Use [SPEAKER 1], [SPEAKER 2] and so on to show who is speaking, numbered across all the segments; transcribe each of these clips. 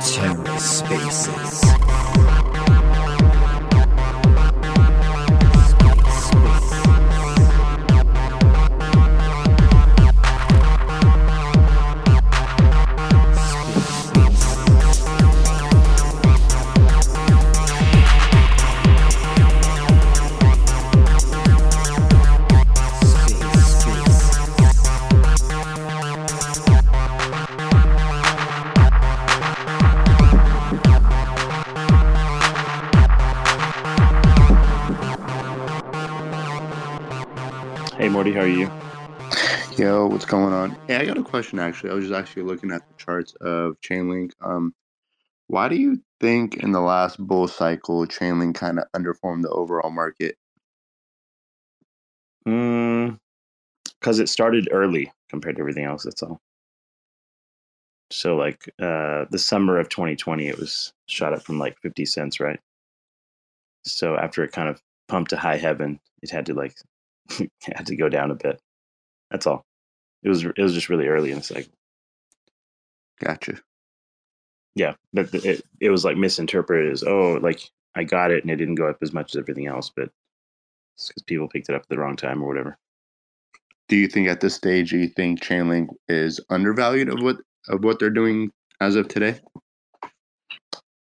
[SPEAKER 1] TerraSpaces.
[SPEAKER 2] Hey how are you?
[SPEAKER 3] Yo, what's going on? Hey, I got a question actually. I was just actually looking at the charts of Chainlink. Um, why do you think in the last bull cycle Chainlink kind of underperformed the overall market?
[SPEAKER 2] Mm, because it started early compared to everything else. That's all. So like uh, the summer of 2020, it was shot up from like 50 cents, right? So after it kind of pumped to high heaven, it had to like had to go down a bit. That's all. It was it was just really early in the cycle.
[SPEAKER 3] Gotcha.
[SPEAKER 2] Yeah, but it it was like misinterpreted as oh like I got it and it didn't go up as much as everything else, but it's because people picked it up at the wrong time or whatever.
[SPEAKER 3] Do you think at this stage do you think Chainlink is undervalued of what of what they're doing as of today?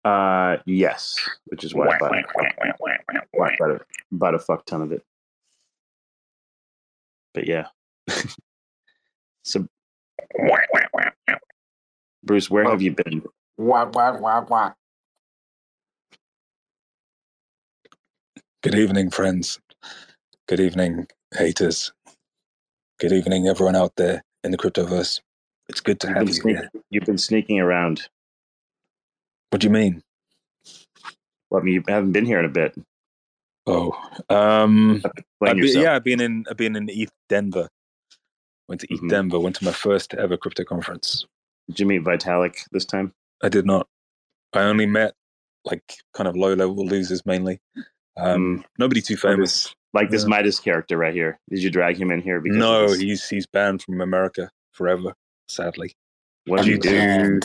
[SPEAKER 2] Uh, yes, which is why I bought, I bought, a, bought a fuck ton of it. But yeah. so, Bruce, where have you been?
[SPEAKER 4] Good evening, friends. Good evening, haters. Good evening, everyone out there in the cryptoverse. It's good to
[SPEAKER 2] You've
[SPEAKER 4] have you
[SPEAKER 2] sneak,
[SPEAKER 4] here.
[SPEAKER 2] you've been sneaking around.
[SPEAKER 4] What do you mean?
[SPEAKER 2] Well, I mean, you haven't been here in a bit.
[SPEAKER 4] Oh, um, I've been, yeah, I've been in. I've been in ETH Denver. Went to ETH
[SPEAKER 2] Mhm.
[SPEAKER 4] Denver. Went to my first ever crypto conference.
[SPEAKER 2] Did you meet Vitalik this time?
[SPEAKER 4] I did not. I only met like kind of low level losers mainly. Um, Nobody too famous.
[SPEAKER 2] Like this
[SPEAKER 4] Yeah.
[SPEAKER 2] Midas character right here. Did you drag him in here? Because
[SPEAKER 4] No, he's he's banned from America forever. Sadly.
[SPEAKER 2] what did you do?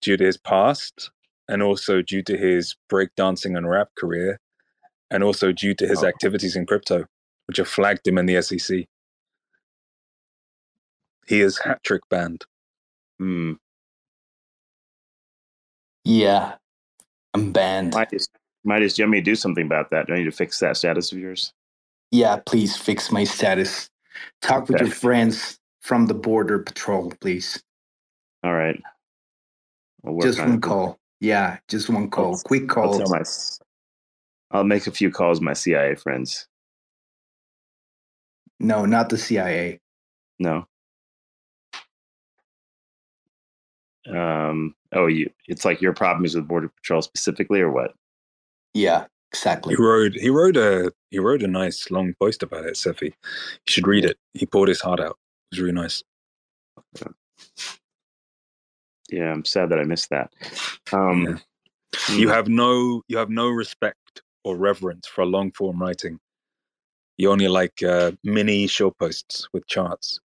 [SPEAKER 4] Due to his past and also due to his breakdancing and rap career and also due to his
[SPEAKER 2] Oh.
[SPEAKER 4] activities in crypto which have flagged him in the SEC. He is hat trick banned.
[SPEAKER 2] Hmm.
[SPEAKER 5] yeah, I'm banned.
[SPEAKER 2] Midas, Midas, do you want me to do something about that? Do I need to fix that status of yours?
[SPEAKER 5] Yeah, please fix my status. Talk with your friends from the border patrol, please.
[SPEAKER 2] All right.
[SPEAKER 5] Just
[SPEAKER 2] on
[SPEAKER 5] one
[SPEAKER 2] it.
[SPEAKER 5] call. Yeah, just one call.
[SPEAKER 2] I'll-
[SPEAKER 5] Quick
[SPEAKER 2] I'll
[SPEAKER 5] call.
[SPEAKER 2] tell my. S- I'll make a few calls my CIA friends.
[SPEAKER 5] No, not the CIA.
[SPEAKER 2] No. Um. Oh, you. It's like your problem is with border patrol specifically, or what?
[SPEAKER 5] Yeah, exactly.
[SPEAKER 4] He wrote he wrote a he wrote a nice long post about it, Cephii. You should read it. He poured his heart out. It was really nice.
[SPEAKER 2] Yeah, I'm sad that I missed that. Um.
[SPEAKER 4] Yeah.
[SPEAKER 2] hmm,
[SPEAKER 4] You have no you have no respect or reverence for long form writing. You only like uh, mini show posts with charts.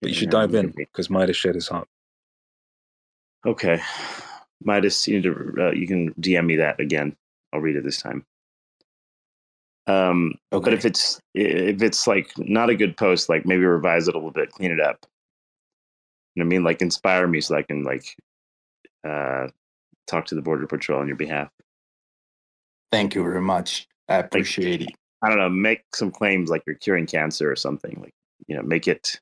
[SPEAKER 4] But you should dive in because Midas shared his heart.
[SPEAKER 2] Okay, Midas, you need to. Uh, you can DM me that again. I'll read it this time. Um,
[SPEAKER 5] Okay.
[SPEAKER 2] but if it's if it's like not a good post, like maybe revise it a little bit, clean it up. You know what I mean? Like inspire me so I can like uh, talk to the border patrol on your behalf.
[SPEAKER 5] Thank you very much. I appreciate it.
[SPEAKER 2] I don't know, make some claims like you're curing cancer or something. Like you know, make it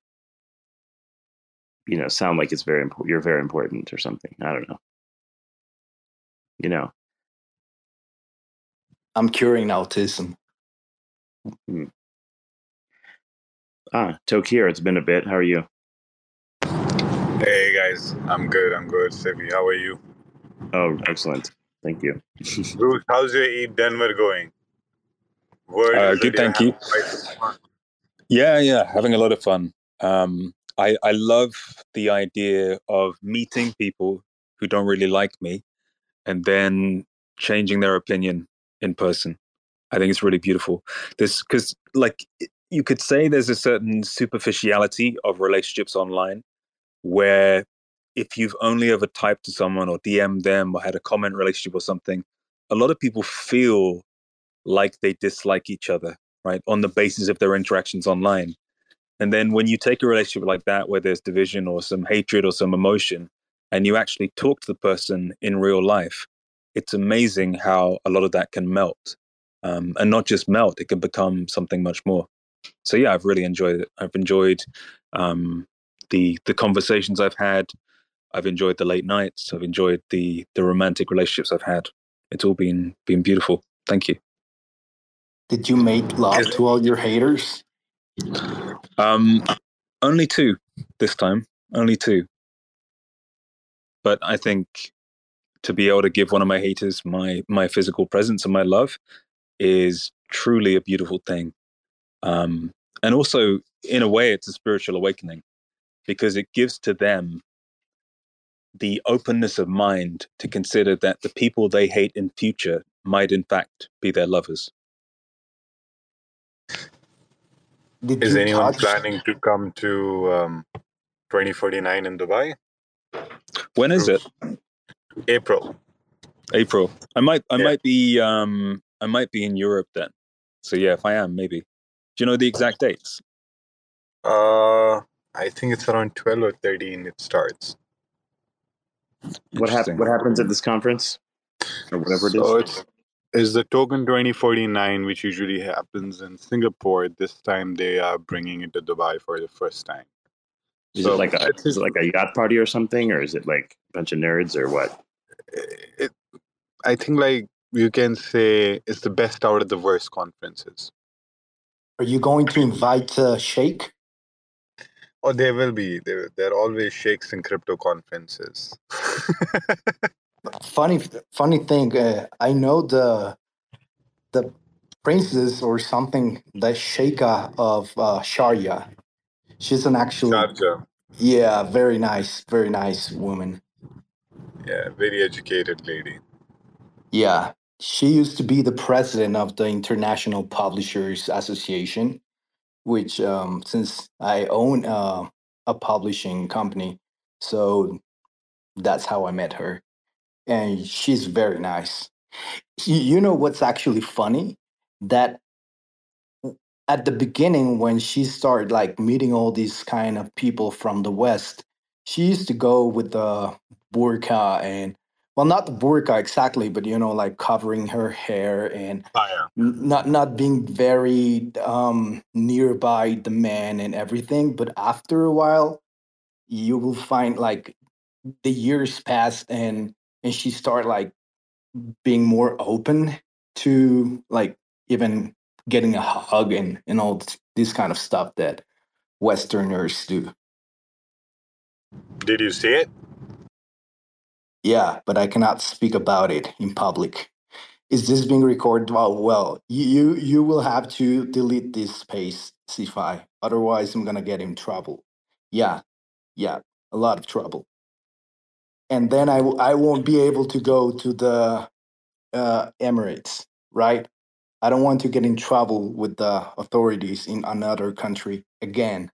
[SPEAKER 2] you know sound like it's very important. You're very important or something. I don't know. You know.
[SPEAKER 5] I'm curing autism.
[SPEAKER 2] Ah, Towqeer, it's been a bit. How are you?
[SPEAKER 6] Hey guys, I'm good. I'm good. Cephii, how are you?
[SPEAKER 2] Oh, excellent. Thank you.
[SPEAKER 6] Bruce, how's your ETH Denver going? Word
[SPEAKER 4] Uh, good, thank
[SPEAKER 6] you're
[SPEAKER 4] you.
[SPEAKER 6] having quite fun.
[SPEAKER 4] Yeah, yeah, having a lot of fun. Um, I I love the idea of meeting people who don't really like me, and then changing their opinion in person. I think it's really beautiful. This because like you could say there's a certain superficiality of relationships online where if you've only ever typed to someone or DM'd them or had a comment relationship or something, a lot of people feel like they dislike each other, right? On the basis of their interactions online. And then when you take a relationship like that, where there's division or some hatred or some emotion, and you actually talk to the person in real life, it's amazing how a lot of that can melt. Um, and not just melt, it can become something much more. So yeah, I've really enjoyed it. I've enjoyed um, the the conversations I've had. I've enjoyed the late nights. I've enjoyed the the romantic relationships I've had. It's all been been beautiful. Thank you.
[SPEAKER 5] Did you make love to all your haters?
[SPEAKER 4] Um, only two this time. Only two. But I think to be able to give one of my haters my my physical presence and my love is truly a beautiful thing. Um, and also, in a way, it's a spiritual awakening because it gives to them the openness of mind to consider that the people they hate in future might in fact be their lovers.
[SPEAKER 5] Did
[SPEAKER 6] Is anyone
[SPEAKER 5] touch-
[SPEAKER 6] planning to come to um, 2049 in Dubai?
[SPEAKER 4] When is it?
[SPEAKER 6] April.
[SPEAKER 4] April. I might I
[SPEAKER 6] Yeah.
[SPEAKER 4] might be um I might be in Europe then. So yeah, if I am, maybe. Do you know the exact dates?
[SPEAKER 6] Uh, I think it's around 12 or 13 it starts.
[SPEAKER 2] What hap- What happens at this conference, or whatever it is?
[SPEAKER 6] So it's is the token 2049, which usually happens in Singapore. This time they are bringing it to Dubai for the first time.
[SPEAKER 2] Is
[SPEAKER 6] so
[SPEAKER 2] it like a
[SPEAKER 6] it's-
[SPEAKER 2] is it like a yacht party or something, or is it like a bunch of nerds or what?
[SPEAKER 6] It, I think like you can say it's the best out of the worst conferences.
[SPEAKER 5] Are you going to invite uh, Sheikh?
[SPEAKER 6] Oh, there will be. There, there are always shakes in crypto conferences.
[SPEAKER 5] Funny, funny thing. Uh, I know the the princess or something, the Sheikha of uh, Sharia. She's an actual,
[SPEAKER 6] Sharjah.
[SPEAKER 5] yeah, very nice, very nice woman.
[SPEAKER 6] Yeah, very educated lady.
[SPEAKER 5] Yeah, she used to be the president of the International Publishers Association, which um, since I own uh, a publishing company, so that's how I met her, and she's very nice. You, know what's actually funny? That at the beginning, when she started like meeting all these kind of people from the West, she used to go with the burqa and well, not the burqa exactly, but you know, like covering her hair and
[SPEAKER 6] Ah, yeah.
[SPEAKER 5] not not being very um nearby the man and everything. But after a while, you will find like the years pass and and she start like being more open to like even getting a hug and and all this kind of stuff that Westerners do.
[SPEAKER 6] Did you see it?
[SPEAKER 5] Yeah, but I cannot speak about it in public. Is this being recorded? Well, well, you you will have to delete this space, C5. Otherwise, I'm gonna get in trouble. Yeah, yeah, a lot of trouble. And then I w- I won't be able to go to the uh, Emirates, right? I don't want to get in trouble with the authorities in another country again.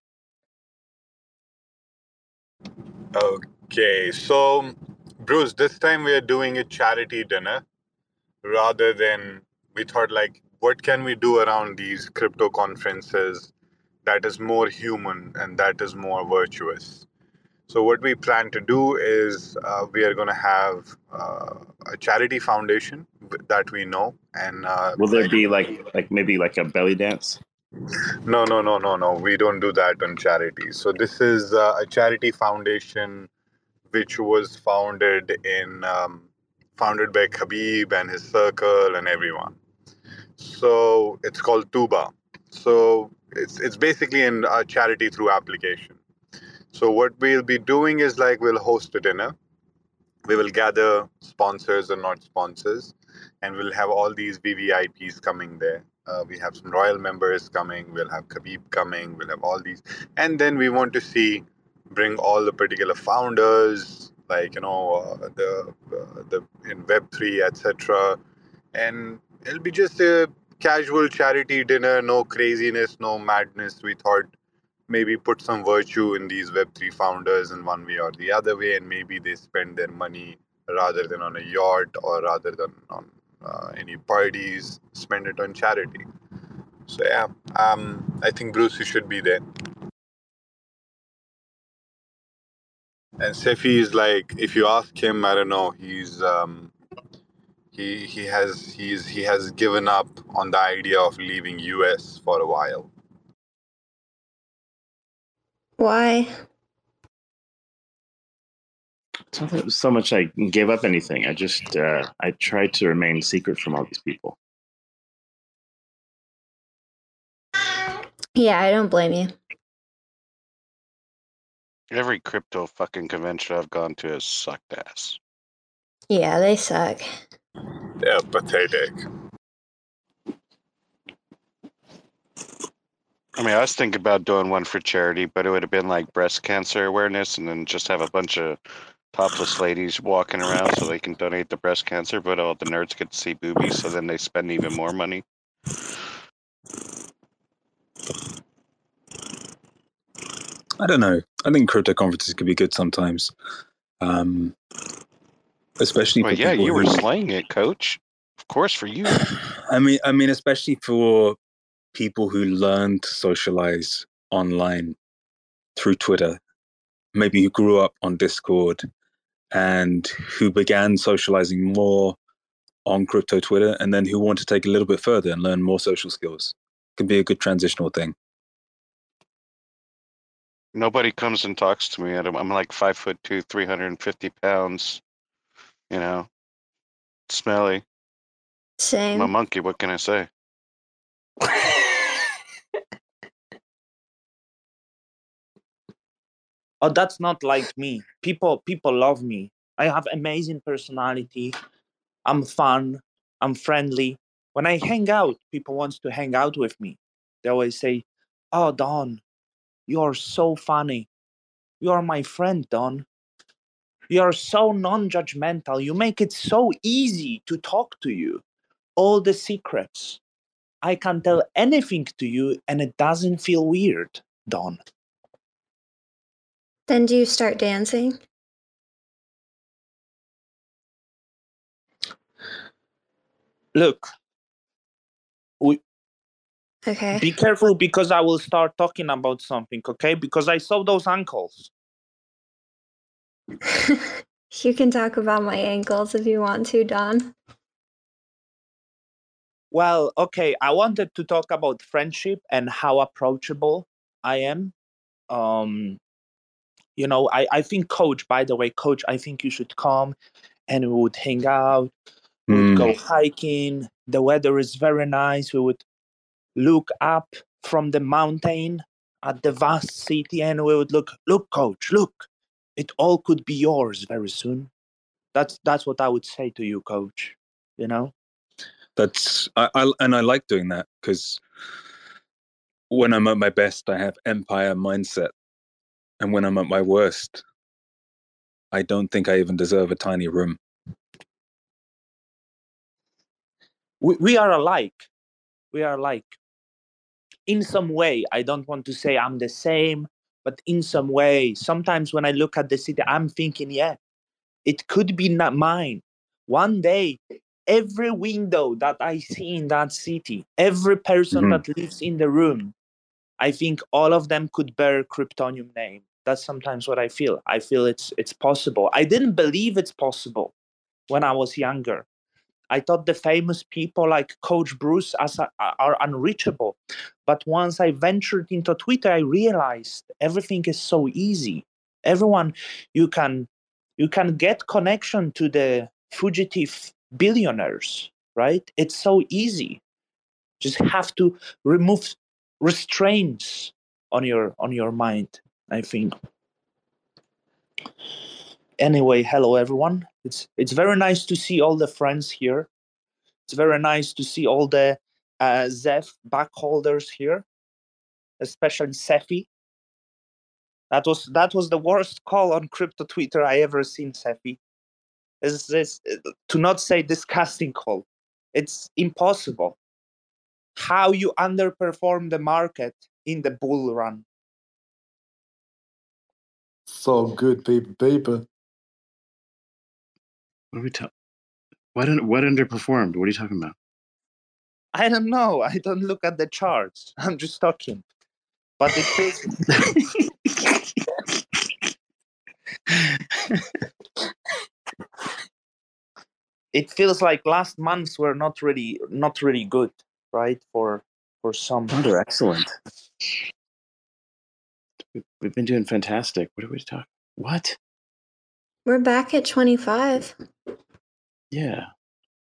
[SPEAKER 6] Okay, so Bruce, this time we are doing a charity dinner rather than we thought like what can we do around these crypto conferences that is more human and that is more virtuous. So what we plan to do is uh, we are going to have uh, a charity foundation that we know and uh,
[SPEAKER 2] Will there be like like maybe like a belly dance?
[SPEAKER 6] No, no, no, no, no. We don't do that on charities. So this is uh, a charity foundation which was founded in um, founded by Khabib and his circle and everyone. So it's called Tuba. So it's it's basically in a charity through application. So what we'll be doing is like we'll host a dinner. We will gather sponsors and not sponsors, and we'll have all these VVIPs coming there. Uh, we have some royal members coming. We'll have Khabib coming. We'll have all these, and then we want to see bring all the particular founders, like you know uh, the uh, the in Web three, etc. And it'll be just a casual charity dinner, no craziness, no madness. We thought maybe put some virtue in these Web3 founders in one way or the other way, and maybe they spend their money rather than on a yacht or rather than on uh, any parties, spend it on charity. So yeah, um, I think Bruce, you should be there. And Cephii is like, if you ask him, I don't know, he's um, he he has he's he has given up on the idea of leaving US for a while.
[SPEAKER 1] Why?
[SPEAKER 2] It's not that it was so much I gave up anything. I just uh, I tried to remain secret from all these people.
[SPEAKER 1] Yeah, I don't blame you.
[SPEAKER 7] Every crypto fucking convention I've gone to has sucked ass.
[SPEAKER 1] Yeah, they suck.
[SPEAKER 6] They're pathetic.
[SPEAKER 7] I mean, I was thinking about doing one for charity, but it would have been like breast cancer awareness and then just have a bunch of topless ladies walking around so they can donate the breast cancer, but all the nerds get to see boobies, so then they spend even more money.
[SPEAKER 4] I don't know. I think crypto conferences can be good sometimes, um, especially.
[SPEAKER 7] Well, yeah, you were
[SPEAKER 4] who-
[SPEAKER 7] slaying it, coach. Of course, for you.
[SPEAKER 4] I mean, I mean, especially for people who learn to socialize online through Twitter, maybe who grew up on Discord and who began socializing more on crypto Twitter, and then who want to take a little bit further and learn more social skills. Could be a good transitional thing.
[SPEAKER 7] Nobody comes and talks to me. I'm, I'm like five foot two, 350 pounds. You know, smelly.
[SPEAKER 1] Same.
[SPEAKER 7] I'm a monkey. What can I say?
[SPEAKER 8] oh that's not like me people people love me i have amazing personality i'm fun i'm friendly when i hang out people wants to hang out with me they always say oh don you're so funny. You're my friend don. You're so non-judgmental. You make it so easy to talk to you. All the secrets. I can tell anything to you and it doesn't feel weird don.
[SPEAKER 1] Then do you start dancing?
[SPEAKER 8] look we,
[SPEAKER 1] Okay.
[SPEAKER 8] be careful because I will start talking about something, okay? Because I saw those ankles.
[SPEAKER 1] you can talk about my ankles if you want to, Don.
[SPEAKER 8] Well, okay, I wanted to talk about friendship and how approachable I am. Um, you know, I, I think coach, by the way, coach, I think you should come and we would hang out, we would
[SPEAKER 4] Mm.
[SPEAKER 8] go hiking. The weather is very nice. We would look up from the mountain at the vast city and we would look, look, coach, look, it all could be yours very soon. That's that's what I would say to you, coach. You know?
[SPEAKER 4] That's I, I and I like doing that because when I'm at my best, I have empire mindset, and when I'm at my worst, I don't think I even deserve a tiny room.
[SPEAKER 8] we, we are alike we are alike in some way i don't want to say i'm the same but in some way sometimes when i look at the city i'm thinking yeah it could be not mine. One day every window that i see in that city every person
[SPEAKER 4] Mhm.
[SPEAKER 8] that lives in the room i think all of them could bear Cryptonium name. That's sometimes what i feel. I feel it's it's possible. I didn't believe it's possible when i was younger I thought the famous people like Coach Bruce are unreachable. But once I ventured into Twitter, I realized everything is so easy. Everyone, you can you can get connection to the fugitive billionaires, right? It's so easy. Just have to remove restraints on your on your mind. I think. Anyway, hello everyone. It's it's very nice to see all the friends here. It's very nice to see all the uh, Zeph bagholders here, especially Cephii. That was that was the worst call on crypto Twitter I ever seen, Cephii. Is this to not say disgusting call? It's impossible. how you underperform the market in the bull run.
[SPEAKER 5] So good, paper, paper.
[SPEAKER 2] What are we talking? What what underperformed? What are you talking about?
[SPEAKER 8] I don't know. I don't look at the charts. I'm just talking. But it feels it feels like last months were not really not really good, right? For for some.
[SPEAKER 2] Oh, they're excellent. We- We've been doing fantastic. What are we talking? What?
[SPEAKER 1] We're back at 25.
[SPEAKER 2] Yeah.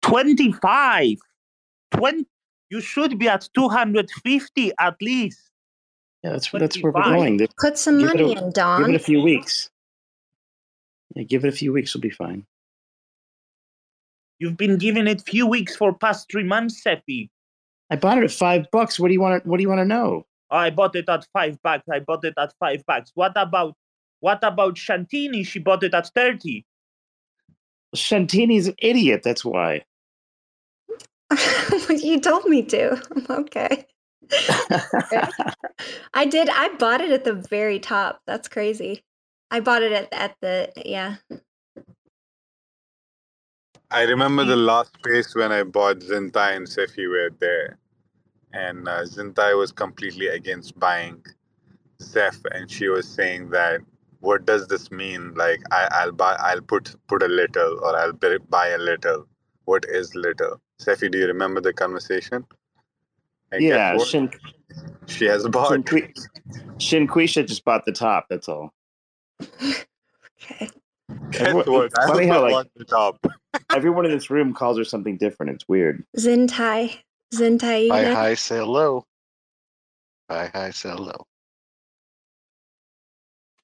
[SPEAKER 8] 25 20 you should be at 250 at least
[SPEAKER 2] Yeah, that's that's where we're going.
[SPEAKER 1] Put some
[SPEAKER 2] Give
[SPEAKER 1] money
[SPEAKER 2] a-
[SPEAKER 1] in, Don.
[SPEAKER 2] give it a few weeks. Yeah, give it a few weeks. We'll be fine.
[SPEAKER 8] you've been giving it few weeks for past three months Seppi.
[SPEAKER 2] I bought it at five bucks. What do you want? To, what do you want to know?
[SPEAKER 8] i bought it at five bucks i bought it at five bucks what about what about shantini she bought it at 30
[SPEAKER 2] Shantini's an idiot. That's why.
[SPEAKER 1] you told me to. I'm okay. I did. I bought it at the very top. That's crazy. I bought it at, at the, yeah.
[SPEAKER 6] I remember the last space when I bought Zintai and Cephii were there. And uh, Zintai was completely against buying Zeph, and she was saying that, what does this mean? Like, I, I'll buy, I'll put put a little, or I'll buy a little. What is little? Cephii, do you remember the conversation? And guess
[SPEAKER 2] yeah,
[SPEAKER 6] what?
[SPEAKER 2] Shin,
[SPEAKER 6] she has bought.
[SPEAKER 2] Shinqui- Shinquisha just bought the top. That's all.
[SPEAKER 1] Okay.
[SPEAKER 2] Everyone-
[SPEAKER 6] what?
[SPEAKER 2] funny how, like-
[SPEAKER 6] the top.
[SPEAKER 2] Everyone in this room calls her something different. It's weird.
[SPEAKER 1] Zintai. Zintai. Hi,
[SPEAKER 7] Buy
[SPEAKER 1] know?
[SPEAKER 7] high, sell low. Buy high, sell low.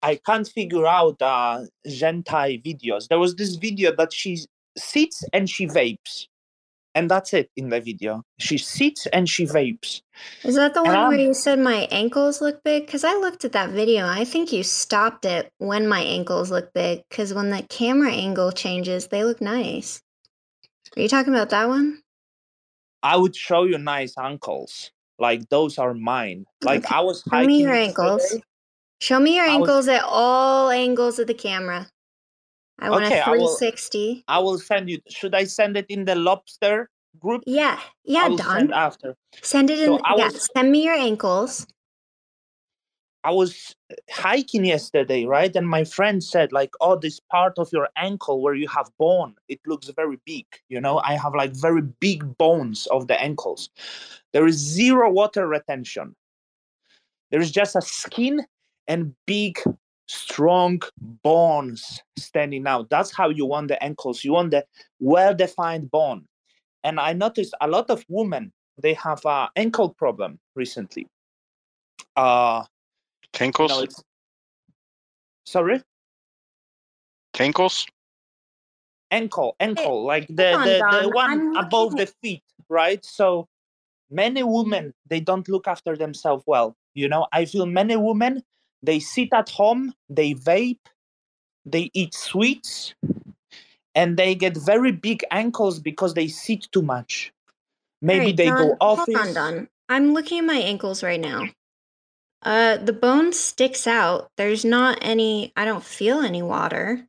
[SPEAKER 8] I can't figure out uh, Gentai videos. There was this video that she sits and she vapes. And that's it in the video. She sits and she vapes.
[SPEAKER 1] Is that the
[SPEAKER 8] And
[SPEAKER 1] one where
[SPEAKER 8] I'm-
[SPEAKER 1] you said my ankles look big? Because I looked at that video. I think you stopped it when my ankles look big. Because when the camera angle changes, they look nice. Are you talking about that one?
[SPEAKER 8] I would show you nice ankles. Like those are mine. Like
[SPEAKER 1] Okay,
[SPEAKER 8] I was hiking.
[SPEAKER 1] Show me your ankles.
[SPEAKER 8] yesterday.
[SPEAKER 1] Show me your
[SPEAKER 8] I
[SPEAKER 1] ankles at all angles of the camera. I want
[SPEAKER 8] Okay,
[SPEAKER 1] a
[SPEAKER 8] I will-
[SPEAKER 1] 360.
[SPEAKER 8] I will send you. Should I send it in the lobster group?
[SPEAKER 1] Yeah, yeah, Don.
[SPEAKER 8] send after.
[SPEAKER 1] Send it in.
[SPEAKER 8] I
[SPEAKER 1] yeah,
[SPEAKER 8] was-
[SPEAKER 1] send me your ankles.
[SPEAKER 8] I was hiking yesterday, right? And my friend said, like, oh, this part of your ankle where you have bone, it looks very big. You know, I have like very big bones of the ankles. There is zero water retention. There is just a skin and big, strong bones standing out. That's how you want the ankles. You want the well-defined bone. And I noticed a lot of women they have a ankle problem recently. Uh
[SPEAKER 7] Tinkles?
[SPEAKER 8] no, it's sorry,
[SPEAKER 7] Tinkles?
[SPEAKER 8] ankle, ankle, like the
[SPEAKER 1] on,
[SPEAKER 8] the, the one
[SPEAKER 1] I'm
[SPEAKER 8] above
[SPEAKER 1] looking
[SPEAKER 8] the feet, right? So many women they don't look after themselves well. You know, I feel many women they sit at home, they vape, they eat sweets, and they get very big ankles because they sit too much. Maybe
[SPEAKER 1] Alright,
[SPEAKER 8] they
[SPEAKER 1] Don,
[SPEAKER 8] go office.
[SPEAKER 1] Hold on, Don. I'm looking at my ankles right now. Uh, the bone sticks out. There's not any. I don't feel any water.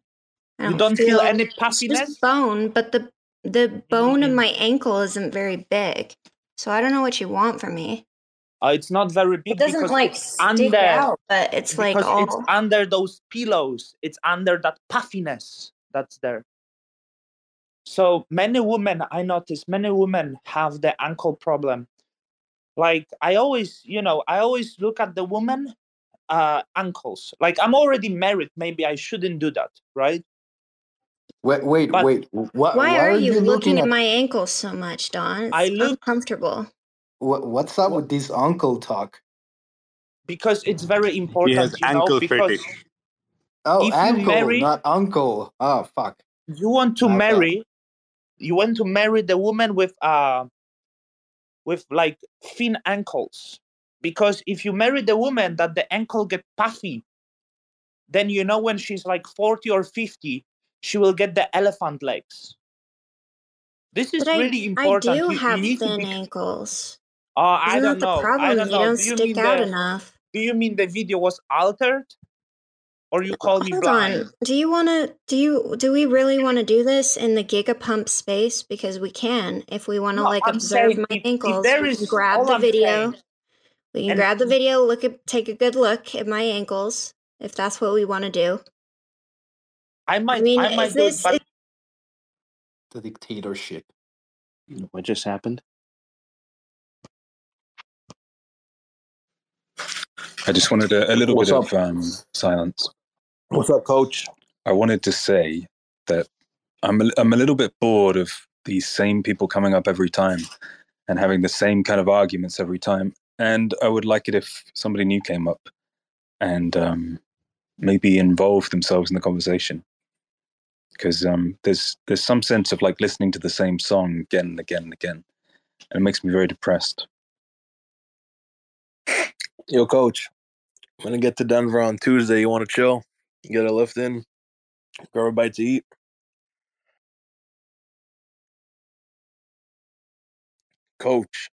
[SPEAKER 1] I
[SPEAKER 8] You don't feel any
[SPEAKER 1] it's
[SPEAKER 8] puffiness.
[SPEAKER 1] just bone, but the the bone of
[SPEAKER 8] Mm.
[SPEAKER 1] my ankle isn't very big. So I don't know what you want from me.
[SPEAKER 8] Uh, it's not very big
[SPEAKER 1] It doesn't
[SPEAKER 8] because
[SPEAKER 1] like stick
[SPEAKER 8] under
[SPEAKER 1] out, but it's like all.
[SPEAKER 8] it's under those pillows it's under that puffiness that's there so many women i notice many women have the ankle problem like i always you know i always look at the woman uh ankles like i'm already married maybe i shouldn't do that right
[SPEAKER 5] Wait, wait,
[SPEAKER 8] But-
[SPEAKER 5] wait. Why,
[SPEAKER 1] Why are you looking
[SPEAKER 5] at,
[SPEAKER 1] at my ankles so much, Don? It's
[SPEAKER 8] I look-
[SPEAKER 1] uncomfortable.
[SPEAKER 5] What, what's up with this uncle talk?
[SPEAKER 8] because it's very important.
[SPEAKER 6] He has
[SPEAKER 8] you know
[SPEAKER 6] ankle
[SPEAKER 8] because
[SPEAKER 6] fetish.
[SPEAKER 5] Oh,
[SPEAKER 8] If you
[SPEAKER 5] ankle,
[SPEAKER 8] marry-
[SPEAKER 5] not uncle. Oh, fuck.
[SPEAKER 8] you want to
[SPEAKER 5] Okay.
[SPEAKER 8] marry you want to marry the woman with uh with like thin ankles because if you marry the woman that the ankle get puffy then you know when she's like 40 or 50 she will get the elephant legs this is
[SPEAKER 1] But I,
[SPEAKER 8] really
[SPEAKER 1] I
[SPEAKER 8] important
[SPEAKER 1] do
[SPEAKER 8] You- you
[SPEAKER 1] have
[SPEAKER 8] need to
[SPEAKER 1] thin
[SPEAKER 8] be-
[SPEAKER 1] ankles.
[SPEAKER 8] Uh, I don't
[SPEAKER 1] that the
[SPEAKER 8] know. I don't
[SPEAKER 1] You
[SPEAKER 8] know.
[SPEAKER 1] don't
[SPEAKER 8] Do you
[SPEAKER 1] stick
[SPEAKER 8] mean
[SPEAKER 1] out
[SPEAKER 8] the
[SPEAKER 1] enough.
[SPEAKER 8] Do you mean the video was altered, or you call me
[SPEAKER 1] Hold
[SPEAKER 8] blind?
[SPEAKER 1] on. Do you want to? Do you? Do we really want to do this in the gigapump space? Because we can, if we want to
[SPEAKER 8] No,
[SPEAKER 1] like
[SPEAKER 8] I'm
[SPEAKER 1] observe my
[SPEAKER 8] if, if
[SPEAKER 1] ankles.
[SPEAKER 8] there
[SPEAKER 1] we can grab the
[SPEAKER 8] I'm
[SPEAKER 1] video.
[SPEAKER 8] saying,
[SPEAKER 1] We can
[SPEAKER 8] and
[SPEAKER 1] grab the video. Look at, take a good look at my ankles, if that's what we want to do.
[SPEAKER 8] I
[SPEAKER 1] I
[SPEAKER 8] might
[SPEAKER 1] mean,
[SPEAKER 8] I
[SPEAKER 1] is
[SPEAKER 8] might do it, but
[SPEAKER 5] The dictatorship.
[SPEAKER 2] What just happened?
[SPEAKER 4] I just wanted a, a little
[SPEAKER 9] What's
[SPEAKER 4] bit
[SPEAKER 9] up?
[SPEAKER 4] of um, silence.
[SPEAKER 9] What's up, coach?
[SPEAKER 4] I wanted to say that I'm a, I'm a little bit bored of these same people coming up every time and having the same kind of arguments every time. And I would like it if somebody new came up and um, maybe involved themselves in the conversation. Because um, there's there's some sense of like listening to the same song again and again and again, and it makes me very depressed.
[SPEAKER 9] Yo, coach. I'm gonna get to Denver on Tuesday. You want to chill? Get a lift in? Grab a bite to eat? Coach,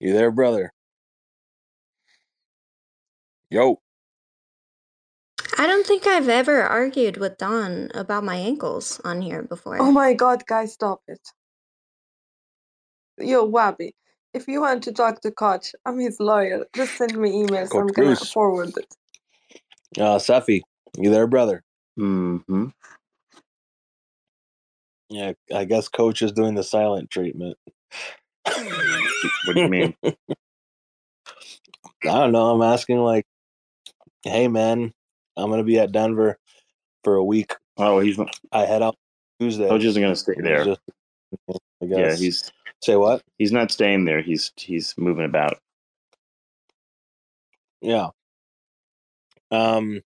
[SPEAKER 9] you there, brother? Yo,
[SPEAKER 1] I don't think I've ever argued with Don about my ankles on here before.
[SPEAKER 10] Oh my god, guys, stop it. Yo, Wabi, if you want to talk to Koch, I'm his lawyer. Just send me emails.
[SPEAKER 9] Coach
[SPEAKER 10] I'm gonna
[SPEAKER 9] Bruce.
[SPEAKER 10] forward it.
[SPEAKER 9] uh, Safi, you there, brother?
[SPEAKER 2] Mm-hmm.
[SPEAKER 9] Yeah, I guess coach is doing the silent treatment.
[SPEAKER 2] What do you mean?
[SPEAKER 9] I don't know. I'm asking like, hey man, I'm gonna be at Denver for a week.
[SPEAKER 2] Oh, he's.
[SPEAKER 9] I head out Tuesday.
[SPEAKER 2] Coach isn't going to stay there.
[SPEAKER 9] just- I guess.
[SPEAKER 2] Yeah, he's
[SPEAKER 9] say what?
[SPEAKER 2] he's not staying there. He's he's moving about.
[SPEAKER 9] Yeah. Um,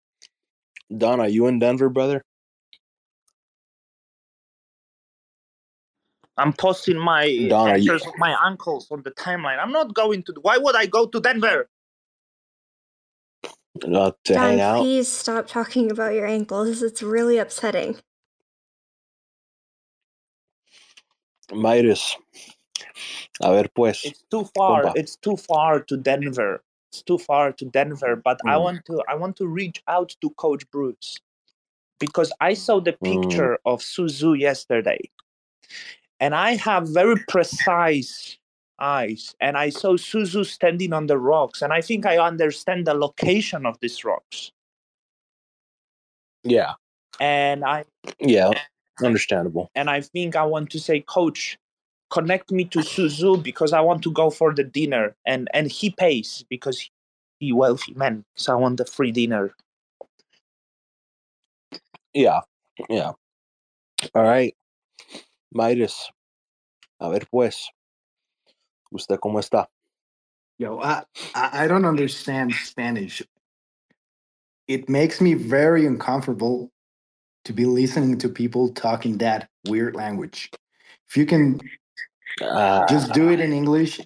[SPEAKER 9] Don, are you in Denver, brother?
[SPEAKER 8] I'm posting my
[SPEAKER 9] Don, are you-
[SPEAKER 8] of my ankles on the timeline. I'm not going to. Why would I go to Denver?
[SPEAKER 9] Not to
[SPEAKER 1] Don,
[SPEAKER 9] hang out?
[SPEAKER 1] please stop talking about your ankles. It's really upsetting.
[SPEAKER 9] Midas. A ver, pues.
[SPEAKER 8] It's too far.
[SPEAKER 9] Compa.
[SPEAKER 8] It's too far to Denver. It's too far to Denver. But I
[SPEAKER 9] Mm.
[SPEAKER 8] want to. I want to reach out to Coach Bruce because I saw the
[SPEAKER 9] Mm.
[SPEAKER 8] picture of Suzu yesterday, and I have very precise eyes, and I saw Suzu standing on the rocks, and I think I understand the location of these rocks,
[SPEAKER 9] Yeah.
[SPEAKER 8] and I
[SPEAKER 9] Yeah. Understandable.
[SPEAKER 8] and I think I want to say, Coach, connect me to Suzu because I want to go for the dinner, and and he pays because he wealthy man, so I want the free dinner.
[SPEAKER 9] Yeah. Yeah. All right. Midas. A ver, pues. ¿Usted cómo está?
[SPEAKER 5] Yo, I, I I don't understand Spanish. It makes me very uncomfortable to be listening to people talking that weird language. If you can
[SPEAKER 9] Ah,
[SPEAKER 5] just do it in English,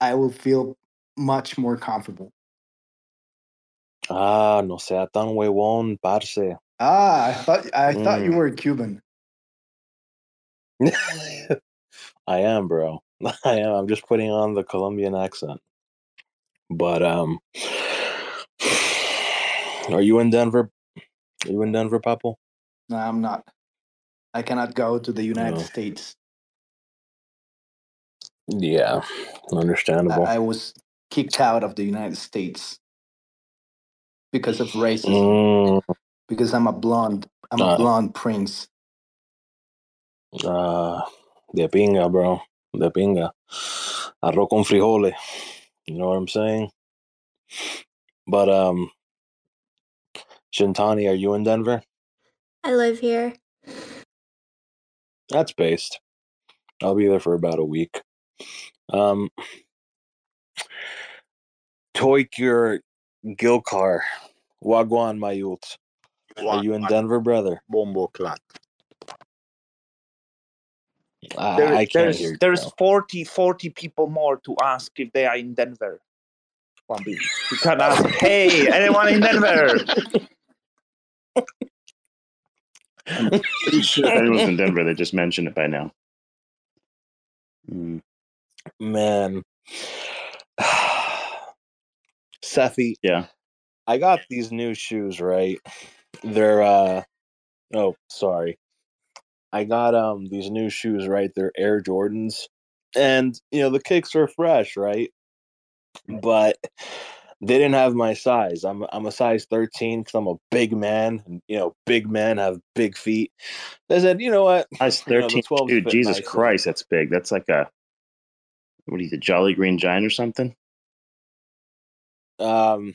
[SPEAKER 5] I will feel much more comfortable.
[SPEAKER 9] ah, no sea tan huevón, parce.
[SPEAKER 5] Ah, I thought I thought you
[SPEAKER 9] Mm.
[SPEAKER 5] were Cuban.
[SPEAKER 9] I am, bro. I am. I'm just putting on the Colombian accent. But um Are you in Denver? Are you in Denver, Papo?
[SPEAKER 5] No, I'm not. I cannot go to the United
[SPEAKER 9] No.
[SPEAKER 5] States.
[SPEAKER 9] Yeah. Understandable.
[SPEAKER 5] I was kicked out of the United States because of racism.
[SPEAKER 9] Mm,
[SPEAKER 5] Because I'm a blonde. I'm a
[SPEAKER 9] Uh.
[SPEAKER 5] blonde prince.
[SPEAKER 9] uh, de pinga, bro. De pinga. Arroz con frijoles. You know what I'm saying? But um Xintani, are you in Denver?
[SPEAKER 1] I live here.
[SPEAKER 9] That's based. I'll be there for about a week. Um Towqeer Gilkar. Wagwan Mayult. Are you in Denver, brother?
[SPEAKER 6] Bombo clat.
[SPEAKER 9] I,
[SPEAKER 8] There-
[SPEAKER 9] I can't
[SPEAKER 8] there's
[SPEAKER 9] hear
[SPEAKER 8] there's
[SPEAKER 9] bro.
[SPEAKER 8] 40, 40 people more to ask if they are in Denver. Wambi. You can ask, hey, anyone in Denver?
[SPEAKER 2] Pretty sure if anyone's in Denver, they just mentioned it by now. Mm.
[SPEAKER 9] Man, Cephii,
[SPEAKER 2] Yeah.
[SPEAKER 9] I got these new shoes, right? They're uh oh, sorry. I got um these new shoes, right? They're Air Jordans. And you know, the kicks are fresh, right? But they didn't have my size. I'm I'm a size 13 cuz I'm a big man, and you know, big men have big feet. They said, "You know what?
[SPEAKER 2] Size
[SPEAKER 9] You know, the
[SPEAKER 2] 13.
[SPEAKER 9] 12s
[SPEAKER 2] Dude, Jesus
[SPEAKER 9] nicely."
[SPEAKER 2] Christ, that's big. That's like a, what are you, the Jolly Green Giant or something?
[SPEAKER 9] Um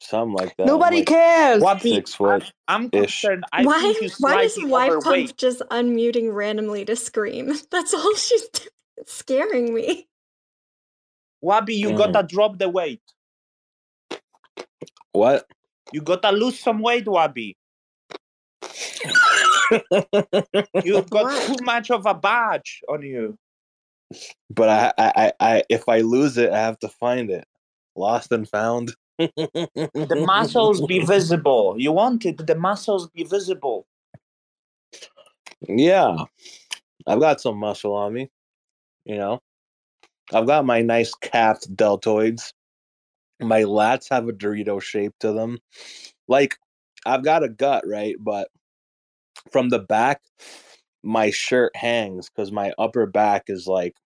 [SPEAKER 9] something like that.
[SPEAKER 10] Nobody
[SPEAKER 9] like
[SPEAKER 10] cares.
[SPEAKER 8] Wabi,
[SPEAKER 9] six foot
[SPEAKER 8] I'm
[SPEAKER 9] ish.
[SPEAKER 8] concerned. I
[SPEAKER 1] why why is
[SPEAKER 8] slightly
[SPEAKER 1] Wife Pump
[SPEAKER 8] overweight.
[SPEAKER 1] just unmuting randomly to scream? That's all she's doing. It's scaring me.
[SPEAKER 8] Wabi, you
[SPEAKER 9] Mm.
[SPEAKER 8] gotta drop the weight.
[SPEAKER 9] What?
[SPEAKER 8] You gotta lose some weight, Wabi. You got
[SPEAKER 1] What?
[SPEAKER 8] too much of a badge on you.
[SPEAKER 9] But I, I, I, if I lose it, I have to find it. Lost and found.
[SPEAKER 8] The muscles be visible. You want it, the muscles be visible.
[SPEAKER 9] Yeah, I've got some muscle on me. You know, I've got my nice capped deltoids. My lats have a Dorito shape to them. Like, I've got a gut, right? But from the back, my shirt hangs because my upper back is like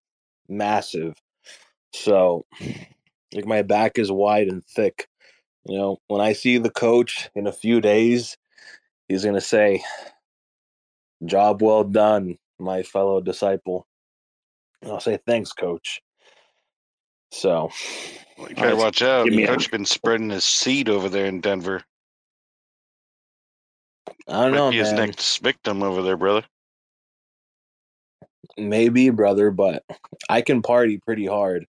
[SPEAKER 9] massive. So, like, my back is wide and thick. You know, when I see the coach in a few days, he's going to say, Job well done, my fellow disciple. And I'll say, Thanks, coach. So,
[SPEAKER 7] Well, you better watch out.
[SPEAKER 2] a-
[SPEAKER 7] been spreading his seed over there in Denver.
[SPEAKER 9] I don't
[SPEAKER 7] Might
[SPEAKER 9] know,
[SPEAKER 7] be his next victim over there, brother.
[SPEAKER 9] Maybe, brother, but I can party pretty hard.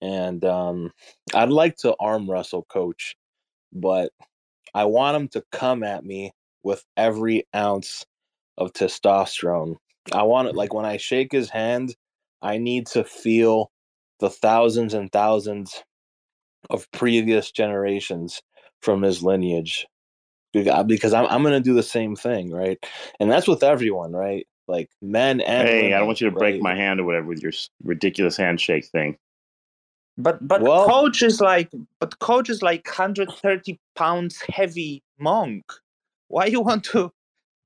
[SPEAKER 9] And um, I'd like to arm wrestle coach, but I want him to come at me with every ounce of testosterone. I want it like when I shake his hand, I need to feel the thousands and thousands of previous generations from his lineage because I'm I'm gonna do the same thing, right? And that's with everyone, right? Like men and
[SPEAKER 2] Hey, I don't want you to break my hand or whatever with your ridiculous handshake thing.
[SPEAKER 8] But but
[SPEAKER 9] Well-
[SPEAKER 8] coach is like but coach is like 130 pounds heavy monk. Why you want to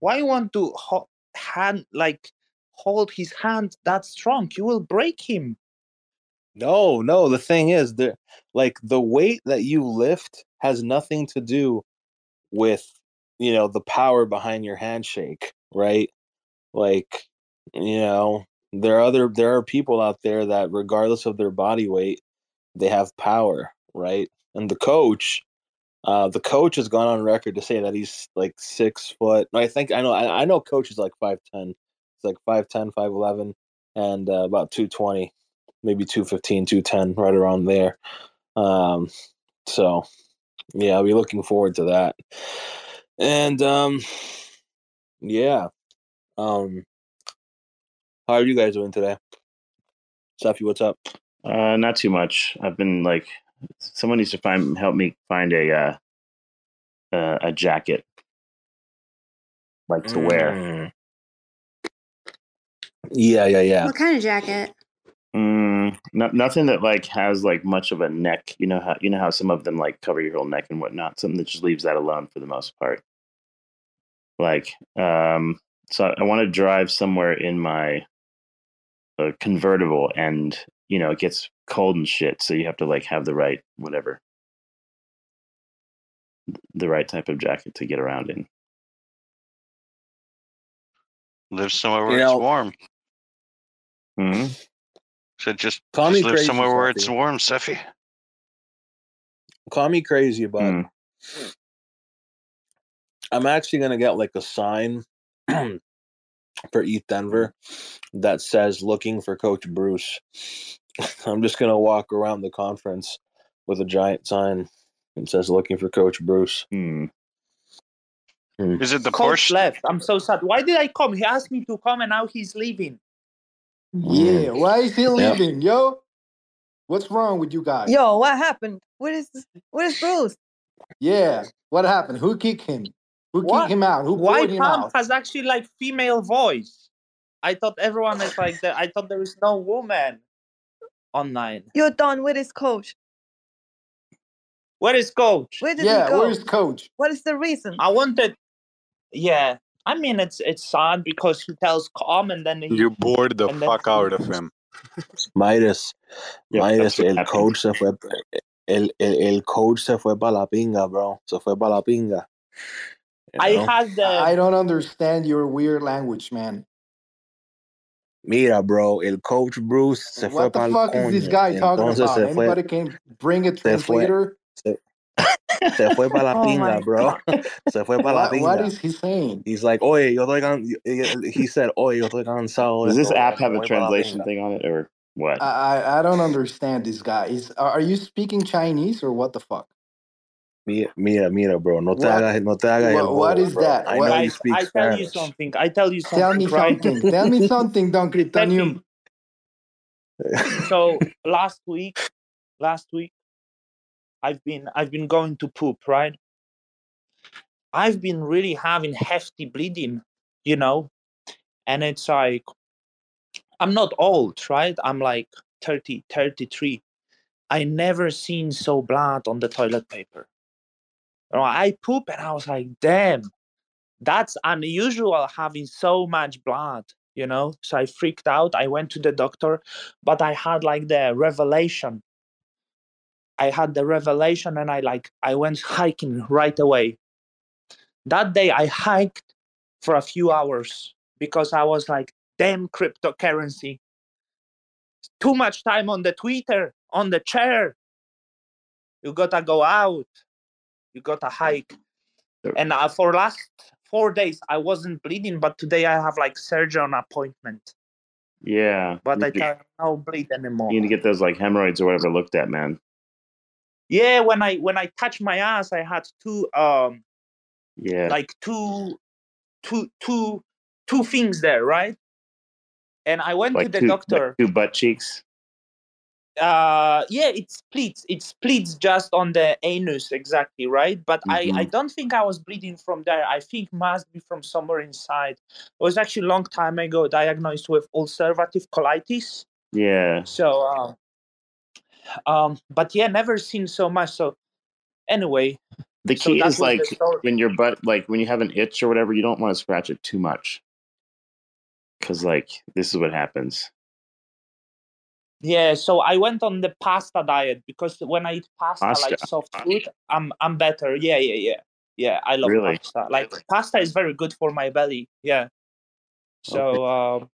[SPEAKER 8] why you want to ho- hand like hold his hand that strong? You will break him.
[SPEAKER 9] No, no. The thing is, the like the weight that you lift has nothing to do with you know the power behind your handshake, right? Like you know, there are other there are people out there that regardless of their body weight, they have power, right? And the coach, uh, the coach has gone on record to say that he's like six foot. I think I know I, I know coach is like five ten. It's like 5'10", 5'11", and uh, about two twenty maybe 215 210 right around there um so yeah i'll be looking forward to that and um yeah um how are you guys doing today Safi, what's up
[SPEAKER 2] Uh, not too much. I've been like, someone needs to find help me find a uh, uh, a jacket like to wear.
[SPEAKER 9] Mm. yeah yeah yeah
[SPEAKER 1] What kind of jacket?
[SPEAKER 2] Mm, no, nothing that like has like much of a neck. You know how you know how some of them like cover your whole neck and whatnot. Something that just leaves that alone for the most part. Like, um, so I want to drive somewhere in my uh, convertible, and you know it gets cold and shit. So you have to like have the right whatever, the right type of jacket to get around in.
[SPEAKER 7] Live somewhere where
[SPEAKER 9] You
[SPEAKER 7] it's
[SPEAKER 9] know-
[SPEAKER 7] warm.
[SPEAKER 2] hmm
[SPEAKER 7] So just,
[SPEAKER 9] Call
[SPEAKER 7] just
[SPEAKER 9] me
[SPEAKER 7] live
[SPEAKER 9] crazy,
[SPEAKER 7] somewhere where it's warm, Cephii.
[SPEAKER 9] call me crazy but
[SPEAKER 2] Mm.
[SPEAKER 9] i'm actually gonna get like a sign for ETH Denver that says looking for coach bruce i'm just gonna walk around the conference with a giant sign that says looking for coach bruce
[SPEAKER 2] Hmm.
[SPEAKER 7] Is it the
[SPEAKER 8] coach
[SPEAKER 7] Porsche?
[SPEAKER 8] left. I'm so sad. Why did I come? He asked me to come and now he's leaving.
[SPEAKER 5] Yeah, why is he
[SPEAKER 9] Yep.
[SPEAKER 5] leaving, yo? What's wrong with you guys?
[SPEAKER 10] Yo, what happened? What is what is Bruce?
[SPEAKER 5] Yeah, what happened? Who kicked him? Who
[SPEAKER 8] What?
[SPEAKER 5] kicked him out? Who
[SPEAKER 8] Why
[SPEAKER 5] pulled him
[SPEAKER 8] Pump
[SPEAKER 5] out?
[SPEAKER 8] has actually like female voice? I thought everyone is like that. I thought there is no woman. online.
[SPEAKER 10] You're done with his coach.
[SPEAKER 8] Where is coach?
[SPEAKER 10] Where did
[SPEAKER 5] Yeah,
[SPEAKER 10] he go?
[SPEAKER 5] where's coach?
[SPEAKER 10] What is the reason?
[SPEAKER 8] I wanted. Yeah, I mean it's it's sad because he tells calm and then he,
[SPEAKER 6] You bored the
[SPEAKER 8] and then
[SPEAKER 6] fuck out of him.
[SPEAKER 9] Midas,
[SPEAKER 2] Yep,
[SPEAKER 9] Midas,
[SPEAKER 2] that's
[SPEAKER 9] el
[SPEAKER 2] happened.
[SPEAKER 9] coach se fue, el, el, el coach se fue para la pinga, bro. Se fue para la pinga. You
[SPEAKER 8] I
[SPEAKER 9] know?
[SPEAKER 8] had the
[SPEAKER 5] I don't understand your weird language, man.
[SPEAKER 9] Mira, bro, el coach Bruce se fue
[SPEAKER 5] What the
[SPEAKER 9] para el
[SPEAKER 5] fuck is this
[SPEAKER 9] coño.
[SPEAKER 5] guy talking
[SPEAKER 9] Entonces
[SPEAKER 5] about?
[SPEAKER 9] se fue,
[SPEAKER 5] Anybody can bring a
[SPEAKER 9] se fue,
[SPEAKER 5] translator?
[SPEAKER 9] se, se fue para la
[SPEAKER 10] Oh
[SPEAKER 9] pinga, bro. Se fue para la
[SPEAKER 5] What, what
[SPEAKER 9] pinga.
[SPEAKER 5] is he saying?
[SPEAKER 9] He's like, oye, yo estoy can he said, oye, yo estoy cansado de
[SPEAKER 2] Does this app have a
[SPEAKER 9] voy para la
[SPEAKER 2] translation thing on it or what?
[SPEAKER 5] I, I I don't understand this guy. Is are are you speaking Chinese or what the fuck?
[SPEAKER 9] Mira, mira, mira, bro, no te
[SPEAKER 5] What
[SPEAKER 9] hagas, no te hagas
[SPEAKER 5] what, what
[SPEAKER 9] bobo,
[SPEAKER 5] is
[SPEAKER 9] bro.
[SPEAKER 5] that?
[SPEAKER 9] I know
[SPEAKER 5] What
[SPEAKER 9] you speak
[SPEAKER 8] I tell you something. I tell you
[SPEAKER 5] tell
[SPEAKER 8] something,
[SPEAKER 5] me
[SPEAKER 8] right?
[SPEAKER 5] something. Tell me something, Don Cryptonium.
[SPEAKER 8] Pepe. So last week, last week, I've been I've been going to poop, right? I've been really having hefty bleeding, you know, and it's like I'm not old, right? I'm like 30, 33. I never seen so blood on the toilet paper. I poop and I was like, damn, that's unusual having so much blood, you know? So I freaked out. I went to the doctor, but I had like the revelation. I had the revelation and I like I went hiking right away. That day I hiked for a few hours because I was like, damn cryptocurrency. Too much time on the Twitter, on the chair. You gotta go out. You got a hike.
[SPEAKER 2] Sure.
[SPEAKER 8] And uh, for last four days I wasn't bleeding, but today I have like surgeon appointment.
[SPEAKER 2] Yeah.
[SPEAKER 8] But I can't bleed anymore.
[SPEAKER 2] you need to get those like hemorrhoids or whatever looked at, man.
[SPEAKER 8] Yeah, when I when I touched my ass, I had two um
[SPEAKER 2] Yeah.
[SPEAKER 8] like two two two two things there, right? And I went to the
[SPEAKER 2] two,
[SPEAKER 8] doctor.
[SPEAKER 2] like two butt cheeks.
[SPEAKER 8] Uh yeah it splits it splits just on the anus exactly right but i i
[SPEAKER 2] Mhm.
[SPEAKER 8] don't think i was bleeding from there i think must be from somewhere inside it was actually a long time ago diagnosed with ulcerative colitis
[SPEAKER 2] Yeah.
[SPEAKER 8] so uh, um but yeah never seen so much so anyway
[SPEAKER 2] The key
[SPEAKER 8] that
[SPEAKER 2] is like when your butt, like when you have an itch or whatever, you don't want to scratch it too much. Cause like this is what happens.
[SPEAKER 8] Yeah so i went on the pasta diet because when i eat pasta,
[SPEAKER 2] Pasta.
[SPEAKER 8] like soft food i'm i'm better. Yeah yeah yeah. Yeah i love
[SPEAKER 2] Really?
[SPEAKER 8] pasta. Like pasta is very good for my belly. Yeah. So um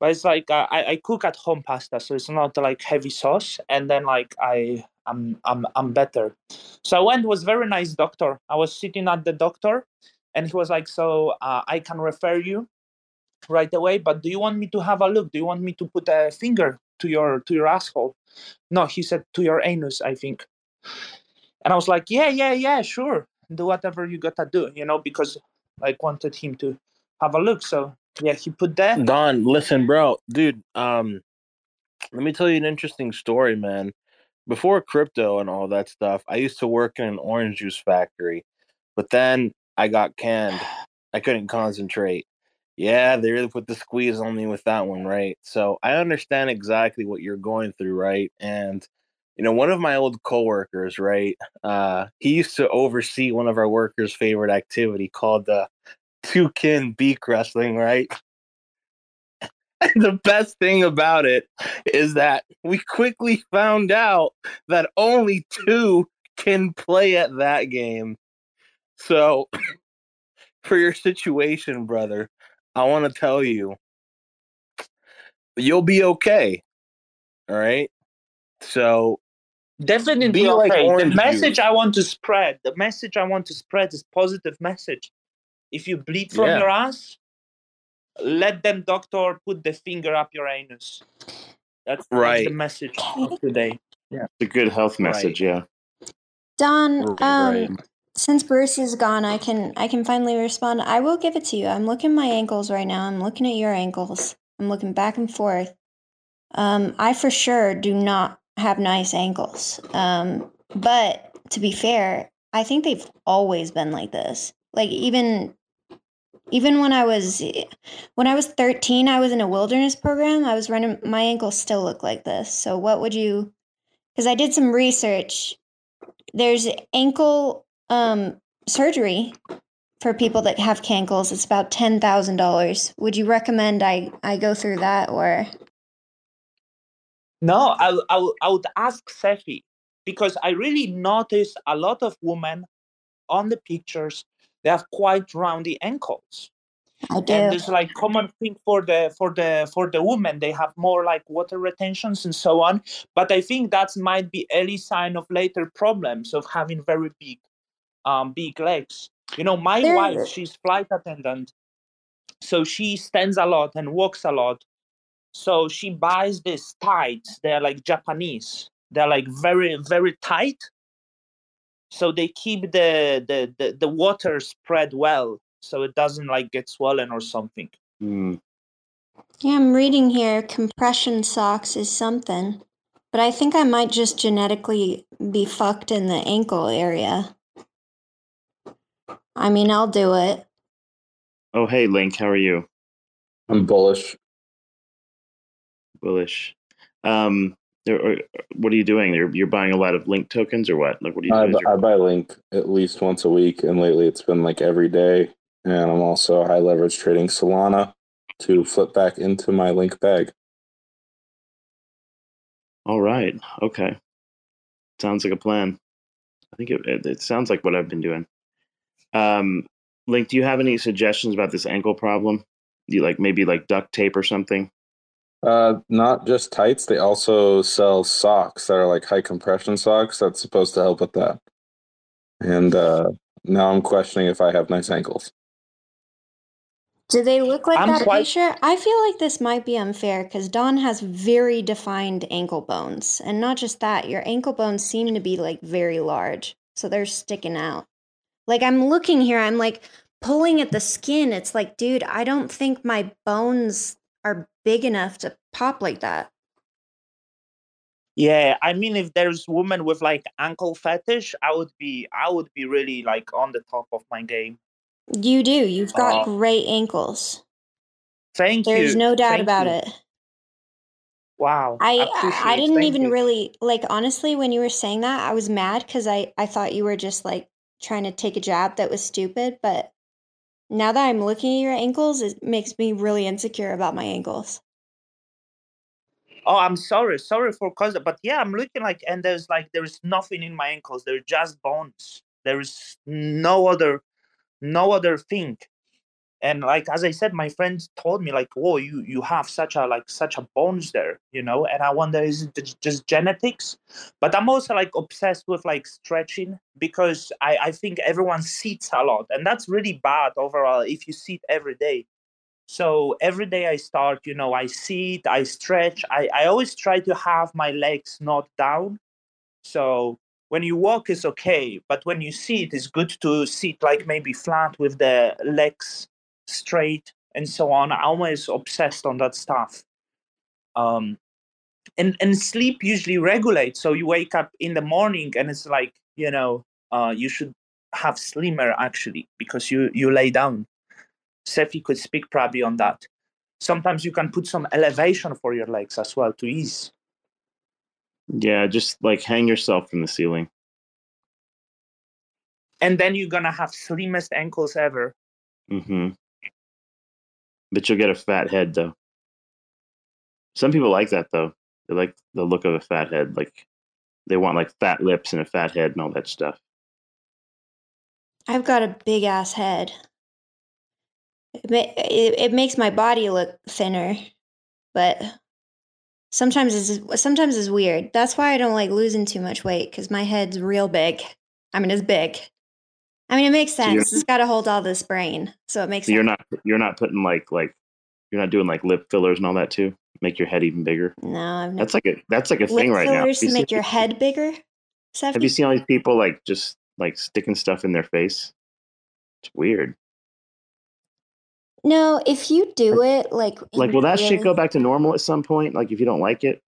[SPEAKER 8] but it's like uh, I, I cook at home pasta so it's not like heavy sauce. And then like i i'm i'm, I'm better. So i went was very nice doctor. I was sitting at the doctor and he was like so uh, i can refer you right away but do you want me to have a look do you want me to put a finger to your to your asshole no he said to your anus i think and i was like yeah yeah yeah sure do whatever you gotta do you know because like wanted him to have a look so yeah he put that
[SPEAKER 9] Don, listen, bro, dude. Um, let me tell you an interesting story, man. Before crypto and all that stuff, I used to work in an orange juice factory, but then I got canned. I couldn't concentrate. Yeah, they really put the squeeze on me with that one, right? So I understand exactly what you're going through, right? And you know, one of my old coworkers, right? Uh, he used to oversee one of our workers' favorite activity called the two kin beak wrestling, right? And the best thing about it is that we quickly found out that only two can play at that game. So, for your situation, brother, I want to tell you you'll be okay. All right. So,
[SPEAKER 8] Definitely
[SPEAKER 9] Be like
[SPEAKER 8] okay. the message
[SPEAKER 9] juice.
[SPEAKER 8] I want to spread, the message I want to spread is positive message. If you bleed from
[SPEAKER 9] Yeah.
[SPEAKER 8] your ass, let them doctor put the finger up your anus. That's, that's
[SPEAKER 9] Right.
[SPEAKER 8] the message of today. Yeah.
[SPEAKER 2] It's a good health message, yeah.
[SPEAKER 1] Don, um,
[SPEAKER 9] right.
[SPEAKER 1] Since Bruce is gone, I can I can finally respond. I will give it to you. I'm looking at my ankles right now. I'm looking at your ankles. I'm looking back and forth. Um, I for sure do not have nice ankles. Um, but to be fair, I think they've always been like this. Like even Even when I was when I was 13, I was in a wilderness program. I was running my ankles still look like this. So what would you cuz I did some research. There's ankle um surgery for people that have cankles. It's about $10,000. Would you recommend I I go through that or
[SPEAKER 8] No, I, I, I would ask Cephii because I really notice a lot of women on the pictures they have quite roundy ankles
[SPEAKER 1] I
[SPEAKER 8] and it's like common thing for the for the for the women they have more like water retentions and so on but i think that might be early sign of later problems of having very big um big legs you know my wife she's flight attendant so she stands a lot and walks a lot so she buys these tights they're like japanese they're like very very tight so they keep the the the, the water spread well so it doesn't like get swollen or something
[SPEAKER 2] Hmm.
[SPEAKER 1] Yeah, I'm reading here compression socks is something. But I think I might just genetically be fucked in the ankle area. I mean, I'll do it.
[SPEAKER 2] Oh, hey, Link, how are you?
[SPEAKER 11] I'm bullish.
[SPEAKER 2] Bullish. Um, there- or- what are you doing? You're you're buying a lot of Link tokens or what? Like, what are you
[SPEAKER 11] I,
[SPEAKER 2] doing?
[SPEAKER 11] bu- I buy Link at least once a week, and lately it's been like every day. And I'm also high leverage trading Solana to flip back into my Link bag.
[SPEAKER 2] All right. Okay. Sounds like a plan. I think it, it, it sounds like what I've been doing. Um, Link, do you have any suggestions about this ankle problem? Do you like maybe like duct tape or something?
[SPEAKER 11] Uh, not just tights, they also sell socks that are like high compression socks that's supposed to help with that. And uh, now I'm questioning if I have nice ankles.
[SPEAKER 1] Do they look like
[SPEAKER 8] I'm
[SPEAKER 1] that
[SPEAKER 8] quite-
[SPEAKER 1] picture? I feel like this might be unfair because Dawn has very defined ankle bones. And not just that, your ankle bones seem to be like very large. So they're sticking out. Like I'm looking here, I'm like pulling at the skin. It's like, dude, I don't think my bones are big enough to pop like that.
[SPEAKER 8] yeah i mean if there's women with like ankle fetish i would be i would be really like on the top of my game
[SPEAKER 1] You do. You've got
[SPEAKER 8] Uh,
[SPEAKER 1] great ankles.
[SPEAKER 8] thank you
[SPEAKER 1] There's no doubt
[SPEAKER 8] thank
[SPEAKER 1] about
[SPEAKER 8] you.
[SPEAKER 1] it.
[SPEAKER 8] wow
[SPEAKER 1] I I, I didn't even
[SPEAKER 8] you.
[SPEAKER 1] really like honestly when you were saying that I was mad because I I thought you were just like trying to take a jab that was stupid. But now that I'm looking at your ankles, it makes me really insecure about my ankles.
[SPEAKER 8] Oh, I'm sorry, sorry for causing. But yeah, I'm looking like, and there's like there's nothing in my ankles. They're just bones. There is no other, no other thing. And like as I said, my friends told me like, "Whoa, you you have such a like such a bones there, you know." And I wonder is it just genetics? But I'm also like obsessed with like stretching because I I think everyone sits a lot, and that's really bad overall if you sit every day. So every day I start, you know, I sit, I stretch. I, I always try to have my legs not down. So when you walk is okay, but when you sit, it's good to sit like maybe flat with the legs straight and so on. I'm always obsessed on that stuff. Um, and and sleep usually regulates. So you wake up in the morning and it's like you know uh, you should have slimmer actually because you you lay down. Cephii could speak probably on that. Sometimes you can put some elevation for your legs as well to ease.
[SPEAKER 2] Yeah, just like hang yourself from the ceiling.
[SPEAKER 8] And then you're gonna have slimmest ankles ever.
[SPEAKER 2] hmm But you'll get a fat head though. Some people like that though. They like the look of a fat head. Like they want like fat lips and a fat head and all that stuff.
[SPEAKER 1] I've got a big ass head. It, it, it makes my body look thinner, but sometimes it's sometimes it's weird. That's why I don't like losing too much weight because my head's real big. I mean, it's big. I mean, it makes
[SPEAKER 2] So
[SPEAKER 1] sense. It's got to hold all this brain, so it makes
[SPEAKER 2] So you're
[SPEAKER 1] sense.
[SPEAKER 2] not you're not putting like like you're not doing like lip fillers and all that too. Make your head even bigger.
[SPEAKER 1] No, I've.
[SPEAKER 2] That's like a that's like a
[SPEAKER 1] Lip
[SPEAKER 2] thing right now.
[SPEAKER 1] fillers to make your head bigger.
[SPEAKER 2] Have you seen all these people like just like sticking stuff in their face? It's weird.
[SPEAKER 1] No, if you do it, like
[SPEAKER 2] Like, will that shit go back to normal at some point? Like, if you don't like it,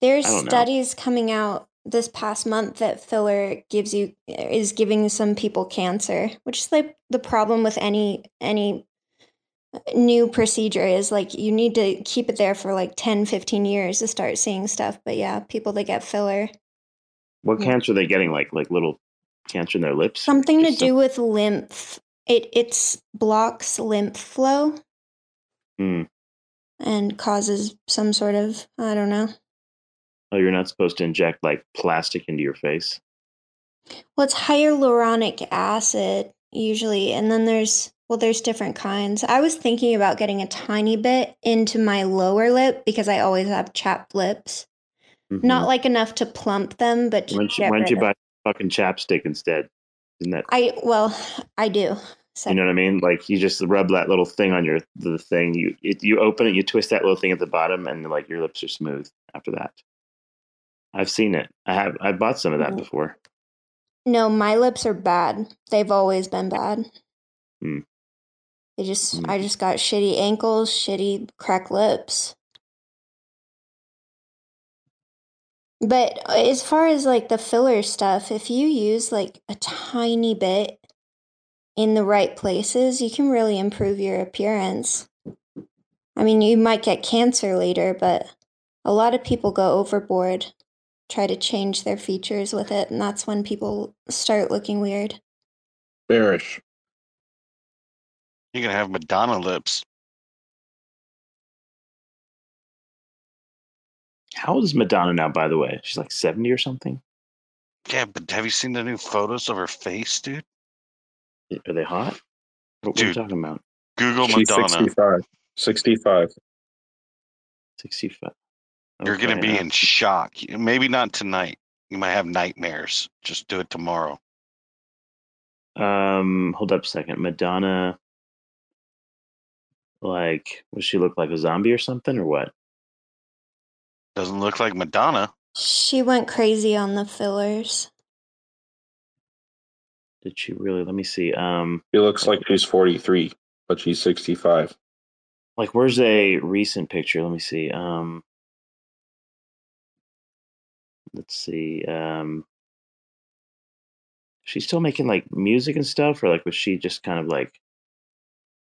[SPEAKER 1] There's
[SPEAKER 2] don't know.
[SPEAKER 1] studies coming out this past month that filler gives you is giving some people cancer, which is like the problem with any any new procedure is like you need to keep it there for like 10 15 years to start seeing stuff but yeah people that get filler
[SPEAKER 2] What
[SPEAKER 1] Yeah.
[SPEAKER 2] cancer are they getting? Like like little cancer in their lips?
[SPEAKER 1] something to
[SPEAKER 2] Just some-
[SPEAKER 1] do with lymph it it's blocks lymph flow
[SPEAKER 2] Hmm.
[SPEAKER 1] and causes some sort of i don't know
[SPEAKER 2] Oh, you're not supposed to inject like plastic into your face.
[SPEAKER 1] well it's hyaluronic acid usually and then there's well there's different kinds i was thinking about getting a tiny bit into my lower lip because i always have chapped lips not
[SPEAKER 2] Mhm.
[SPEAKER 1] like enough to plump them but
[SPEAKER 2] Why don't you, why don't you buy fucking chapstick instead? Isn't that
[SPEAKER 1] i well i do so
[SPEAKER 2] you know what I mean? Like you just rub that little thing on your the thing. You it, you open it, you twist that little thing at the bottom, and like your lips are smooth after that. I've seen it. I have. I bought some of that
[SPEAKER 1] Mhm.
[SPEAKER 2] before.
[SPEAKER 1] no my lips are bad they've always been bad
[SPEAKER 2] Hmm.
[SPEAKER 1] they just
[SPEAKER 2] Hmm.
[SPEAKER 1] i just got shitty ankles shitty cracked lips But uh, as far as like the filler stuff, if you use like a tiny bit in the right places, you can really improve your appearance. I mean, you might get cancer later, but a lot of people go overboard, try to change their features with it, and that's when people start looking weird.
[SPEAKER 11] Bearish.
[SPEAKER 7] You're gonna have Madonna lips.
[SPEAKER 2] How old is Madonna now? By the way, she's like seventy or something.
[SPEAKER 7] Yeah, but have you seen the new photos of her face, dude?
[SPEAKER 2] Are they hot? What, what are you talking about?
[SPEAKER 7] Google
[SPEAKER 11] She's
[SPEAKER 7] Madonna.
[SPEAKER 11] 65. 65.
[SPEAKER 2] Sixty-five.
[SPEAKER 7] You're gonna be
[SPEAKER 2] uh,
[SPEAKER 7] in shock. Maybe not tonight. You might have nightmares. Just do it tomorrow.
[SPEAKER 2] Um, hold up a second. Madonna, like, does she look like a zombie or something, or what?
[SPEAKER 7] Doesn't look like Madonna.
[SPEAKER 1] She went crazy on the fillers.
[SPEAKER 2] Did she really? Let me see. Um,
[SPEAKER 11] She looks like she's 43, but she's 65.
[SPEAKER 2] like, where's a recent picture? Let me see. Um, let's see. Um, she's still making like music and stuff, or like was she just kind of like?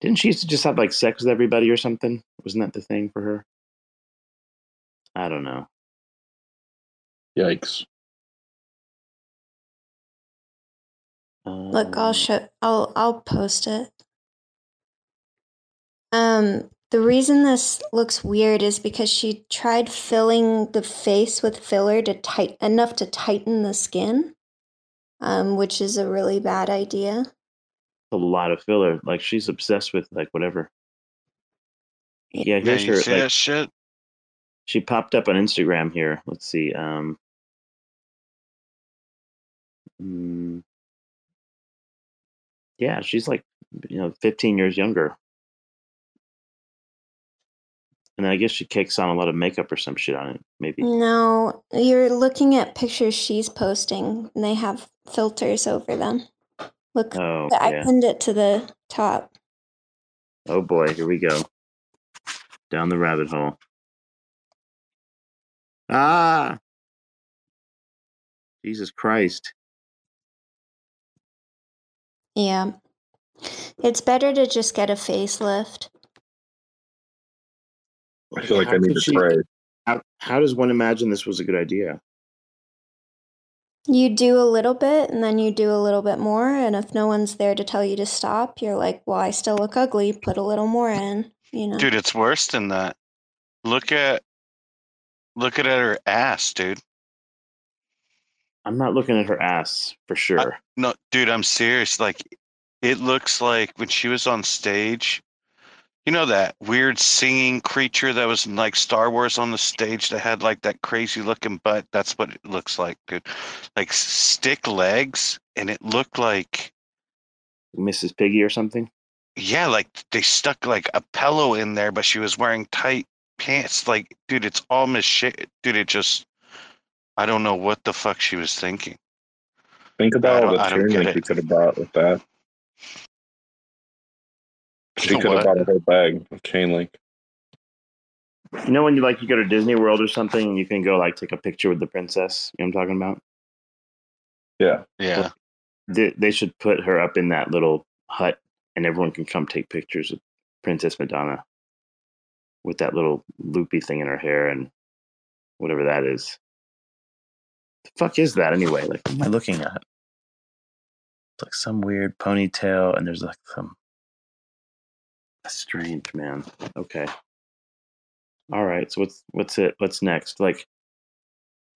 [SPEAKER 2] Didn't she used to just have like sex with everybody or something? Wasn't that the thing for her? I don't know.
[SPEAKER 11] Yikes.
[SPEAKER 1] Look, I'll
[SPEAKER 2] Um,
[SPEAKER 1] show. I'll I'll post it. Um, the reason this looks weird is because she tried filling the face with filler to tight enough to tighten the skin, um, which is a really bad idea.
[SPEAKER 2] a lot of filler. Like she's obsessed with like whatever. Yeah,
[SPEAKER 7] Yeah,
[SPEAKER 2] here's
[SPEAKER 7] you
[SPEAKER 2] her.
[SPEAKER 7] see
[SPEAKER 2] Like,
[SPEAKER 7] that shit?
[SPEAKER 2] she popped up on Instagram here. Let's see. Um, mm, yeah, she's like you know 15 years younger. And then I guess she cakes on a lot of makeup or some shit on it, maybe.
[SPEAKER 1] No, you're looking at pictures she's posting, and they have filters over them. Look,
[SPEAKER 2] Oh,
[SPEAKER 1] I
[SPEAKER 2] yeah.
[SPEAKER 1] pinned it to the top.
[SPEAKER 2] Oh boy, here we go. Down the rabbit hole. Ah! Jesus Christ.
[SPEAKER 1] Yeah, it's better to just get a facelift.
[SPEAKER 11] I feel like
[SPEAKER 2] How
[SPEAKER 11] I need to
[SPEAKER 2] she-
[SPEAKER 11] pray.
[SPEAKER 2] How, how does one imagine this was a good idea?
[SPEAKER 1] You do a little bit and then you do a little bit more. And if no one's there to tell you to stop, you're like, well, I still look ugly. Put a little more in, you know?
[SPEAKER 7] Dude, it's worse than that. Look at look at her ass, dude.
[SPEAKER 2] I'm not looking at her ass for sure.
[SPEAKER 7] No, dude, I'm serious. Like, it looks like when she was on stage, you know that weird singing creature that was in like Star Wars on the stage that had like that crazy looking butt. That's what it looks like, dude. Like stick legs, and it looked like
[SPEAKER 2] Mrs. Piggy or something.
[SPEAKER 7] yeah, like they stuck like a pillow in there, but she was wearing tight pants. Like, dude, it's all misshaped. Dude, it just I don't know what the fuck she was thinking.
[SPEAKER 11] Think about all the
[SPEAKER 7] I don't get
[SPEAKER 11] chain
[SPEAKER 7] it.
[SPEAKER 11] you could have bought with that. She could have bought a whole bag of chain link.
[SPEAKER 2] You know when you like you go to Disney World or something and you can go like take a picture with the princess? You know what I'm talking about?
[SPEAKER 11] Yeah.
[SPEAKER 7] Yeah.
[SPEAKER 2] They, they should put her up in that little hut and everyone can come take pictures of Princess Madonna with that little loopy thing in her hair and whatever that is. The fuck is that anyway? Like, what am I looking at? It's like some weird ponytail, and there's like some strange man. Okay. All right. So what's what's it? What's next? Like,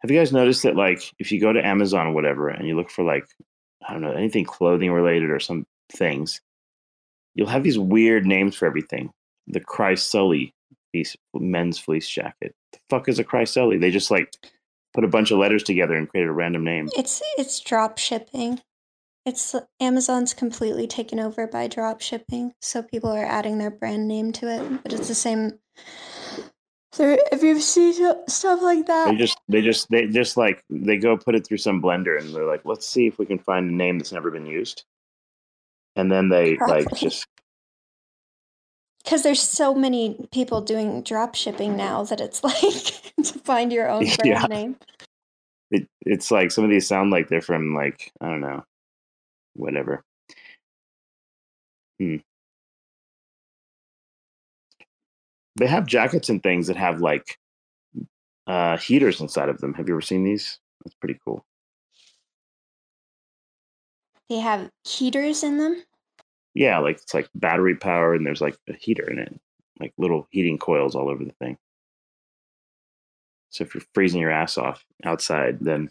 [SPEAKER 2] have you guys noticed that like if you go to Amazon or whatever and you look for like I don't know anything clothing related or some things, you'll have these weird names for everything. The Christ Sully piece, men's fleece jacket. The fuck is a Sully? They just like put a bunch of letters together and created a random name.
[SPEAKER 1] It's it's drop shipping. It's uh, Amazon's completely taken over by drop shipping, so people are adding their brand name to it, but it's the same. So if you've seen stuff like that, They
[SPEAKER 2] just they just they just like they go put it through some blender and they're like, let's see if we can find a name that's never been used. And then they like just
[SPEAKER 1] because there's so many people doing drop shipping now that it's like to find your own brand
[SPEAKER 2] Yeah.
[SPEAKER 1] name.
[SPEAKER 2] it, it's like some of these sound like they're from like I don't know, whatever. Hmm. They have jackets and things that have like uh, heaters inside of them. Have you ever seen these? That's pretty cool.
[SPEAKER 1] They have heaters in them.
[SPEAKER 2] Yeah, like it's like battery power, and there's like a heater in it, like little heating coils all over the thing. So if you're freezing your ass off outside, then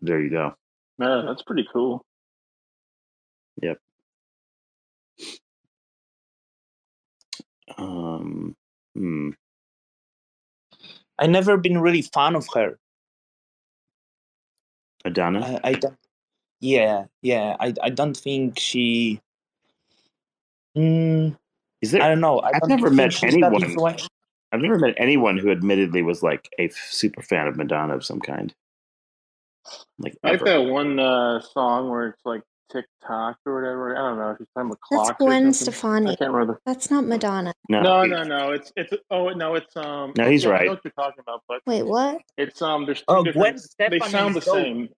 [SPEAKER 2] there you go.
[SPEAKER 12] Yeah, that's pretty cool.
[SPEAKER 2] Yep. Um. Hmm.
[SPEAKER 8] I never been really fan of her.
[SPEAKER 2] Adana.
[SPEAKER 8] I, I don't. Yeah, yeah. I I don't think she. Mm,
[SPEAKER 2] Is there?
[SPEAKER 8] I don't know. I
[SPEAKER 2] I've
[SPEAKER 8] don't
[SPEAKER 2] never met anyone. I've never met anyone who admittedly was like a f- super fan of Madonna of some kind. Like
[SPEAKER 12] I like that one uh, song where it's like TikTok or whatever. I don't know. She's talking about
[SPEAKER 1] That's
[SPEAKER 12] clocks or
[SPEAKER 1] Gwen
[SPEAKER 12] something. I
[SPEAKER 1] Stefani.
[SPEAKER 12] can't remember.
[SPEAKER 1] That's not Madonna.
[SPEAKER 2] No,
[SPEAKER 12] No, no, no. It's it's oh no, it's um.
[SPEAKER 2] No, he's
[SPEAKER 12] yeah, I
[SPEAKER 2] right.
[SPEAKER 12] know what you're talking about, but
[SPEAKER 1] Wait, what?
[SPEAKER 12] it's um. There's two
[SPEAKER 8] Oh,
[SPEAKER 12] different.
[SPEAKER 8] Gwen
[SPEAKER 12] they sound the
[SPEAKER 8] is
[SPEAKER 12] same.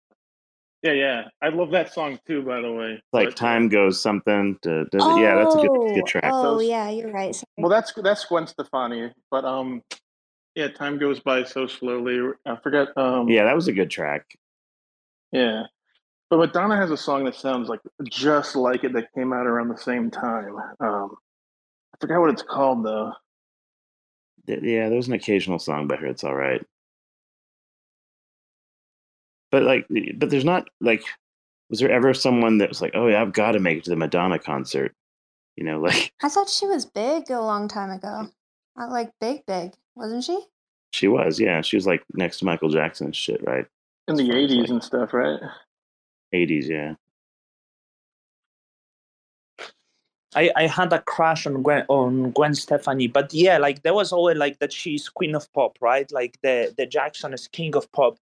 [SPEAKER 12] Yeah, yeah. I love that song too, by the way.
[SPEAKER 2] like
[SPEAKER 12] But, uh,
[SPEAKER 2] time goes something. To, to, yeah, that's a good
[SPEAKER 1] Oh,
[SPEAKER 2] good track.
[SPEAKER 1] oh
[SPEAKER 12] Those-
[SPEAKER 1] yeah, you're right. Sorry.
[SPEAKER 12] Well, that's that's Gwen Stefani, but um, yeah, time goes by so slowly. I forget. Um,
[SPEAKER 2] Yeah, that was a good track.
[SPEAKER 12] yeah. But Madonna has a song that sounds like just like it that came out around the same time. Um, I forgot what it's called though.
[SPEAKER 2] Th- Yeah, there's an occasional song by her. It's all right. But like, but there's not like, was there ever someone that was like, oh yeah, I've got to make it to the Madonna concert? You know, like
[SPEAKER 1] I thought she was big a long time ago. Not like big, big, wasn't she?
[SPEAKER 2] she was. Yeah, she was like next to Michael Jackson and shit, right?
[SPEAKER 12] In the
[SPEAKER 2] As far as,
[SPEAKER 12] '80s
[SPEAKER 2] like-
[SPEAKER 12] and stuff, right?
[SPEAKER 2] 80s, yeah.
[SPEAKER 8] I, I had a crush on Gwen on Gwen Stefani, but yeah, like there was always like that she's queen of pop, right? Like the the Jackson is king of pop,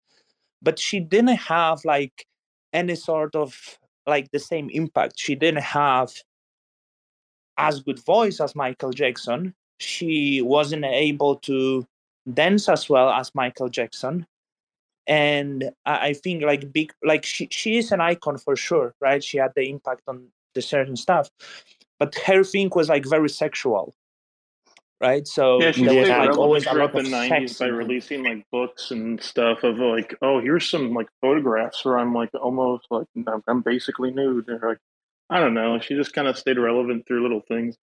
[SPEAKER 8] but she didn't have like any sort of like the same impact. She didn't have as good voice as Michael Jackson. She wasn't able to dance as well as Michael Jackson. And I I think like big like she she is an icon for sure, right? She had the impact on the certain stuff but her thing was like very sexual right so
[SPEAKER 12] Yeah, she
[SPEAKER 8] there was like always a
[SPEAKER 12] throughout
[SPEAKER 8] lot
[SPEAKER 12] the
[SPEAKER 8] of
[SPEAKER 12] '90s
[SPEAKER 8] sex
[SPEAKER 12] by releasing like books and stuff of like, oh, here's some like photographs where I'm like almost like I'm, I'm basically nude. Or like, I don't know. She just kind of stayed relevant through little things.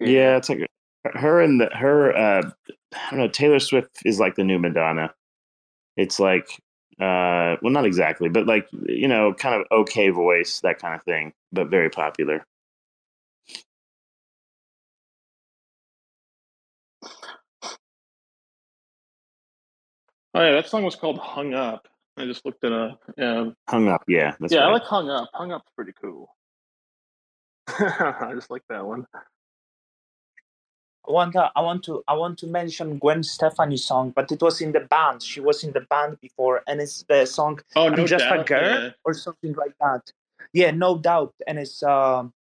[SPEAKER 2] Yeah, it's like her and the her. Uh, I don't know. Taylor Swift is like the new Madonna. It's like, uh, well, not exactly, but like you know, kind of okay voice, that kind of thing, but very popular.
[SPEAKER 12] Oh yeah, that song was called "Hung Up." I just looked it up. Yeah,
[SPEAKER 2] Hung up, yeah, that's
[SPEAKER 12] yeah, I like "Hung Up." "Hung Up's pretty cool. I just like that one.
[SPEAKER 8] I want to, I want to I want to mention Gwen Stefani song, but it was in the band. She was in the band before, and it's the song
[SPEAKER 12] Oh,
[SPEAKER 8] "I'm
[SPEAKER 12] no
[SPEAKER 8] Just a. Girl"
[SPEAKER 12] Yeah.
[SPEAKER 8] or something like that. Yeah, no doubt. And it's um,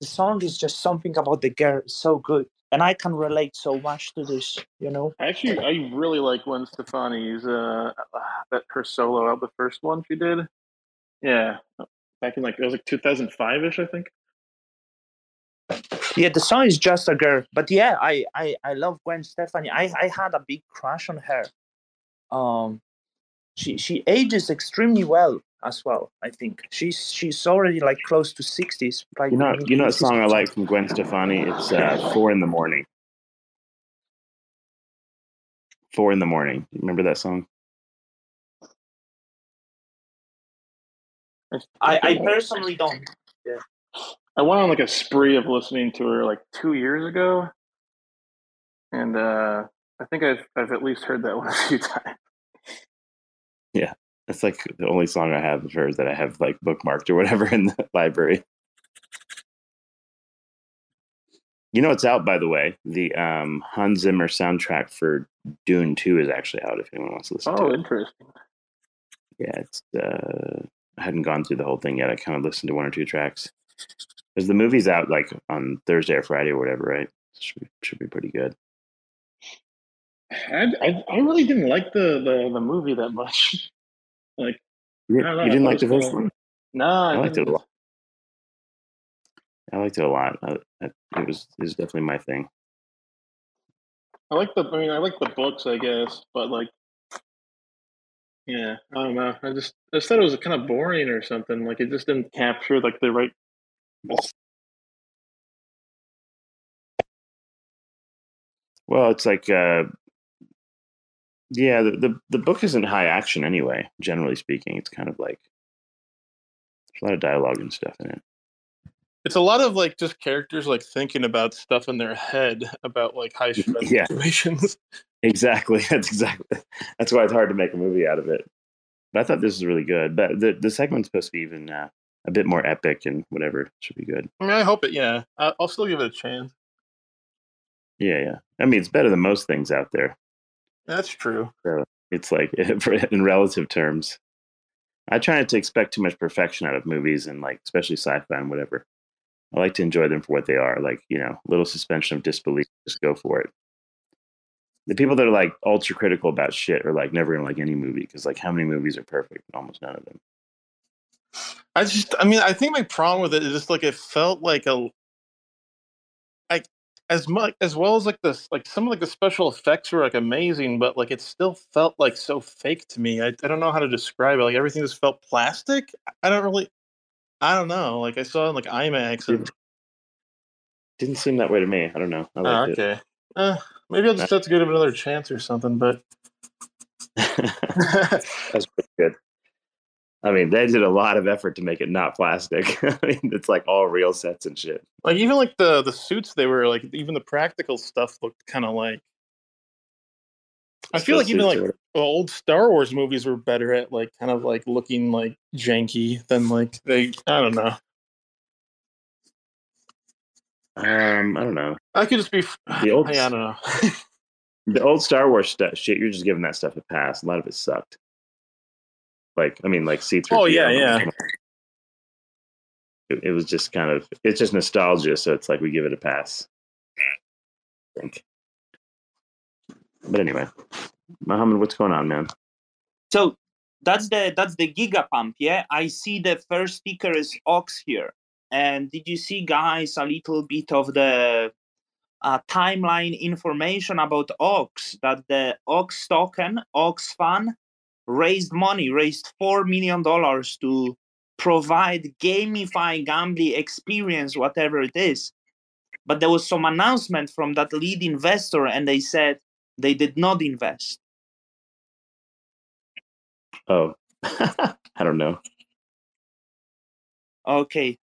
[SPEAKER 8] the song is just something about the girl, so good, and I can relate so much to this. You know.
[SPEAKER 12] Actually, I really like Gwen Stefani's uh that her solo album, the first one she did. Yeah, back in like it was like 2005 ish, I think.
[SPEAKER 8] Yeah, the song is just a girl, but yeah, I I I love Gwen Stefani. I I had a big crush on her. Um, she she ages extremely well as well. I think she's she's already like close to sixties. Like
[SPEAKER 2] You know, you know
[SPEAKER 8] a
[SPEAKER 2] song I like from Gwen Stefani? It's uh, "Four in the Morning." Four in the morning. You remember that song?
[SPEAKER 8] I I personally don't.
[SPEAKER 12] I went on like a spree of listening to her like two years ago, and uh, I think I've I've at least heard that one a few times.
[SPEAKER 2] Yeah, it's like the only song I have of hers that I have like bookmarked or whatever in the library. You know, it's out by the way. The um, Hans Zimmer soundtrack for Dune Two is actually out. If anyone wants to listen to
[SPEAKER 12] Oh,
[SPEAKER 2] it.
[SPEAKER 12] interesting.
[SPEAKER 2] yeah, it's uh I hadn't gone through the whole thing yet. I kind of listened to one or two tracks. Because the movie's out like on Thursday or Friday or whatever, right? Should be, should be pretty good.
[SPEAKER 12] I, I, I really didn't like the, the, the movie that much. Like,
[SPEAKER 2] You,
[SPEAKER 12] know,
[SPEAKER 2] you didn't like the first one?
[SPEAKER 12] no, I,
[SPEAKER 2] I liked it a lot. I liked it a lot. I, it was it was definitely my thing.
[SPEAKER 12] I like the. I mean, I like the books, I guess, but like, yeah, I don't know. I just I just thought it was kind of boring or something. Like, it just didn't capture like the right.
[SPEAKER 2] Well, it's like uh yeah, the, the the book isn't high action anyway, generally speaking. It's kind of like there's a lot of dialogue and stuff in it.
[SPEAKER 12] It's a lot of like just characters like thinking about stuff in their head about like high stress
[SPEAKER 2] Yeah.
[SPEAKER 12] situations.
[SPEAKER 2] Exactly. That's exactly. That's why it's hard to make a movie out of it. But I thought this was really good. But the the segment's supposed to be even uh, a bit more epic and whatever. Should be good.
[SPEAKER 12] I mean, I hope it. Yeah, I'll still give it a chance.
[SPEAKER 2] Yeah, yeah. I mean, it's better than most things out there.
[SPEAKER 12] That's true.
[SPEAKER 2] So it's like in relative terms. I try not to expect too much perfection out of movies and like especially sci-fi and whatever. I like to enjoy them for what they are. Like you know, little suspension of disbelief. Just go for it. The people that are like ultra critical about shit are like never gonna like any movie because like how many movies are perfect? Almost none of them.
[SPEAKER 12] I just, I mean, I think my problem with it is just like it felt like a, like as much as well as like this, like some of like the special effects were like amazing, but like it still felt like so fake to me. I, I don't know how to describe it. Like everything just felt plastic. I don't really, I don't know. Like I saw in like IMAX. And,
[SPEAKER 2] Didn't seem that way to me. I don't know. I
[SPEAKER 12] oh,
[SPEAKER 2] liked it.
[SPEAKER 12] okay. Uh, maybe I'll just have to give it another chance or something. But
[SPEAKER 2] That's pretty good. I mean, they did a lot of effort to make it not plastic. I mean, it's like all real sets and shit.
[SPEAKER 12] like even like the the suits they were like even the practical stuff looked kind of like I feel like even like the old Star Wars movies were better at like kind of like looking like janky than like they I don't know.
[SPEAKER 2] Um, I don't know.
[SPEAKER 12] I could just be
[SPEAKER 2] The old,
[SPEAKER 12] I don't know.
[SPEAKER 2] the old Star Wars stuff, shit. You're just giving that stuff a pass. A lot of it sucked. Like, I mean, like C three.
[SPEAKER 12] Oh, yeah, yeah.
[SPEAKER 2] It, it was just kind of. It's just nostalgia, so it's like we give it a pass. I think. But anyway, Mohammed, what's going on, man?
[SPEAKER 8] So that's the that's the gigapump, yeah. I see the first speaker is Ox here. And did you see, guys, a little bit of the uh, timeline information about Ox? That the Ox token, Ox Fan, raised money, raised four million dollars to provide gamify gambling experience, whatever it is. But there was some announcement from that lead investor, and they said they did not invest.
[SPEAKER 2] Oh, I don't know.
[SPEAKER 8] Okay.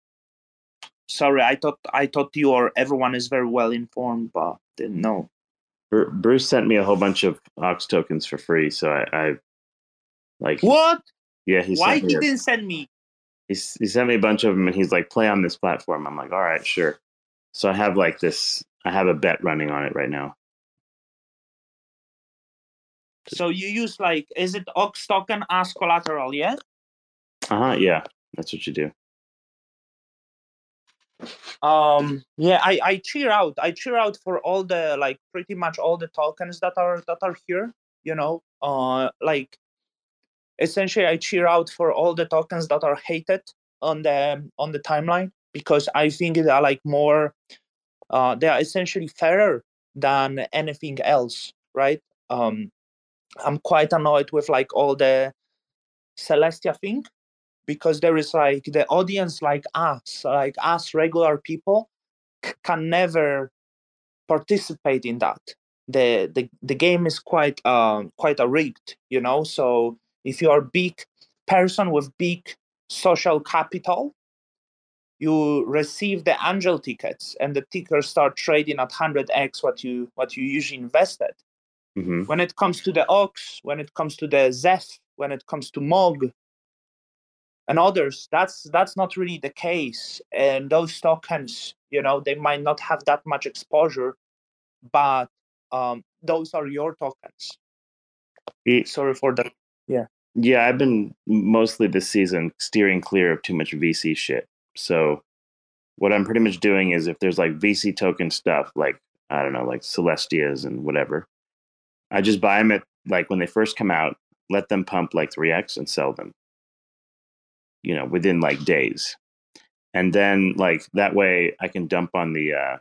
[SPEAKER 8] Sorry, I thought I thought you or everyone is very well informed, but didn't know.
[SPEAKER 2] Bruce sent me a whole bunch of Ox tokens for free, so I, I like.
[SPEAKER 8] What?
[SPEAKER 2] Yeah, he
[SPEAKER 8] Why
[SPEAKER 2] sent me.
[SPEAKER 8] he didn't send me?
[SPEAKER 2] he, he sent me a bunch of them and he's like play on this platform i'm like all right sure so i have like this i have a bet running on it right now
[SPEAKER 8] So you use like is it Ox token as collateral, yeah?
[SPEAKER 2] uh-huh yeah that's what you do
[SPEAKER 8] Um yeah, I, I cheer out. I cheer out for all the like pretty much all the tokens that are that are here, you know. Uh like essentially I cheer out for all the tokens that are hated on the on the timeline because I think they are like more Uh, they are essentially fairer than anything else, right? Um, I'm quite annoyed with like all the Celestia thing because there is like the audience like us, like us regular people, c- can never participate in that. The the, the game is quite um quite a rigged, you know. So if you are big person with big social capital, you receive the angel tickets and the tickers start trading at 100x what you what you usually invested.
[SPEAKER 2] Hmm
[SPEAKER 8] when it comes to the ox when it comes to the zeph when it comes to mog and others that's that's not really the case. And those tokens you know they might not have that much exposure but um, those are your tokens.
[SPEAKER 2] E-
[SPEAKER 8] sorry for that yeah
[SPEAKER 2] Yeah, I've been mostly this season steering clear of too much VC shit. So what I'm pretty much doing is if there's like VC token stuff, like I don't know, like Celestias and whatever, I just buy them at like when they first come out, let them pump like 3x and sell them. You know, within like days. And then like that way I can dump on the uh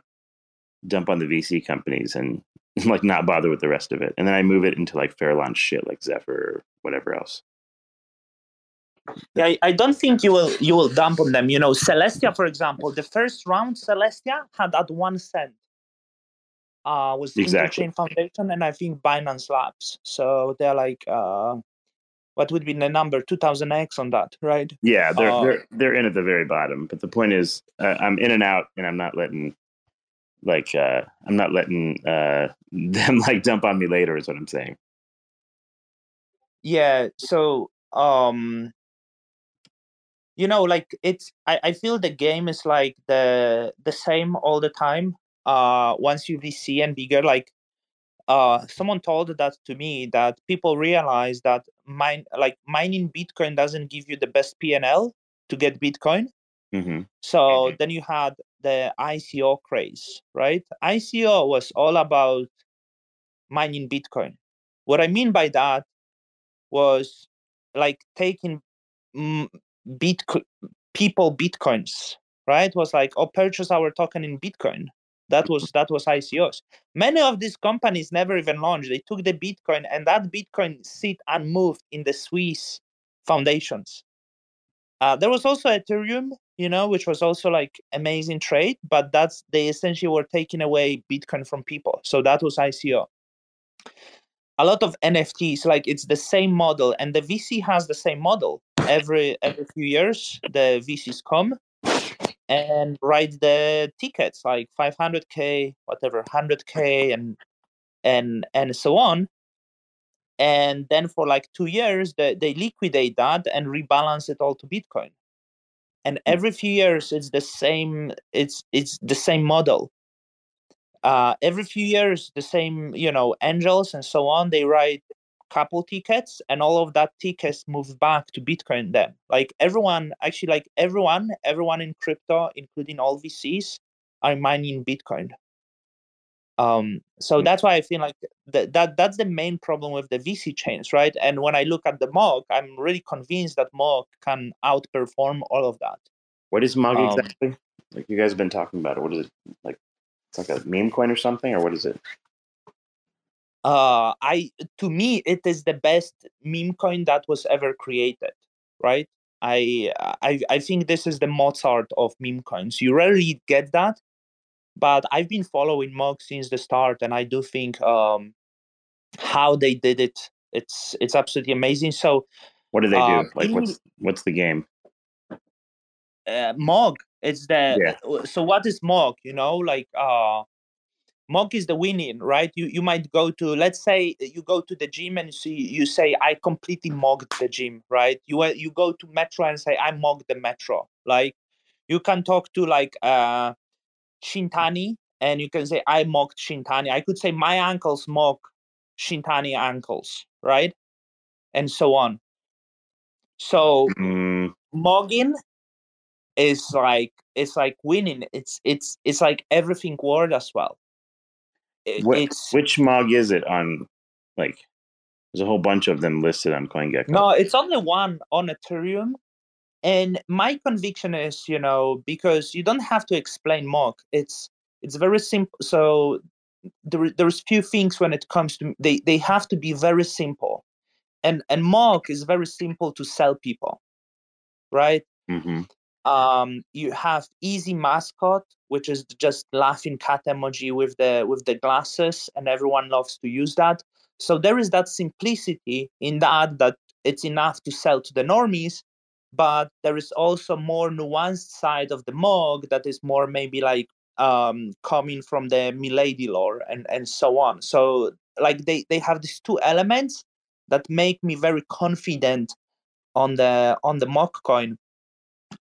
[SPEAKER 2] dump on the VC companies and like not bother with the rest of it. And then I move it into like fair launch shit like Zephyr or whatever else.
[SPEAKER 8] Yeah, I, I don't think you will you will dump on them. You know, Celestia, for example, the first round Celestia had at one cent. Uh was
[SPEAKER 2] Exactly.
[SPEAKER 8] Interchain Foundation and I think Binance Labs. So they're like uh what would be the number? Two thousand X on that, right?
[SPEAKER 2] Yeah, they're
[SPEAKER 8] Uh,
[SPEAKER 2] they're they're in at the very bottom. But the point is, uh, I'm in and out, and I'm not letting like uh, I'm not letting uh, them like dump on me later. Is what I'm saying.
[SPEAKER 8] yeah so um you know like it's I, I feel the game is like the the same all the time uh once you vc and bigger like uh someone told that to me that people realize that mine like mining bitcoin doesn't give you the best pnl to get bitcoin
[SPEAKER 2] hmm
[SPEAKER 8] so then you had the ico craze right? Ico was all about mining bitcoin. What i mean by that was like taking bitcoin people bitcoins right? Was like oh purchase our token in bitcoin. That was that was icos many of these companies never even launched. They took the bitcoin and that bitcoin sit unmoved in the swiss foundations uh, there was also ethereum you know which was also like amazing trade but that's they essentially were taking away bitcoin from people so that was ico a lot of NFTs, like it's the same model, and the VC has the same model. Every every few years, the VCs come and write the tickets, like 500k, whatever, 100k, and and and so on. And then for like two years, they, they liquidate that and rebalance it all to Bitcoin. And every few years, it's the same. It's it's the same model uh, every few years the same you know angels and so on they write couple tickets and all of that tickets move back to bitcoin then like everyone actually like everyone everyone in crypto including all vcs are mining bitcoin um so
[SPEAKER 2] Mm.
[SPEAKER 8] that's why i feel like that, that that's the main problem with the vc chains right and when i look at the mog i'm really convinced that mog can outperform all of that
[SPEAKER 2] What is Mog
[SPEAKER 8] Um,
[SPEAKER 2] exactly? Like you guys have been talking about it. What is it? Like it's like a meme coin or something, or what is it?
[SPEAKER 8] uh i to me it is the best meme coin that was ever created right i i i think this is the mozart of meme coins you rarely get that but i've been following mog since the start and i do think um how they did it it's it's absolutely amazing so
[SPEAKER 2] What do they do?
[SPEAKER 8] um
[SPEAKER 2] Like
[SPEAKER 8] in
[SPEAKER 2] what's what's the game?
[SPEAKER 8] uh, mog it's the
[SPEAKER 2] Yeah.
[SPEAKER 8] uh, so what is mog you know like uh mog is the winning right you you might go to let's say you go to the gym and you see you say i completely mogged the gym right you uh, you go to metro and say i mogged the metro like you can talk to like uh Xintani and you can say i mocked Xintani. I could say my ankles mock Xintani ankles right? And so on. So
[SPEAKER 2] Mm,
[SPEAKER 8] mogging is like it's like winning. It's it's it's like everything word as well. It-
[SPEAKER 2] what which Mog is it on? Like there's a whole bunch of them listed on CoinGecko.
[SPEAKER 8] no it's only one on ethereum and my conviction is you know because you don't have to explain mog it's it's very simple so there, there's few things when it comes to they they have to be very simple. And and mog is very simple to sell people right?
[SPEAKER 2] Hmm
[SPEAKER 8] um you have easy mascot which is just laughing cat emoji with the with the glasses and everyone loves to use that. So there is that simplicity in that that it's enough to sell to the normies but there is also more nuanced side of the mog that is more maybe like um coming from the milady lore and and so on. So like they they have these two elements that make me very confident on the on the mog coin.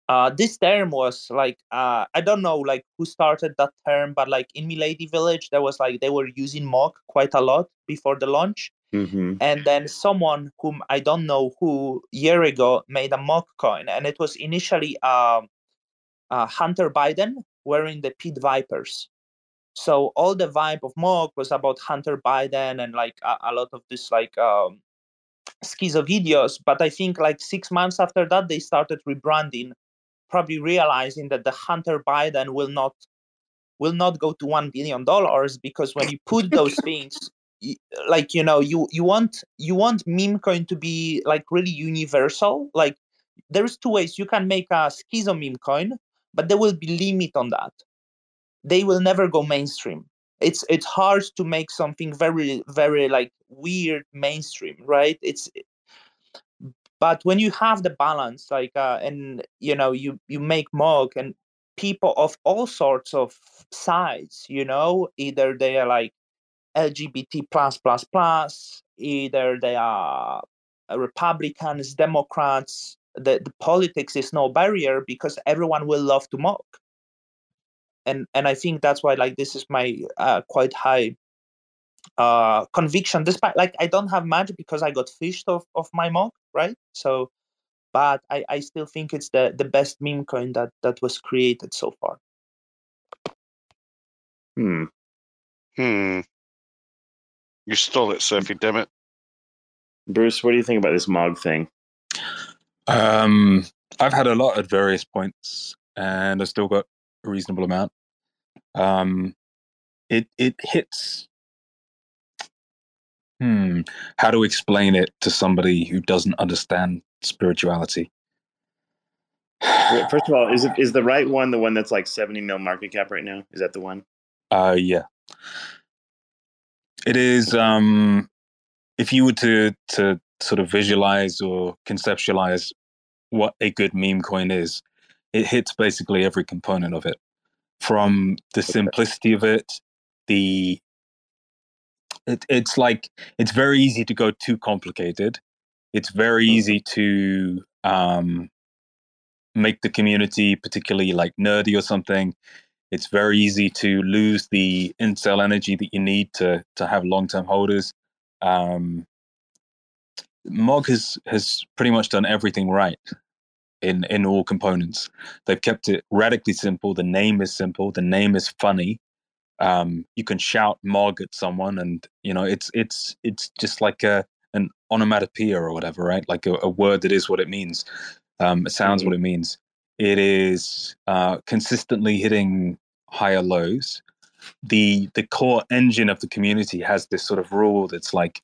[SPEAKER 8] Uh this term was like uh i don't know like who started that term but like in milady village there was like they were using mog quite a lot before the launch
[SPEAKER 2] hmm
[SPEAKER 8] and then someone whom i don't know who year ago made a mog coin and it was initially um uh, hunter biden wearing the pit vipers. So all the vibe of mog was about hunter biden and like a, a lot of this like um schizo videos but i think like six months after that they started rebranding probably realizing that the hunter biden will not will not go to one billion dollars because when you put those things like you know you you want you want meme coin to be like really universal like there's two ways. You can make a schizo meme coin but there will be limit on that. They will never go mainstream. It's it's hard to make something very very like weird mainstream right? It's but when you have the balance like uh, and you know you you make mog and people of all sorts of sides you know either they are like lgbt plus plus plus either they are republicans democrats the, the politics is no barrier because everyone will love to mog and and i think that's why like this is my uh, quite high uh conviction despite like i don't have much because i got phished off of my mog right so but i i still think it's the the best meme coin that that was created so far
[SPEAKER 2] Hmm.
[SPEAKER 7] Hmm. You stole it, Sophie. Damn it.
[SPEAKER 2] Bruce, what do you think about this Mog thing?
[SPEAKER 4] Um, I've had a lot at various points, and I've still got a reasonable amount. Um, it it hits. Hmm. How to explain it to somebody who doesn't understand spirituality?
[SPEAKER 2] Well, First of all, is it is the right one the one that's like seventy mil market cap right now? Is that the one?
[SPEAKER 4] Uh, yeah. It is. Um, if you were to to sort of visualize or conceptualize what a good meme coin is, it hits basically every component of it, from the simplicity of it, the it, it's like it's very easy to go too complicated. It's very easy to um, make the community particularly like nerdy or something. It's very easy to lose the incel energy that you need to to have long term holders. Um, Mog has has pretty much done everything right in in all components. They've kept it radically simple. The name is simple. The name is funny. Um, you can shout Mog at someone, and you know it's it's it's just like a an onomatopoeia or whatever, right? Like a, a word that is what it means. Um, it sounds what it means. It is uh, consistently hitting higher lows. The the core engine of the community has this sort of rule that's like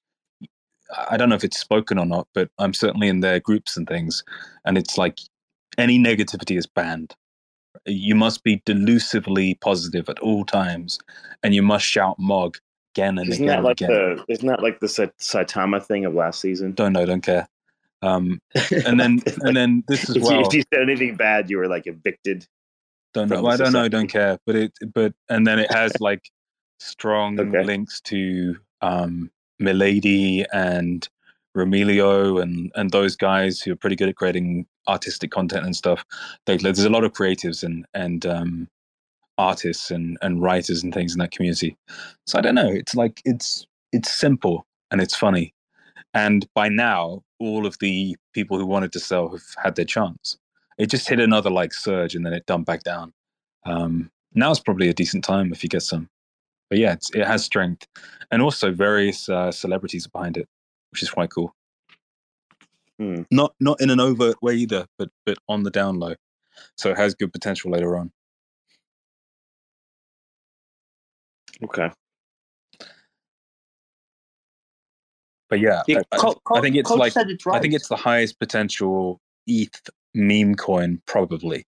[SPEAKER 4] I don't know if it's spoken or not, but I'm certainly in their groups and things, and it's like any negativity is banned. You must be delusively positive at all times, and you must shout "Mog" again and
[SPEAKER 2] Isn't
[SPEAKER 4] again
[SPEAKER 2] that like
[SPEAKER 4] again.
[SPEAKER 2] the isn't that like the Saitama thing of last season?
[SPEAKER 4] Don't know, don't care. Um, and then and then this
[SPEAKER 2] is
[SPEAKER 4] well.
[SPEAKER 2] if you said anything bad, you were like evicted.
[SPEAKER 4] Don't know.
[SPEAKER 2] the
[SPEAKER 4] I don't know. Don't care. But it. But and then it has like strong
[SPEAKER 2] Okay.
[SPEAKER 4] links to um, Milady and Remilia and and those guys who are pretty good at creating artistic content and stuff. They, there's a lot of creatives and and um, artists and and writers and things in that community. So I don't know. It's like it's it's simple and it's funny. And by now, all of the people who wanted to sell have had their chance. It just hit another like surge and then it dumped back down. Um, now's probably a decent time if you get some. But yeah, it's, it has strength, and also various uh, celebrities are behind it, which is quite cool.
[SPEAKER 2] Hmm.
[SPEAKER 4] Not not in an overt way either, but but on the down low. So it has good potential later on.
[SPEAKER 2] Okay.
[SPEAKER 4] But yeah,
[SPEAKER 8] Yeah,
[SPEAKER 4] I, I- I think it's
[SPEAKER 8] Coach
[SPEAKER 4] like
[SPEAKER 8] said it
[SPEAKER 4] I think it's the highest potential ETH meme coin probably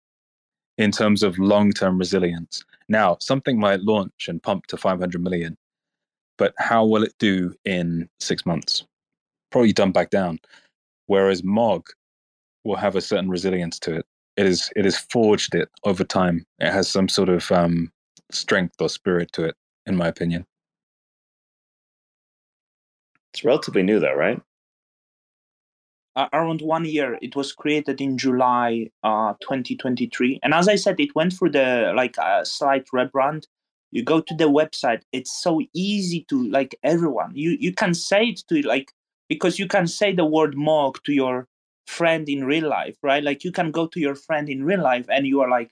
[SPEAKER 4] in terms of long-term resilience. Now, something might launch and pump to 500 million, but how will it do in 6 months? Probably dump back down. Whereas Mog will have a certain resilience to it. It is it has forged it over time. It has some sort of um, strength or spirit to it, in my opinion.
[SPEAKER 2] It's relatively new though, right?
[SPEAKER 8] Uh, around one year. It was created in July uh, 2023, and as I said, it went through the like uh, slight rebrand. You go to the website; it's so easy to like everyone. You you can say it to like because you can say the word "mog" to your friend in real life, right? Like you can go to your friend in real life, and you are like,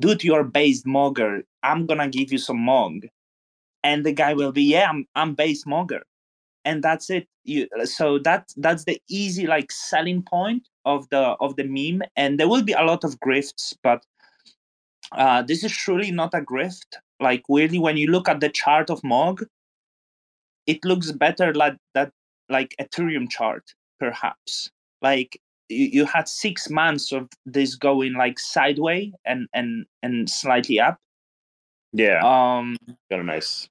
[SPEAKER 8] "Dude, you're based mogger. I'm gonna give you some mog," and the guy will be, "Yeah, I'm I'm based mogger." And that's it. You so that that's the easy like selling point of the of the meme. And there will be a lot of grifts but uh this is surely not a grift. Like weirdly when you look at the chart of mog it looks better like that like ethereum chart perhaps. Like you, you had six months of this going like sideways and and and slightly up.
[SPEAKER 2] Yeah.
[SPEAKER 8] um
[SPEAKER 2] Got a nice.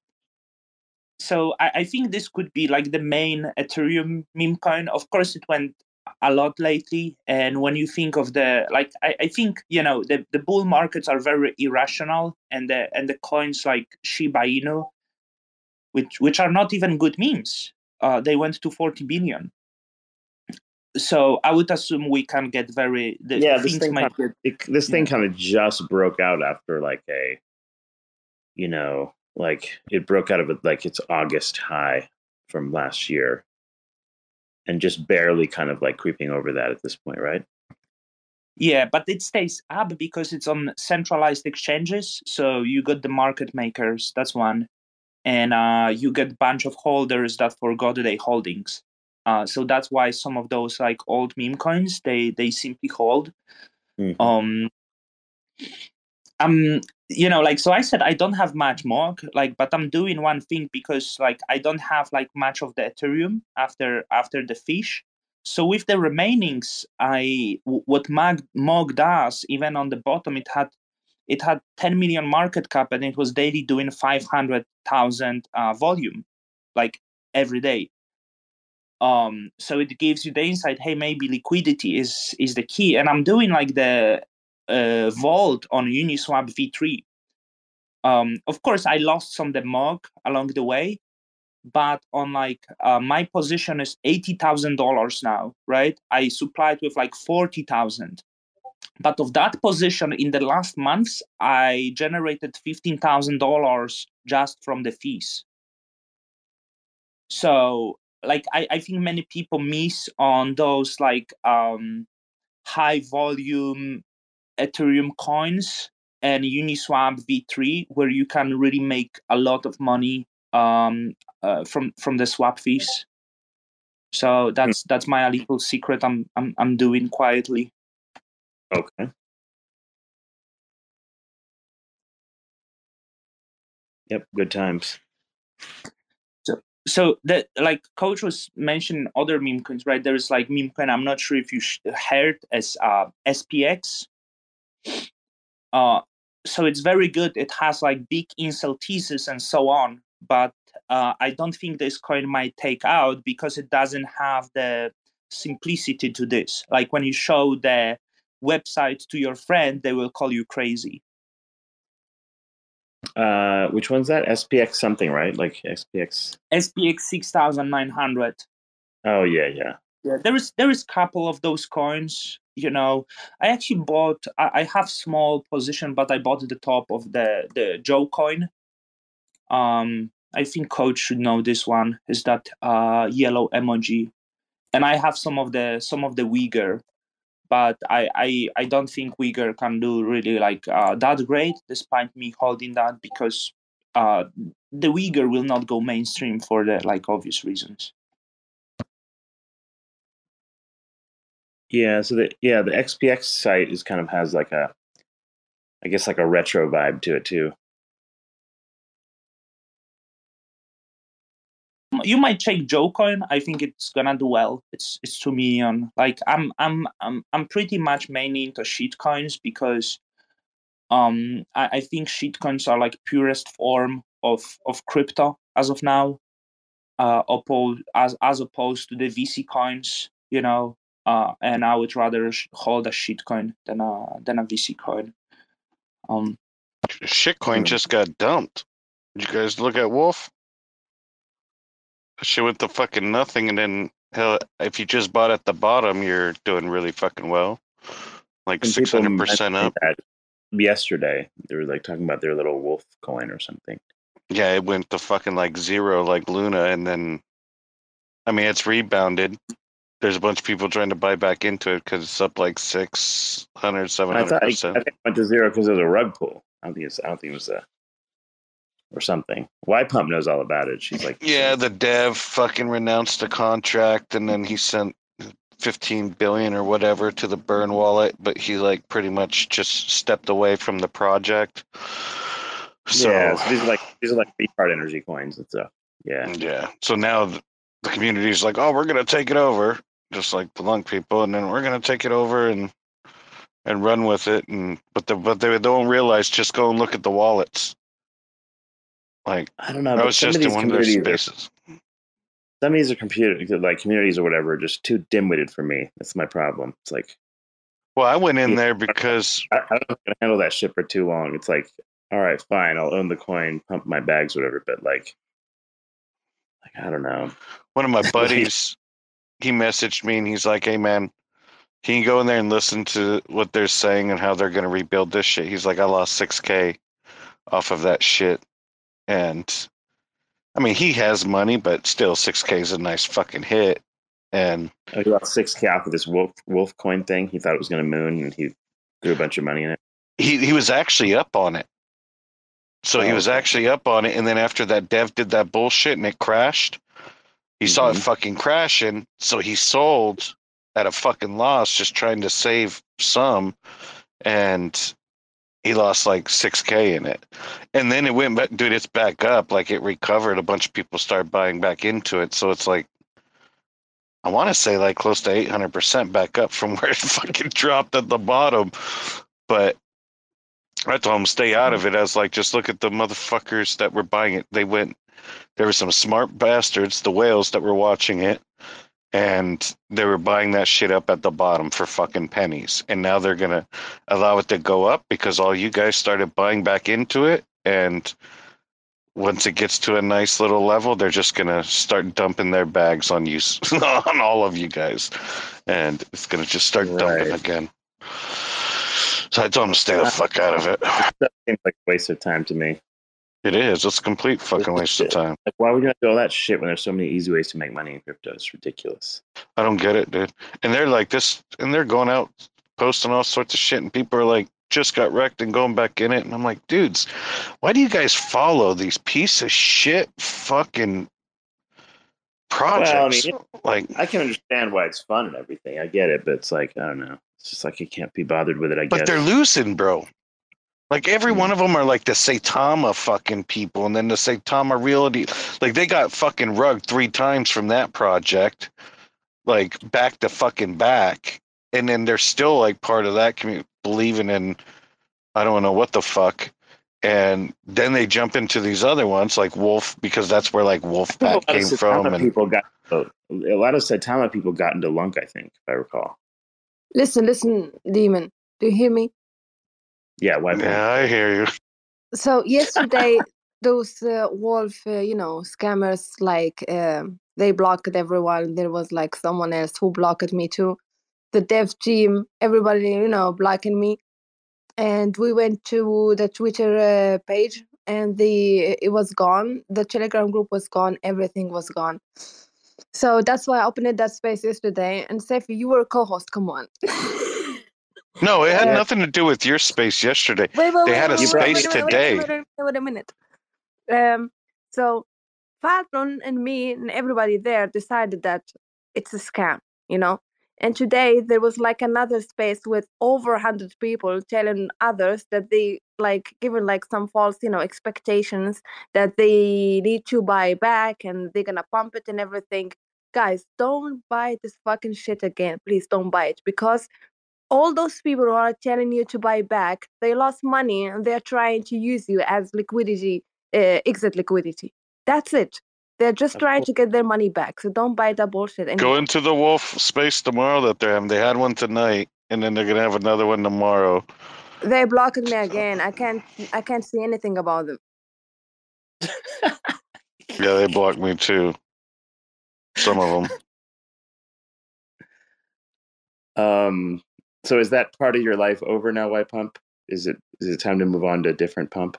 [SPEAKER 8] So I, I think this could be like the main Ethereum meme coin. Of course, it went a lot lately, and when you think of the like, I, I think you know the, the bull markets are very irrational, and the and the coins like Shiba Inu, which which are not even good memes, uh, they went to forty billion. So I would assume we can get very the
[SPEAKER 2] yeah, this thing
[SPEAKER 8] might
[SPEAKER 2] kind
[SPEAKER 8] get
[SPEAKER 2] it, this thing
[SPEAKER 8] yeah.
[SPEAKER 2] kind of just broke out after like a, you know, like it broke out of it like its August high from last year, and just barely kind of like creeping over that at this point, right?
[SPEAKER 8] Yeah, but it stays up because it's on centralized exchanges. So you got the market makers, that's one, and uh, you get a bunch of holders that forgot their holdings. Uh, so that's why some of those like old meme coins they they simply hold.
[SPEAKER 2] Mhm.
[SPEAKER 8] Um, um, you know, like so I said, I don't have much more, like, but I'm doing one thing because like I don't have like much of the Ethereum after after the fish. So with the remainings, i what Mag Mog does, even on the bottom, it had it had 10 million market cap and it was daily doing 500,000 uh, volume, like every day. Um, so it gives you the insight. Hey, maybe liquidity is is the key. And I'm doing like the uh, vault on Uniswap V3. Um, of course, I lost some the mog along the way, but on like uh, my position is eighty thousand dollars now, right? I supplied with like forty thousand. But of that position in the last months, I generated fifteen thousand dollars just from the fees. So like I, I think many people miss on those like um high volume Ethereum coins and Uniswap V3, where you can really make a lot of money um, uh, from from the swap fees. So that's that's my little secret. I'm I'm I'm doing quietly.
[SPEAKER 2] Okay. Yep. Good times.
[SPEAKER 8] So so that like coach was mentioning other meme coins, right? There's like meme coin. I'm not sure if you sh- heard as uh, SPX. Uh, so it's very good. It has like big incel thesis and so on. But uh, I don't think this coin might take out because it doesn't have the simplicity to this. Like when you show the website to your friend, they will call you crazy.
[SPEAKER 2] Uh, which one's that? SPX something, right? Like SPX.
[SPEAKER 8] SPX six thousand nine hundred.
[SPEAKER 2] Oh yeah, yeah.
[SPEAKER 8] Yeah, there is there is couple of those coins. You know, I actually bought. I, I have small position, but I bought the top of the the Joe coin. Um, I think coach should know this one. Is that uh yellow emoji, and I have some of the some of the Uyghur, but I I I don't think Uyghur can do really like uh, that great, despite me holding that because uh the Uyghur will not go mainstream for the like obvious reasons.
[SPEAKER 2] Yeah, so the yeah, the XPX site is kind of has like a I guess like a retro vibe to it too.
[SPEAKER 8] you might check Joecoin. I think it's gonna do well. It's it's two million. Like I'm I'm I'm I'm pretty much mainly into shitcoins because um I, I think shitcoins are like purest form of of crypto as of now. Uh opposed as as opposed to the VC coins, you know. Uh and I would rather sh- hold a shitcoin than a than a VC coin. Um
[SPEAKER 7] Shitcoin just got dumped. Did you guys look at Wolf? She went to fucking nothing, and then hell, if you just bought at the bottom, you're doing really fucking well, like
[SPEAKER 2] Some
[SPEAKER 7] six
[SPEAKER 2] people
[SPEAKER 7] hundred percent up.
[SPEAKER 2] that yesterday. They were like talking about their little wolf coin or something.
[SPEAKER 7] Yeah, it went to fucking like zero, like Luna, and then, I mean, it's rebounded. There's a bunch of people trying to buy back into it because it's up like 600,
[SPEAKER 2] I thought I, I
[SPEAKER 7] 700%.
[SPEAKER 2] think it went to zero because it was a rug pull. I don't think it's. I don't think it was a or something. WhyPump knows all about it. She's like,
[SPEAKER 7] Yeah, the dev fucking renounced the contract and then he sent 15 billion or whatever to the burn wallet, but he like pretty much just stepped away from the project. So
[SPEAKER 2] yeah. So these are like these are like card energy coins and stuff. Yeah.
[SPEAKER 7] yeah. So now the community is like, "Oh, we're going to take it over." Just like the lunk people and then we're going to take it over and and run with it and but the but they don't realize just go and look at the wallets. Like
[SPEAKER 2] I don't know.
[SPEAKER 7] I was just in one of their
[SPEAKER 2] communities are-
[SPEAKER 7] spaces.
[SPEAKER 2] Some of these are computer like communities or whatever, are just too dim-witted for me. That's my problem. It's like
[SPEAKER 7] Well, I went in there because
[SPEAKER 2] I, I don't know if I can handle that shit for too long. It's like, all right, fine, I'll own the coin, pump my bags, whatever. But like, like I don't know.
[SPEAKER 7] one of my buddies he messaged me and he's like hey man can you go in there and listen to what they're saying and how they're going to rebuild this shit? He's like i lost 6k off of that shit. And i mean he has money but still 6k is a nice fucking hit. And
[SPEAKER 2] he lost six k off of this wolf wolf coin thing. He thought it was going to moon, and he threw a bunch of money in it.
[SPEAKER 7] he, he was actually up on it. So he
[SPEAKER 2] Oh,
[SPEAKER 7] was actually up on it. And then after that dev did that bullshit and it crashed he saw it
[SPEAKER 2] Mhm.
[SPEAKER 7] fucking crashing so he sold at a fucking loss just trying to save some and he lost like 6k in it. And then it went back dude it's back up like it recovered a bunch of people started buying back into it so it's like i want to say like close to 800% back up from where it fucking dropped at the bottom but i told him stay out of it. I was like just look at the motherfuckers that were buying it. They went there were some smart bastards the whales that were watching it and they were buying that shit up at the bottom for fucking pennies. And now they're gonna allow it to go up because all you guys started buying back into it and once it gets to a nice little level they're just gonna start dumping their bags on you on all of you guys. And it's gonna just start dumping again. So i told them to stay the fuck out of it.
[SPEAKER 2] That seems like a waste of time to me.
[SPEAKER 7] It is it's a complete fucking waste of time
[SPEAKER 2] Like, why are we going to do all that shit when there's so many easy ways to make money in crypto? It's ridiculous.
[SPEAKER 7] I don't get it, dude. And they're like this, and they're going out posting all sorts of shit, and people are like, just got wrecked and going back in it. And I'm like, dudes, why do you guys follow these piece of shit fucking projects?
[SPEAKER 2] mean,
[SPEAKER 7] like,
[SPEAKER 2] I can understand why it's fun and everything. I get it, but it's like I don't know. It's just like you can't be bothered with it. I
[SPEAKER 7] but they're losing, bro. Like every
[SPEAKER 2] Mm.
[SPEAKER 7] one of them are like the Saitama fucking people, and then the Saitama reality. Like they got fucking rugged three times from that project, like back to fucking back, and then they're still like part of that community, believing in, I don't know what the fuck, and then they jump into these other ones like Wolf because that's where like
[SPEAKER 2] a
[SPEAKER 7] Wolfpack came from, and
[SPEAKER 2] people got a lot of Saitama people got into Lunk. I think, if I recall.
[SPEAKER 10] Listen, listen, demon. Do you hear me?
[SPEAKER 2] Yeah, why?
[SPEAKER 7] yeah, I hear you.
[SPEAKER 10] So yesterday, those uh, wolf, uh, you know, scammers, like um they blocked everyone. There was like someone else who blocked me too. The dev team, everybody, you know, blocking me. And we went to the Twitter uh, page, and the it was gone. The Telegram group was gone. Everything was gone. So that's why I opened that space yesterday. And Cephii, you were a co-host. Come on.
[SPEAKER 7] No, it had
[SPEAKER 10] Uh,
[SPEAKER 7] nothing to do with your space yesterday.
[SPEAKER 10] Wait, wait,
[SPEAKER 7] They
[SPEAKER 10] wait,
[SPEAKER 7] had a space today.
[SPEAKER 10] Wait a minute. Um, so Falcon and me and everybody there decided that it's a scam, you know, And today there was like another space with over 100 people telling others that they like given like some false, you know, expectations that they need to buy back and they're gonna pump it and everything. Guys, don't buy this fucking shit again. Please don't buy it because all those people who are telling you to buy back, they lost money and they're trying to use you as liquidity, uh, exit liquidity. That's it. They're just
[SPEAKER 2] Of
[SPEAKER 10] trying
[SPEAKER 2] course.
[SPEAKER 10] to get their money back. So don't buy that bullshit
[SPEAKER 7] Go into the wolf space tomorrow that they're having. They had one tonight, and then they're gonna have another one tomorrow.
[SPEAKER 10] They blocked me again. I can't. I can't see anything about them.
[SPEAKER 7] Yeah, they blocked me too. Some of them.
[SPEAKER 2] Um, so is that part of your life over now, WhyPump? Is it is it time to move on to a different pump?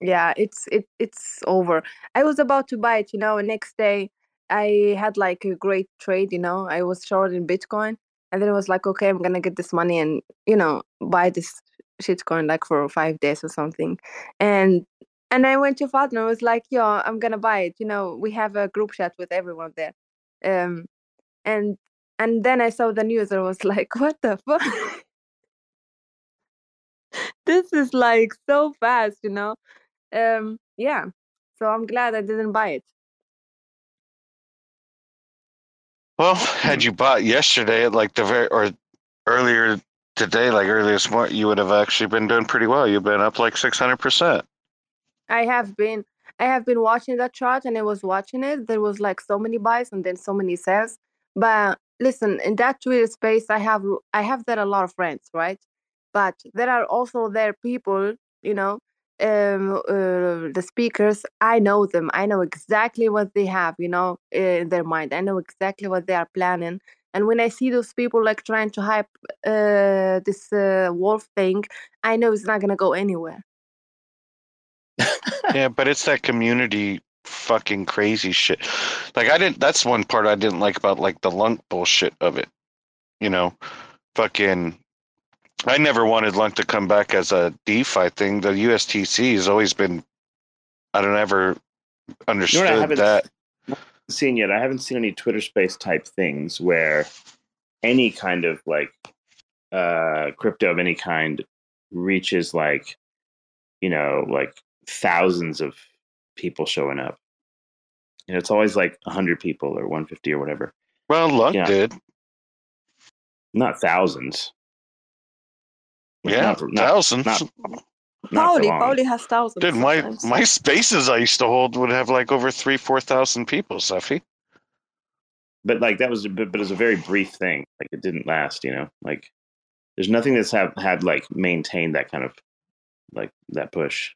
[SPEAKER 10] Yeah, it's it it's over. I was about to buy it, you know. Next day, I had like a great trade, you know. I was short in Bitcoin, and then it was like, okay, I'm gonna get this money and you know buy this shitcoin like for five days or something, and and I went to Fatma. I was like, yo, I'm gonna buy it. You know, we have a group chat with everyone there, um, and and then I saw the news. and I was like, what the fuck? this is like so fast, you know. Um, yeah. So I'm glad I didn't buy it.
[SPEAKER 7] Well, had you bought yesterday at like the very or earlier today, like earlier this morning, you would have actually been doing pretty well. You've been up like six hundred percent.
[SPEAKER 10] I have been I have been watching that chart and I was watching it. There was like so many buys and then so many sells. But listen, in that Twitter space, I have I have there a lot of friends, right? But there are also there people, you know, um, uh, the speakers. I know them. I know exactly what they have, you know, in their mind. I know exactly what they are planning. And when I see those people like trying to hype uh, this uh, wolf thing, I know it's not gonna go anywhere.
[SPEAKER 7] yeah, but it's that community fucking crazy shit. Like I didn't. That's one part I didn't like about like the lunk bullshit of it. You know, fucking. I never wanted lunk to come back as a DeFi thing. The USTC has always been. I don't ever
[SPEAKER 2] You know
[SPEAKER 7] understood
[SPEAKER 2] what I
[SPEAKER 7] that.
[SPEAKER 2] seen yet? I haven't seen any Twitter space type things where any kind of like uh crypto of any kind reaches like you know like thousands of people showing up. You know, it's always like 100 people or 150 or whatever.
[SPEAKER 7] Well, Lunk
[SPEAKER 2] Yeah.
[SPEAKER 7] did.
[SPEAKER 2] Not thousands.
[SPEAKER 7] Yeah,
[SPEAKER 2] Not not-
[SPEAKER 7] thousands.
[SPEAKER 2] not- not for
[SPEAKER 10] Pauli. Pauli has thousands.
[SPEAKER 7] Dude, my
[SPEAKER 10] sometimes.
[SPEAKER 7] my spaces I used to hold would have like over three, four thousand people, Cephii.
[SPEAKER 2] but like that was but, but it was a very brief thing like it didn't last you know like there's nothing that's have had like maintained that kind of like that push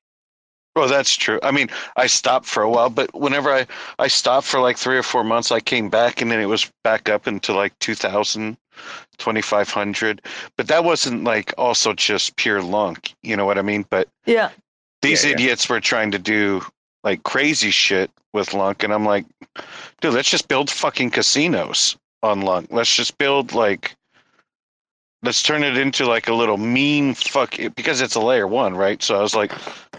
[SPEAKER 7] Well, that's true. I mean, I stopped for a while, but whenever I I stopped for like three or four months, I came back and then it was back up into like 2,000, 2,500. But that wasn't like also just pure lunk. You know what I mean? But
[SPEAKER 10] Yeah.
[SPEAKER 7] these
[SPEAKER 2] Yeah, yeah.
[SPEAKER 7] idiots were trying to do like crazy shit with lunk, and I'm like, dude, let's just build fucking casinos on lunk. Let's just build like. Let's turn it into like a little meme fuck because it's a layer one, right? So I was like,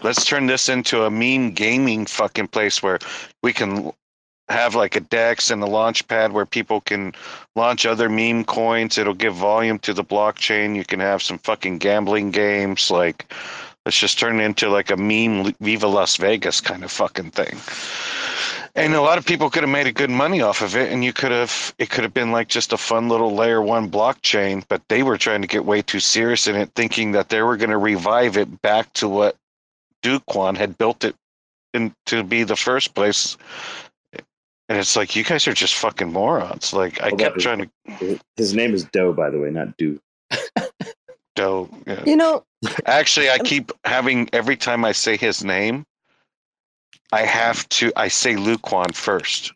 [SPEAKER 7] let's turn this into a meme gaming fucking place where we can have like a dex and a launch pad where people can launch other meme coins. It'll give volume to the blockchain. You can have some fucking gambling games. Like let's just turn it into like a meme viva las vegas kind of fucking thing and a lot of people could have made a good money off of it and you could have it could have been like just a fun little layer one blockchain but they were trying to get way too serious in it thinking that they were going to revive it back to what Do Kwon had built it in to be the first place. And it's like you guys are just fucking morons. Like I
[SPEAKER 2] Hold
[SPEAKER 7] kept
[SPEAKER 2] up.
[SPEAKER 7] trying to
[SPEAKER 2] his name is doe by the way not do
[SPEAKER 7] doe Yeah.
[SPEAKER 10] You know,
[SPEAKER 7] Actually, I keep having every time I say his name, I have to I say Luquan first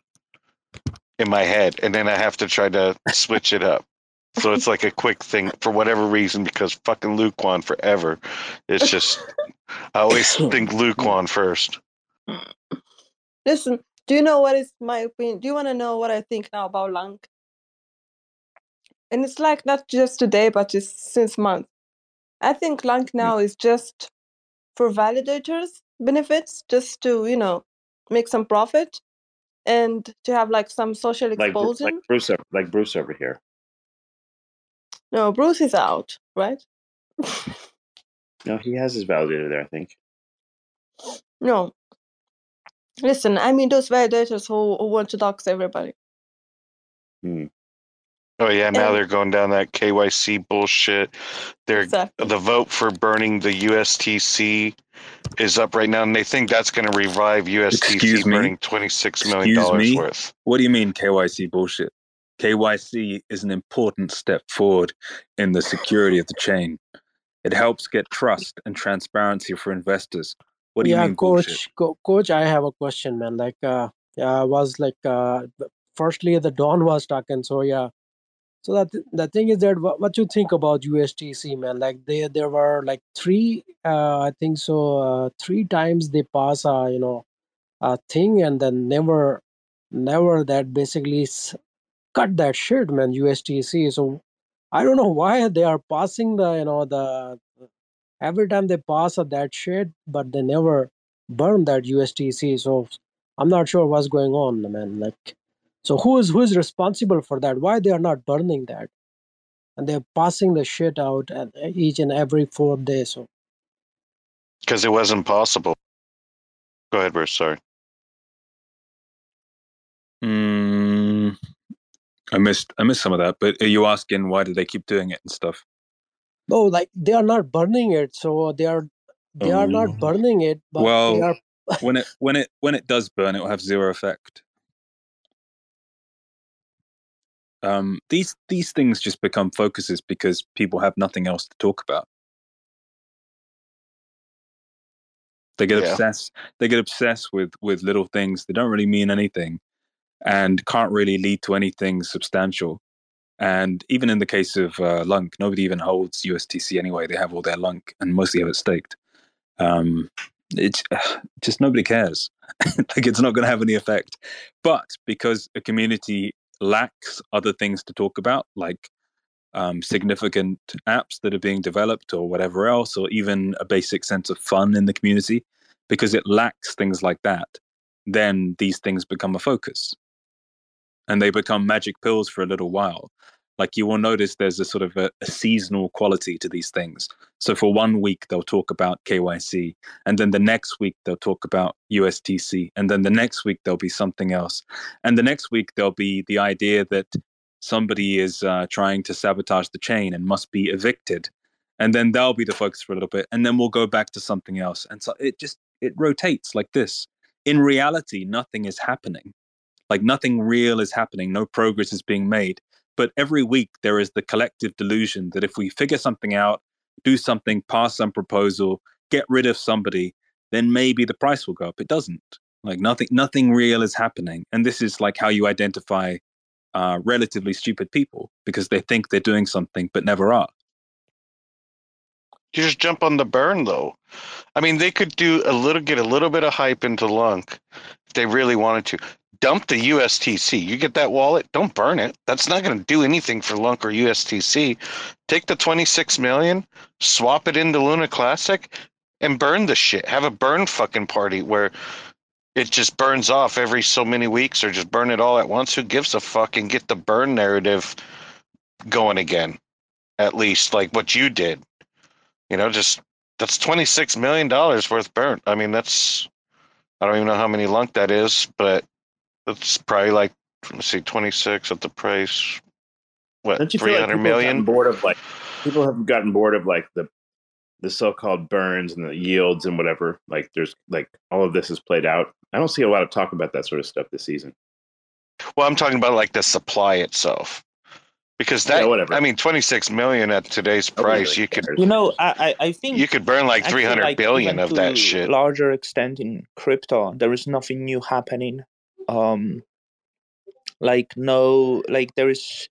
[SPEAKER 7] in my head, and then I have to try to switch it up. So it's like a quick thing for whatever reason because fucking Luquan forever. It's just I always think Luquan first.
[SPEAKER 10] listen. Do you know what is my opinion? Do you want to know what I think now about Lunk? And it's like not just today, but just since months. I think Lunk hmm. now is just for validators benefits, just to you know make some profit and to have like some social exposure.
[SPEAKER 2] like bruce over, like bruce over here
[SPEAKER 10] No, Bruce is out, right?
[SPEAKER 2] No, he has his validator there. I think.
[SPEAKER 10] No. Listen, I mean those validators who, who want to dox everybody.
[SPEAKER 2] Hmm.
[SPEAKER 7] Oh yeah, now
[SPEAKER 10] And-
[SPEAKER 7] they're going down that KYC bullshit. They're
[SPEAKER 10] Exactly.
[SPEAKER 7] the vote for burning the USTC is up right now, and they think that's going to revive USTC
[SPEAKER 4] Excuse
[SPEAKER 7] burning twenty six million dollars worth.
[SPEAKER 4] What do you mean KYC bullshit? KYC is an important step forward in the security of the chain. It helps get trust and transparency for investors. What do you mean
[SPEAKER 13] coach,
[SPEAKER 4] bullshit?
[SPEAKER 13] co- coach, I have a question, man. Like, uh, yeah, I was like, uh, firstly, the Don was talking, so yeah. So that the thing is that what, what you think about USTC, man? Like, they there were like three, uh, I think so, uh, three times they pass, a you know, a thing, and then never, never that basically cut that shit, man. USTC. So I don't know why they are passing the, you know, the every time they pass a that shit, but they never burn that USTC. So I'm not sure what's going on, man. Like, so who is who is responsible for that? Why they are not burning that? And they're passing the shit out at each and every fourth day. So
[SPEAKER 7] Because it wasn't possible. Go ahead, Bruce. Sorry.
[SPEAKER 4] Mm, I missed I missed some of that, but are you asking why do they keep doing it and stuff?
[SPEAKER 13] no, like they are not burning it. So they are they are not burning it, but they
[SPEAKER 4] well,
[SPEAKER 13] are
[SPEAKER 4] when it when it when it does burn, it will have zero effect. Um, these these things just become focuses because people have nothing else to talk about. They get
[SPEAKER 7] Yeah.
[SPEAKER 4] obsessed. They get obsessed with with little things that don't really mean anything, and can't really lead to anything substantial. And even in the case of uh, Lunk, nobody even holds USTC anyway. They have all their Lunk and mostly have it staked. Um, it's just nobody cares. like it's not going to have any effect. But because a community lacks other things to talk about, like um, significant apps that are being developed or whatever else, or even a basic sense of fun in the community, because it lacks things like that, then these things become a focus and they become magic pills for a little while. Like you will notice there's a sort of a, a seasonal quality to these things. So for one week, they'll talk about KYC, and then the next week, they'll talk about USTC, and then the next week, there'll be something else. And the next week, there'll be the idea that somebody is uh, trying to sabotage the chain and must be evicted. And then that'll be the focus for a little bit. And then we'll go back to something else. And so it just, it rotates like this. In reality, nothing is happening like nothing real is happening no progress is being made but every week there is the collective delusion that if we figure something out do something pass some proposal get rid of somebody then maybe the price will go up it doesn't like nothing nothing real is happening and this is like how you identify uh, relatively stupid people because they think they're doing something but never are
[SPEAKER 7] You just jump on the burn though. I mean, they could do a little, get a little bit of hype into Lunk if they really wanted to. Dump the USTC. You get that wallet, don't burn it. That's not going to do anything for Lunk or USTC. Take the 26 million, swap it into Luna Classic, and burn the shit. Have a burn fucking party where it just burns off every so many weeks or just burn it all at once. Who gives a fuck and get the burn narrative going again? At least like what you did. You know, just that's twenty six million dollars worth burnt. I mean, that's I don't even know how many lunk that is, but that's probably like let's see, twenty six at the price. What
[SPEAKER 2] Don't you feel like
[SPEAKER 7] hundred
[SPEAKER 2] have
[SPEAKER 7] million?
[SPEAKER 2] bored of like people have gotten bored of like the the so-called burns and the yields and whatever. Like there's like all of this is played out. I don't see a lot of talk about that sort of stuff this season.
[SPEAKER 7] Well, I'm talking about like the supply itself, because that
[SPEAKER 2] Yeah, whatever.
[SPEAKER 7] I mean, twenty six million at today's price,
[SPEAKER 2] really
[SPEAKER 7] you could.
[SPEAKER 8] You know, I, I I think
[SPEAKER 7] you could burn like
[SPEAKER 8] actually,
[SPEAKER 7] three hundred
[SPEAKER 8] like,
[SPEAKER 7] billion of that shit.
[SPEAKER 8] larger extent in crypto there is nothing new happening um like no like there is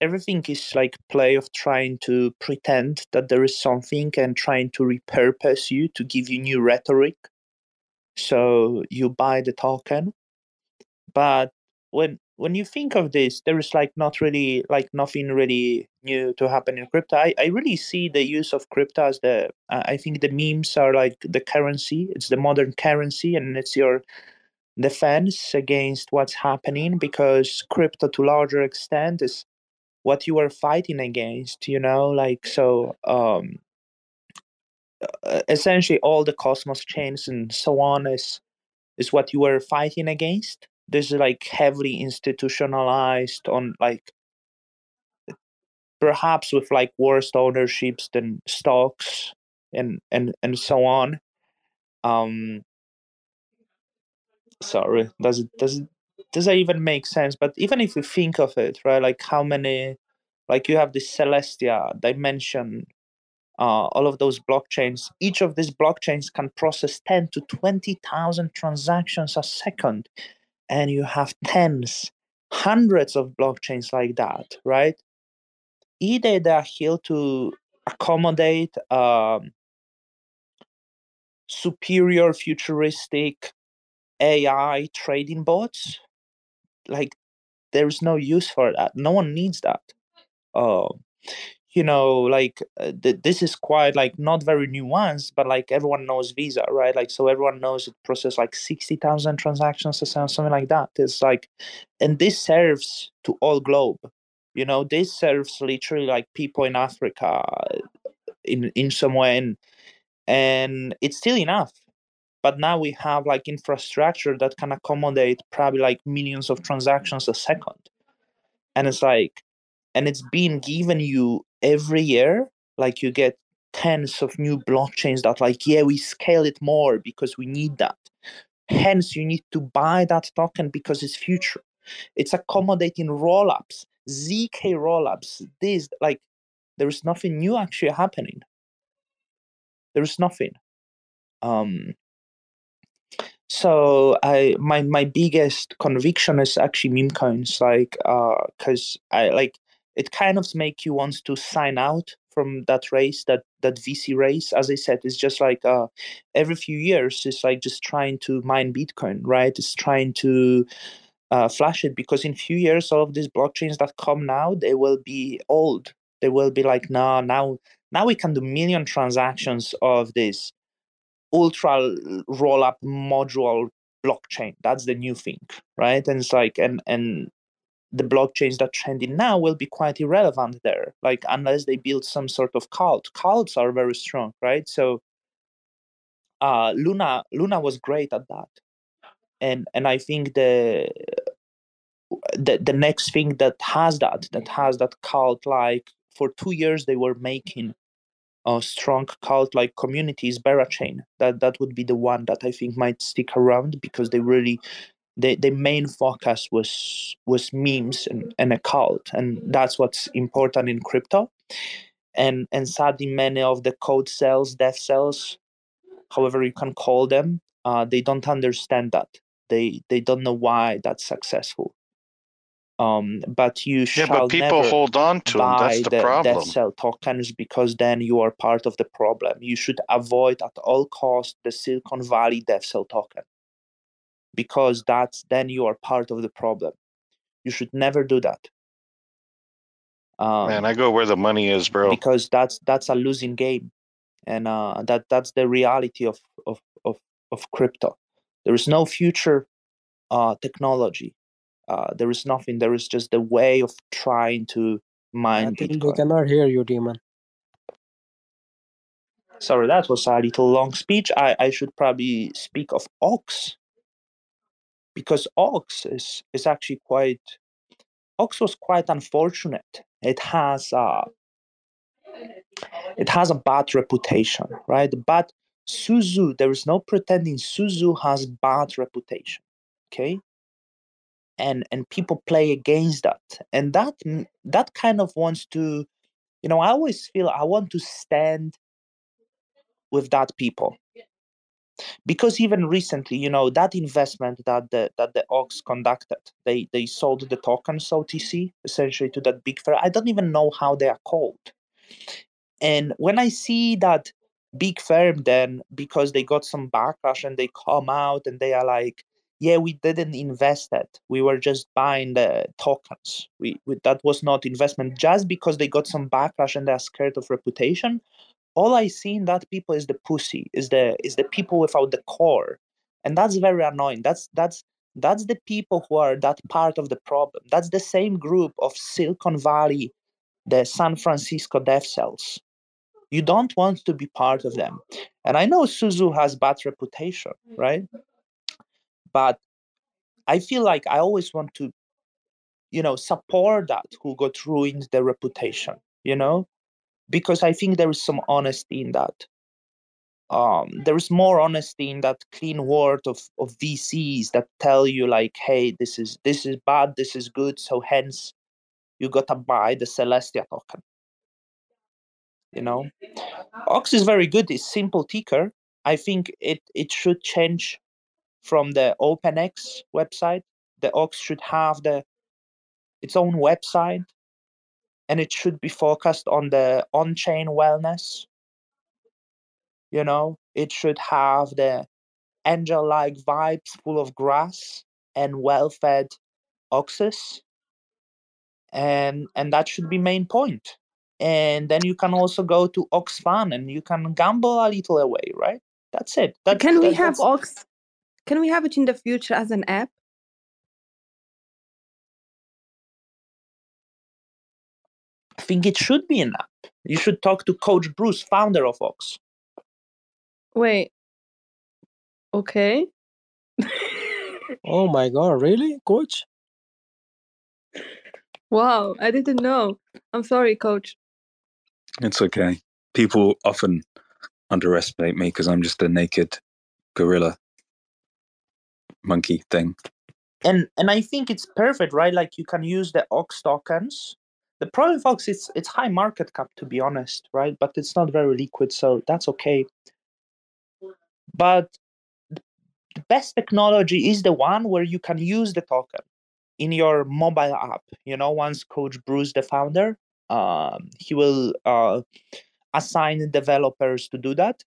[SPEAKER 8] everything is like play of trying to pretend that there is something and trying to repurpose you to give you new rhetoric. So you buy the token. But when when you think of this there is like not really like nothing really new to happen in crypto. I, I really see the use of crypto as the i think the memes are like the currency. It's the modern currency and it's your defense against what's happening because crypto to larger extent is what you are fighting against you know like so um uh, essentially all the cosmos chains and so on is is what you were fighting against. This is like heavily institutionalized on like perhaps with like worst ownerships than stocks and and and so on. Um sorry. Does it does it does that even make sense? But even if you think of it right like how many like you have this celestia Dymension uh, all of those blockchains each of these blockchains can process 10 to 20000 transactions a second. And you have tens hundreds of blockchains like that right? Either they are here to accommodate um, superior futuristic AI trading bots, like there's no use for that. No one needs that. Uh, you know, like uh, th- this is quite like not very nuanced, but like everyone knows Visa, right? Like so everyone knows it processes like sixty thousand transactions or something like that. It's like, and this serves to all globe. You know, this serves literally like people in Africa, in in some way, and and it's still enough but now we have like infrastructure that can accommodate probably like millions of transactions a second. And it's like and it's being given you every year like you get tens of new blockchains that like yeah we scale it more because we need that. Hence you need to buy that token because it's future. It's accommodating rollups zk rollups this like there is nothing new actually happening. There is nothing. Um so I my my biggest conviction is actually meme coins, like because uh, I like it kind of make you want to sign out from that race, that that VC race. As I said, it's just like uh, every few years, it's like just trying to mine Bitcoin, right? It's trying to uh, flash it because in few years, all of these blockchains that come now, they will be old. They will be like, nah, now now we can do million transactions of this ultra roll up module blockchain. That's the new thing, right? And it's like and and the blockchains that trending now will be quite irrelevant there. Like unless they build some sort of cult. Cults are very strong, right? So uh Luna Luna was great at that. And and I think the the the next thing that has that that has that cult like for two years they were making a strong cult like communities Berachain. That that would be the one that I think might stick around because they really the the main focus was was memes and, and a cult and that's what's important in crypto. And and sadly many of the code cells, death cells, however you can call them, uh, they don't understand that. They they don't know why that's successful. Um, but you
[SPEAKER 7] Yeah,
[SPEAKER 8] shall
[SPEAKER 7] but people
[SPEAKER 8] never
[SPEAKER 7] hold on to them. That's the
[SPEAKER 8] the death
[SPEAKER 7] problem.
[SPEAKER 8] cell tokens because then you are part of the problem. You should avoid at all cost the Silicon Valley death cell token because that's then you are part of the problem. You should never do that.
[SPEAKER 7] Man,
[SPEAKER 8] Um,
[SPEAKER 7] I go where the money is, bro.
[SPEAKER 8] because that's that's a losing game, and uh, that that's the reality of of of, of crypto. There is no future uh, technology. Uh, there is nothing. There is just a way of trying to
[SPEAKER 13] I
[SPEAKER 8] mine
[SPEAKER 13] think they
[SPEAKER 8] Bitcoin.
[SPEAKER 13] cannot hear you, Demon.
[SPEAKER 8] Sorry, that was a little long speech. I, I should probably speak of Ox because Ox is, is actually quite Ox was quite unfortunate. It has a it has a bad reputation, right? But Su Zhu, there is no pretending Su Zhu has bad reputation. Okay. And and people play against that. And that that kind of wants to, you know, I always feel I want to stand with that people because even recently you know that investment that the that the ox conducted they they sold the tokens otc essentially to that big firm i don't even know how they are called and when i see that big firm then because they got some backlash and they come out and they are like yeah we didn't invest it we were just buying the tokens we, we that was not investment just because they got some backlash and they're scared of reputation all I see in that people is the pussy, is the is the people without the core, and that's very annoying. That's that's That's the people who are that part of the problem. That's the same group of Silicon Valley, the San Francisco dev cells. You don't want to be part of them. And I know Su Zhu has bad reputation, right? But I feel like I always want to, you know, support that who got ruined their reputation, you know, because I think there is some honesty in that. Um, there is more honesty in that clean word of, of VCs that tell you like, hey, this is this is bad, this is good, so hence you gotta buy the Celestia token. You know, Ox is very good. It's simple ticker. I think it it should change from the OpenX website. The Ox should have the its own website, and it should be focused on the on-chain wellness. You know, it should have the angel-like vibes, full of grass and well-fed oxes, and and that should be main point. And then you can also go to Ox.fun and you can gamble a little away, right? That's it. That's,
[SPEAKER 10] Can we
[SPEAKER 8] that-
[SPEAKER 10] have Ox? Can we have it in the future as an app?
[SPEAKER 8] I think it should be an app. You should talk to Coach Bruce, founder of Ox.
[SPEAKER 10] Wait. Okay.
[SPEAKER 13] Oh my god, really, coach?
[SPEAKER 10] Wow, I didn't know. I'm sorry, coach.
[SPEAKER 4] It's okay. People often underestimate me because I'm just a naked gorilla monkey thing.
[SPEAKER 8] and and I think it's perfect, right? Like you can use the Ox tokens. The problem with Ox it's it's high market cap to be honest, right? But it's not very liquid, so that's okay. But the best technology is the one where you can use the token in your mobile app. You know, once Coach Bruce, the founder, um, he will uh, assign developers to do that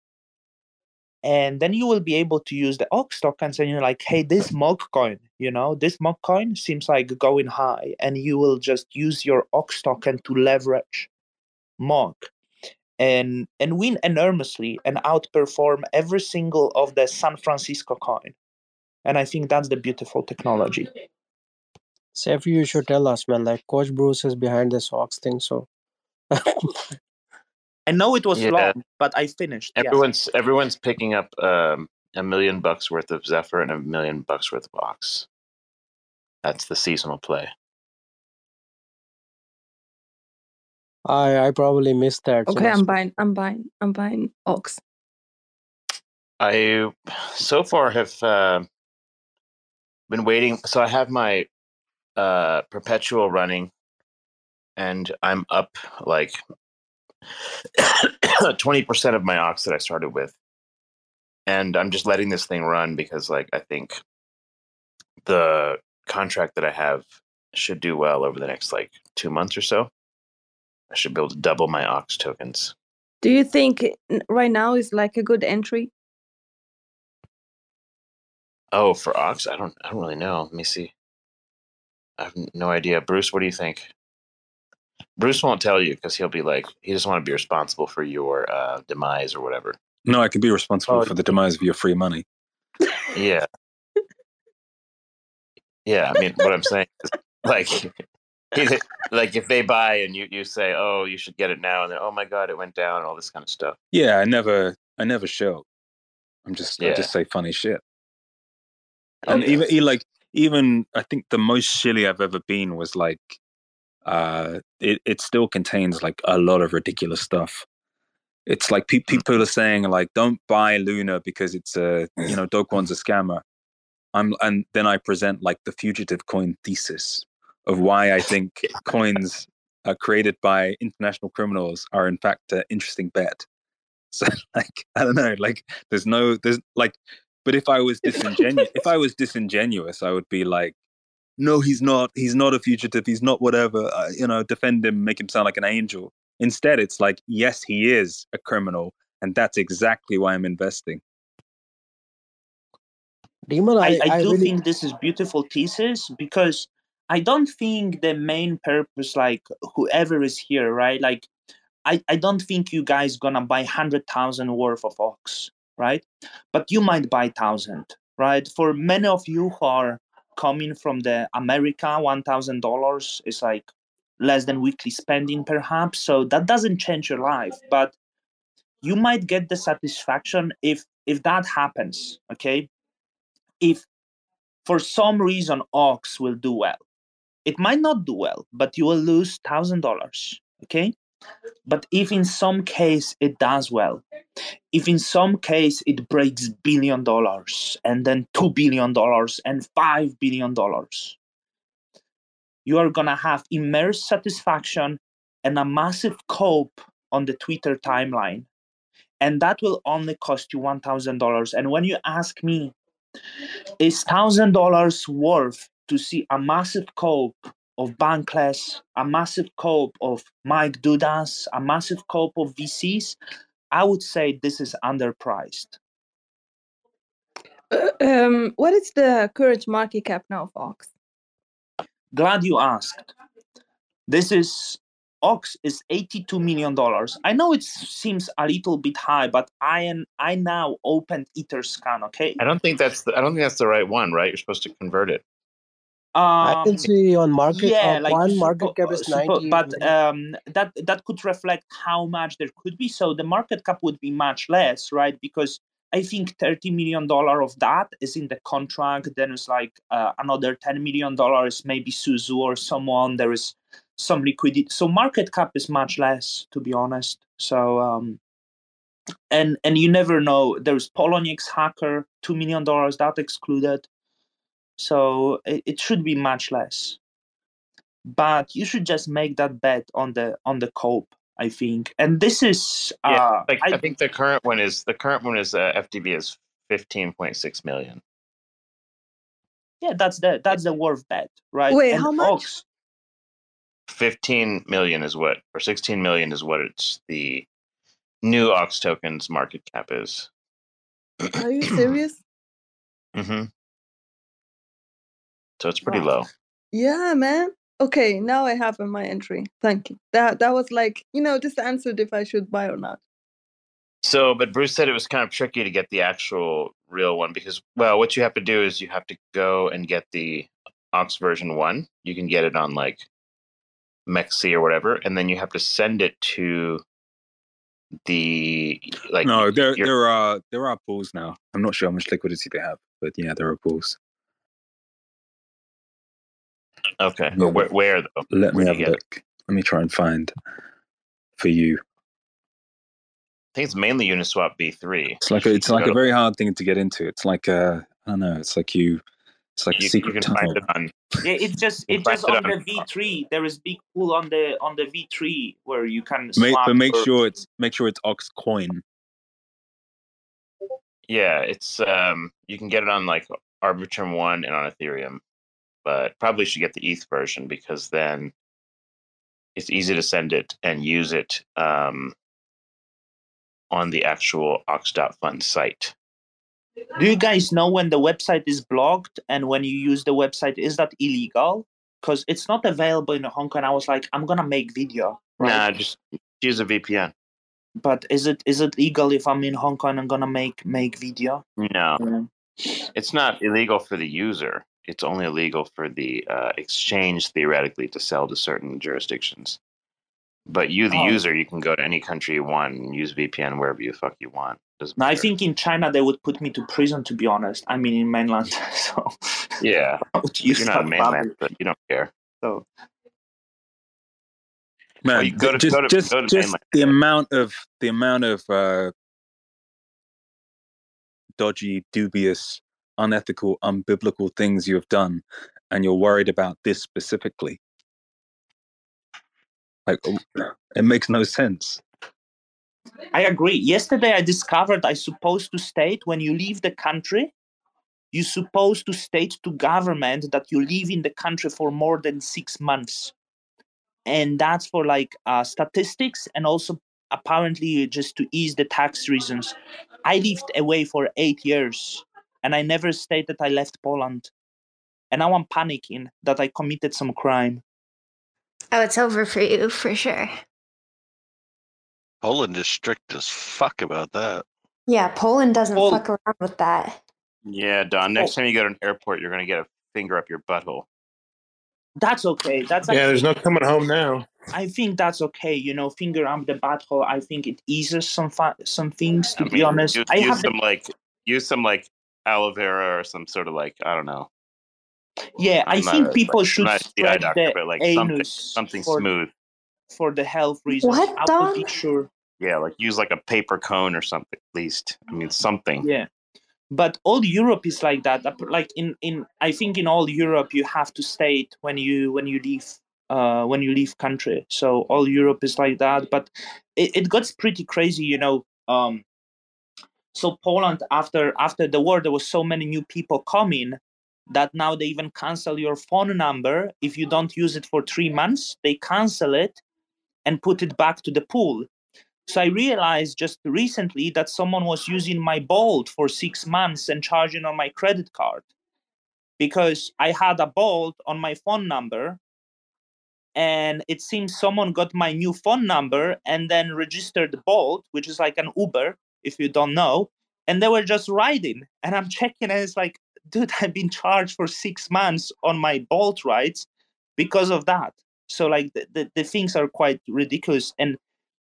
[SPEAKER 8] and then you will be able to use the ox tokens and you're like hey this Mog coin you know? This Mog coin seems like going high and you will just use your ox token to leverage Mog and and win enormously and outperform every single of the san francisco coin. And i think that's the beautiful technology.
[SPEAKER 13] Cephii, you should tell us, man. Like Coach Bruce is behind the socks thing, so
[SPEAKER 8] i know it was
[SPEAKER 2] Yeah.
[SPEAKER 8] long but i finished yes.
[SPEAKER 2] Everyone's everyone's picking up um, a million bucks worth of Zephyr and a million bucks worth of Ox. That's the seasonal play.
[SPEAKER 13] I I probably missed that.
[SPEAKER 10] Okay,
[SPEAKER 13] that's
[SPEAKER 10] I'm buying. I'm buying. I'm buying Ox.
[SPEAKER 2] I so far have uh, been waiting. So I have my uh, perpetual running, and I'm up like twenty percent of my ox that I started with, and I'm just letting this thing run because, like, I think the contract that I have should do well over the next like two months or so. I should be able to double my ox tokens.
[SPEAKER 10] Do you think right now is like a good entry?
[SPEAKER 2] Oh, for ox, I don't, I don't really know. Let me see. I have no idea. Bruce, what do you think? Bruce won't tell you because he'll be like, he doesn't want to be responsible for your uh, demise or whatever.
[SPEAKER 4] No, I can be responsible
[SPEAKER 2] Oh,
[SPEAKER 4] for the demise of your free money.
[SPEAKER 2] Yeah. yeah, I mean, what I'm saying is, like, like if they buy and you, you say, oh, you should get it now, and then, oh my god, it went down, and all this kind of stuff.
[SPEAKER 4] Yeah, I never, I never show. I'm just, I just say funny shit. And
[SPEAKER 2] Okay.
[SPEAKER 4] even, like, even I think the most shilly I've ever been was like, uh, it it still contains like a lot of ridiculous stuff. It's like pe- people are saying like, don't buy Luna because it's a, you know, Do Kwon's a scammer. I'm, and then I present like the fugitive coin thesis of why I think coins uh, created by international criminals are in fact an interesting bet. So like I don't know, like there's no there's like but if I was disingenuous if I was disingenuous, I would be like, no, he's not. He's not a fugitive. He's not whatever. Uh, you know, defend him, make him sound like an angel. Instead, it's like, yes, he is a criminal, and that's exactly why I'm investing.
[SPEAKER 13] Demon,
[SPEAKER 8] I,
[SPEAKER 13] I,
[SPEAKER 8] I,
[SPEAKER 13] I
[SPEAKER 8] do
[SPEAKER 13] really
[SPEAKER 8] think this is beautiful thesis because I don't think the main purpose, like whoever is here, right? Like, I, I don't think you guys gonna buy hundred thousand worth of ox, right? But you might buy thousand, right? For many of you who are coming from the America, one thousand dollars is like less than weekly spending, perhaps. So that doesn't change your life, but you might get the satisfaction if if that happens. Okay, if for some reason Ox will do well, it might not do well, but you will lose thousand dollars. Okay, but if in some case it does well, if in some case it breaks billion dollars and then two billion dollars and five billion dollars, you are gonna have immense satisfaction and a massive cope on the Twitter timeline. And that will only cost you one thousand dollars. And when you ask me, is thousand dollars worth to see a massive cope of Bankless, a massive cope of Mike Dudas, a massive cope of VCs, I would say this is underpriced.
[SPEAKER 10] Uh, um, what is the current market cap now of Ox?
[SPEAKER 8] Glad you asked. This is Ox is eighty-two million dollars. I know it seems a little bit high, but I am I now opened Etherscan. Okay.
[SPEAKER 2] I don't think that's the, I don't think that's the right one, right? You're supposed to convert it.
[SPEAKER 13] I
[SPEAKER 8] Um,
[SPEAKER 13] can see on market
[SPEAKER 8] yeah,
[SPEAKER 13] uh,
[SPEAKER 8] like
[SPEAKER 13] one market cap is
[SPEAKER 8] suppo-
[SPEAKER 13] 90
[SPEAKER 8] but um, that that could reflect how much there could be. So the market cap would be much less, right? Because I think thirty million dollar of that is in the contract. Then it's like uh, another ten million dollars, maybe Su Zhu or someone. There is some liquidity. So market cap is much less, to be honest. So um, and and you never know. There's Poloniex hacker, two million dollars that excluded. So it, it should be much less but you should just make that bet on the on the cope i think and this is uh
[SPEAKER 2] Yeah, like I,
[SPEAKER 8] I,
[SPEAKER 2] think the current one is the current one is uh, FDV is fifteen point six million.
[SPEAKER 8] yeah that's the that's the worth bet right
[SPEAKER 10] Wait,
[SPEAKER 8] and
[SPEAKER 10] how much?
[SPEAKER 8] Ox,
[SPEAKER 2] Fifteen million is what, or sixteen million is what it's the new Ox tokens market cap is.
[SPEAKER 10] Are you serious?
[SPEAKER 2] Mm hmm So it's pretty
[SPEAKER 10] Wow.
[SPEAKER 2] low.
[SPEAKER 10] Yeah, man. Okay, now I have in my entry. Thank you. That that was like, you know, just answered if I should buy or not.
[SPEAKER 2] So, but Bruce said it was kind of tricky to get the actual real one because, well, what you have to do is you have to go and get the Ox version one. You can get it on like MEXC or whatever, and then you have to send it to the like.
[SPEAKER 4] no, there
[SPEAKER 2] your-
[SPEAKER 4] there are there are pools now. I'm not sure how much liquidity they have, but yeah, there are pools.
[SPEAKER 2] Okay,
[SPEAKER 4] Yeah,
[SPEAKER 2] where, where though?
[SPEAKER 4] Let
[SPEAKER 2] Where
[SPEAKER 4] me have a
[SPEAKER 2] get it?
[SPEAKER 4] look. Let me try and find for you.
[SPEAKER 2] I think it's mainly Uniswap V three.
[SPEAKER 4] It's like a, it's like a very hard thing to get into. It's like uh, I don't know. It's like you. It's like a
[SPEAKER 2] You, you
[SPEAKER 4] secret
[SPEAKER 2] can
[SPEAKER 4] tunnel.
[SPEAKER 2] find it on.
[SPEAKER 8] yeah it's just
[SPEAKER 2] You
[SPEAKER 8] it's
[SPEAKER 2] find
[SPEAKER 8] just
[SPEAKER 2] it
[SPEAKER 8] on the v3 there is big pool on the on the v3 where you can
[SPEAKER 4] Make,
[SPEAKER 8] swap
[SPEAKER 4] but make
[SPEAKER 8] for-
[SPEAKER 4] sure it's make sure it's Ox Coin.
[SPEAKER 2] Yeah, it's um you can get it on like Arbitrum one and on Ethereum, but probably should get the ETH version because then it's easy to send it and use it um on the actual Ox.fund site.
[SPEAKER 8] do you guys know when the website is blocked and when you use the website is that illegal because it's not available in hong kong i was like i'm gonna make video right?
[SPEAKER 2] Nah, just use a VPN.
[SPEAKER 8] but is it is it legal if i'm in hong kong and gonna make make video
[SPEAKER 2] No,
[SPEAKER 8] Mm.
[SPEAKER 2] it's not illegal for the user. It's only illegal for the uh, exchange theoretically to sell to certain jurisdictions. But you, the
[SPEAKER 8] Oh.
[SPEAKER 2] user, you can go to any country you want and use VPN wherever you fuck you want. Doesn't
[SPEAKER 8] Now, I think in China they would put me to prison. To be honest, I mean in mainland, so
[SPEAKER 2] Yeah,
[SPEAKER 8] I would use
[SPEAKER 2] you're not mainland,
[SPEAKER 8] public.
[SPEAKER 2] but you don't care.
[SPEAKER 8] So
[SPEAKER 4] Man,
[SPEAKER 2] Well, you go to-
[SPEAKER 4] just
[SPEAKER 2] go to-
[SPEAKER 4] just
[SPEAKER 2] go to
[SPEAKER 4] just the amount of the amount of uh, dodgy, dubious, unethical, unbiblical things you have done, and you're worried about this specifically. Like, it makes no sense.
[SPEAKER 8] I agree. Yesterday I discovered I supposed to state when you leave the country, you're supposed to state to government that you live in the country for more than six months, and that's for like uh, statistics and also apparently just to ease the tax reasons. I lived away for eight years, and I never stated I left Poland, and now I'm panicking that I committed some crime.
[SPEAKER 1] Oh, it's over for you for sure.
[SPEAKER 7] Poland is strict as fuck about that.
[SPEAKER 1] Yeah, Poland doesn't
[SPEAKER 8] Well-
[SPEAKER 1] fuck around with that.
[SPEAKER 2] Yeah, Don. Next time you go to an airport, you're going to get a
[SPEAKER 14] finger up your butthole.
[SPEAKER 8] That's okay. That's
[SPEAKER 12] Yeah, there's no coming home now.
[SPEAKER 8] I think that's okay. You know, finger up the butthole. I think it eases some fa- some things. To
[SPEAKER 14] I
[SPEAKER 8] be
[SPEAKER 14] mean,
[SPEAKER 8] honest,
[SPEAKER 14] use,
[SPEAKER 8] I
[SPEAKER 14] use
[SPEAKER 8] have the
[SPEAKER 14] some like use some like aloe vera or some sort of like I don't know.
[SPEAKER 8] Yeah, I
[SPEAKER 14] I'm not
[SPEAKER 8] think
[SPEAKER 14] a-
[SPEAKER 8] people
[SPEAKER 14] like,
[SPEAKER 8] should
[SPEAKER 14] I'm not a GI
[SPEAKER 8] spread
[SPEAKER 14] doctor,
[SPEAKER 8] the
[SPEAKER 14] but like something
[SPEAKER 8] anus
[SPEAKER 14] something
[SPEAKER 8] for,
[SPEAKER 14] smooth.
[SPEAKER 8] for the health reasons.
[SPEAKER 1] What,
[SPEAKER 8] I will
[SPEAKER 1] Don?
[SPEAKER 8] be sure.
[SPEAKER 14] Yeah, like use like a paper cone or something at least. I mean something.
[SPEAKER 8] Yeah, but all Europe is like that. Like in in I think in all Europe you have to state when you when you leave uh when you leave country. So all Europe is like that. But it, it gets pretty crazy, you know. Um, so Poland after after the war there was so many new people coming that now they even cancel your phone number if you don't use it for three months. They cancel it and put it back to the pool. So I realized just recently that someone was using my Bolt for six months and charging on my credit card because I had a Bolt on my phone number. And it seems someone got my new phone number and then registered Bolt, which is like an Uber, if you don't know. And they were just riding. And I'm checking, and it's like, dude, I've been charged for six months on my Bolt rides because of that. So like the, the, the things are quite ridiculous. And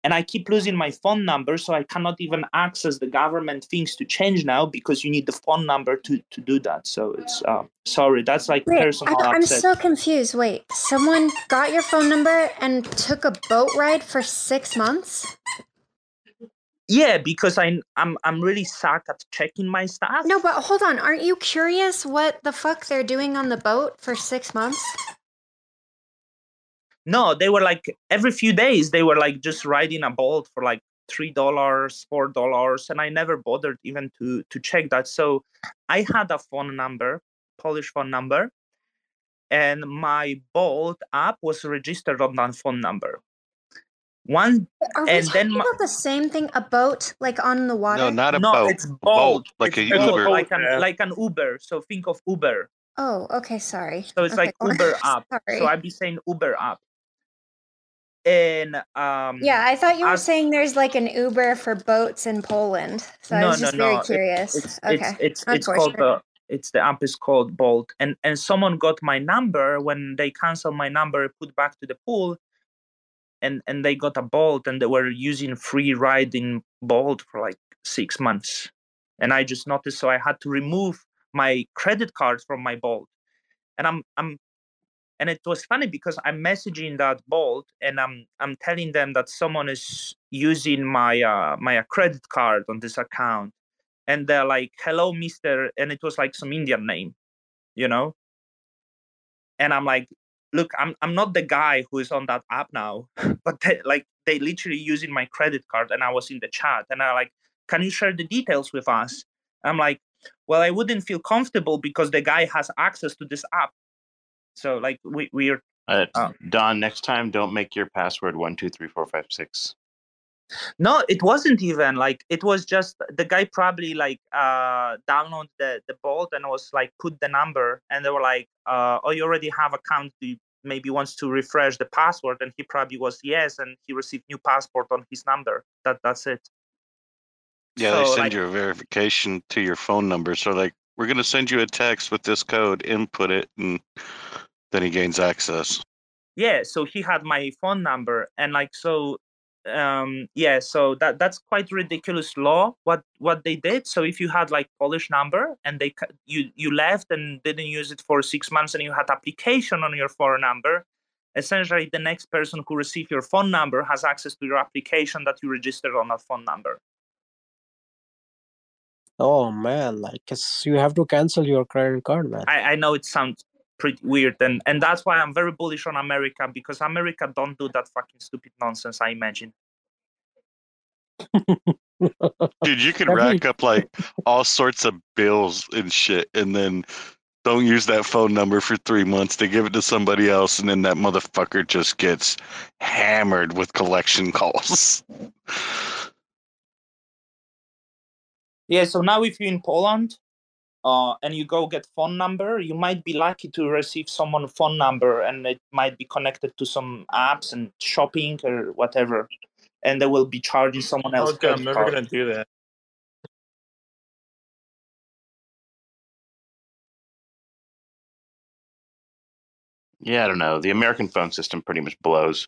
[SPEAKER 8] and I keep losing my phone number, so I cannot even access the government things to change now because you need the phone number to, to do that. So it's um, sorry, that's like
[SPEAKER 1] Wait,
[SPEAKER 8] personal
[SPEAKER 1] I, I'm
[SPEAKER 8] upset.
[SPEAKER 1] so confused. Wait, someone got your phone number and took a boat ride for six months?
[SPEAKER 8] Yeah, because I I'm I'm really suck at checking my stuff.
[SPEAKER 1] No, but hold on. Aren't you curious what the fuck they're doing on the boat for six months?
[SPEAKER 8] No, they were like every few days they were like just riding a boat for like three dollars, four dollars, and I never bothered even to to check that. So I had a phone number, Polish phone number, and my Bolt app was registered on that phone number. One
[SPEAKER 1] Are we
[SPEAKER 8] and
[SPEAKER 1] talking
[SPEAKER 8] then my,
[SPEAKER 1] about the same thing? A boat, like on the water?
[SPEAKER 7] No, not a
[SPEAKER 8] no,
[SPEAKER 7] boat.
[SPEAKER 8] it's
[SPEAKER 7] Bolt,
[SPEAKER 8] Bolt,
[SPEAKER 7] like
[SPEAKER 8] it's
[SPEAKER 7] a
[SPEAKER 8] Bolt,
[SPEAKER 7] Uber.
[SPEAKER 8] like an
[SPEAKER 12] Yeah.
[SPEAKER 8] like an Uber. So think of Uber.
[SPEAKER 1] Oh, okay. Sorry.
[SPEAKER 8] So it's
[SPEAKER 1] Okay,
[SPEAKER 8] like. Uber app.
[SPEAKER 1] Sorry.
[SPEAKER 8] So I'd be saying Uber app. And um
[SPEAKER 1] yeah, I thought you were
[SPEAKER 8] as-
[SPEAKER 1] saying there's like an Uber for boats in Poland. So I
[SPEAKER 8] no,
[SPEAKER 1] was
[SPEAKER 8] no,
[SPEAKER 1] just
[SPEAKER 8] no.
[SPEAKER 1] very
[SPEAKER 8] it-
[SPEAKER 1] curious.
[SPEAKER 8] it's
[SPEAKER 1] okay.
[SPEAKER 8] it's it's it's called the it's the app is called Bolt. And and someone got my number when they canceled my number, put back to the pool, and and they got a Bolt and they were using free ride in Bolt for like six months. And I just noticed, so I had to remove my credit card from my Bolt. And I'm I'm and it was funny because I'm messaging that Bolt and I'm I'm telling them that someone is using my uh, my uh, credit card on this account, and they're like, "Hello, Mister," and it was like some Indian name, you know. And I'm like, "Look, I'm I'm not the guy who is on that app now, but they, like they literally using my credit card, and I was in the chat, and I like, can you share the details with us? I'm like, well, I wouldn't feel comfortable because the guy has access to this app. So like we we're
[SPEAKER 14] Uh,
[SPEAKER 8] Oh.
[SPEAKER 14] Don, next time don't make your password one two three four five six.
[SPEAKER 8] No, it wasn't even like it was just the guy probably like uh downloaded the the bolt and was like put the number and they were like uh oh you already have account do you maybe wants to refresh the password and he probably was yes and he received new passport on his number that that's it
[SPEAKER 7] Yeah, they send
[SPEAKER 8] like-
[SPEAKER 7] you a verification to your phone number. So like, we're gonna send you a text with this code. Input it, and then he gains access.
[SPEAKER 8] yeah so he had my phone number and like so um yeah so that that's quite ridiculous law what what they did so if you had like polish number and they you you left and didn't use it for six months and you had application on your phone number essentially the next person who received your phone number has access to your application that you registered on that phone number
[SPEAKER 13] Oh man, like you have to cancel your credit card, man.
[SPEAKER 8] I, I know it sounds pretty weird and and that's why i'm very bullish on america because america don't do that fucking stupid nonsense i imagine
[SPEAKER 7] Dude, you could
[SPEAKER 13] Every-
[SPEAKER 7] rack up like all sorts of bills and shit, and then don't use that phone number for three months. They give it to somebody else, and then that motherfucker just gets hammered with collection calls.
[SPEAKER 8] Yeah, so now if you're in Poland uh, and you go get phone number, you might be lucky to receive someone phone number and it might be connected to some apps and shopping or whatever. And they will be charging someone else.
[SPEAKER 12] God, I'm
[SPEAKER 8] credit
[SPEAKER 12] never
[SPEAKER 8] card.
[SPEAKER 12] gonna do that.
[SPEAKER 2] Yeah, I don't know. The American phone system pretty much blows.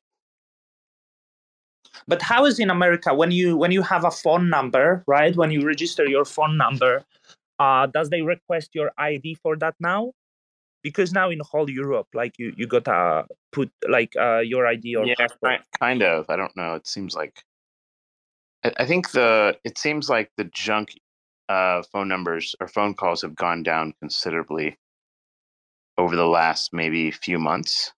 [SPEAKER 8] But how is in America when you when you have a phone number, right? When you register your phone number, uh, does they request your ID for that now? Because now in whole Europe, like you you gotta put like uh, your ID or
[SPEAKER 2] yeah,
[SPEAKER 8] passport.
[SPEAKER 2] kind of. I don't know. It seems like I, I think the it seems like the junk uh, phone numbers or phone calls have gone down considerably over the last maybe few months.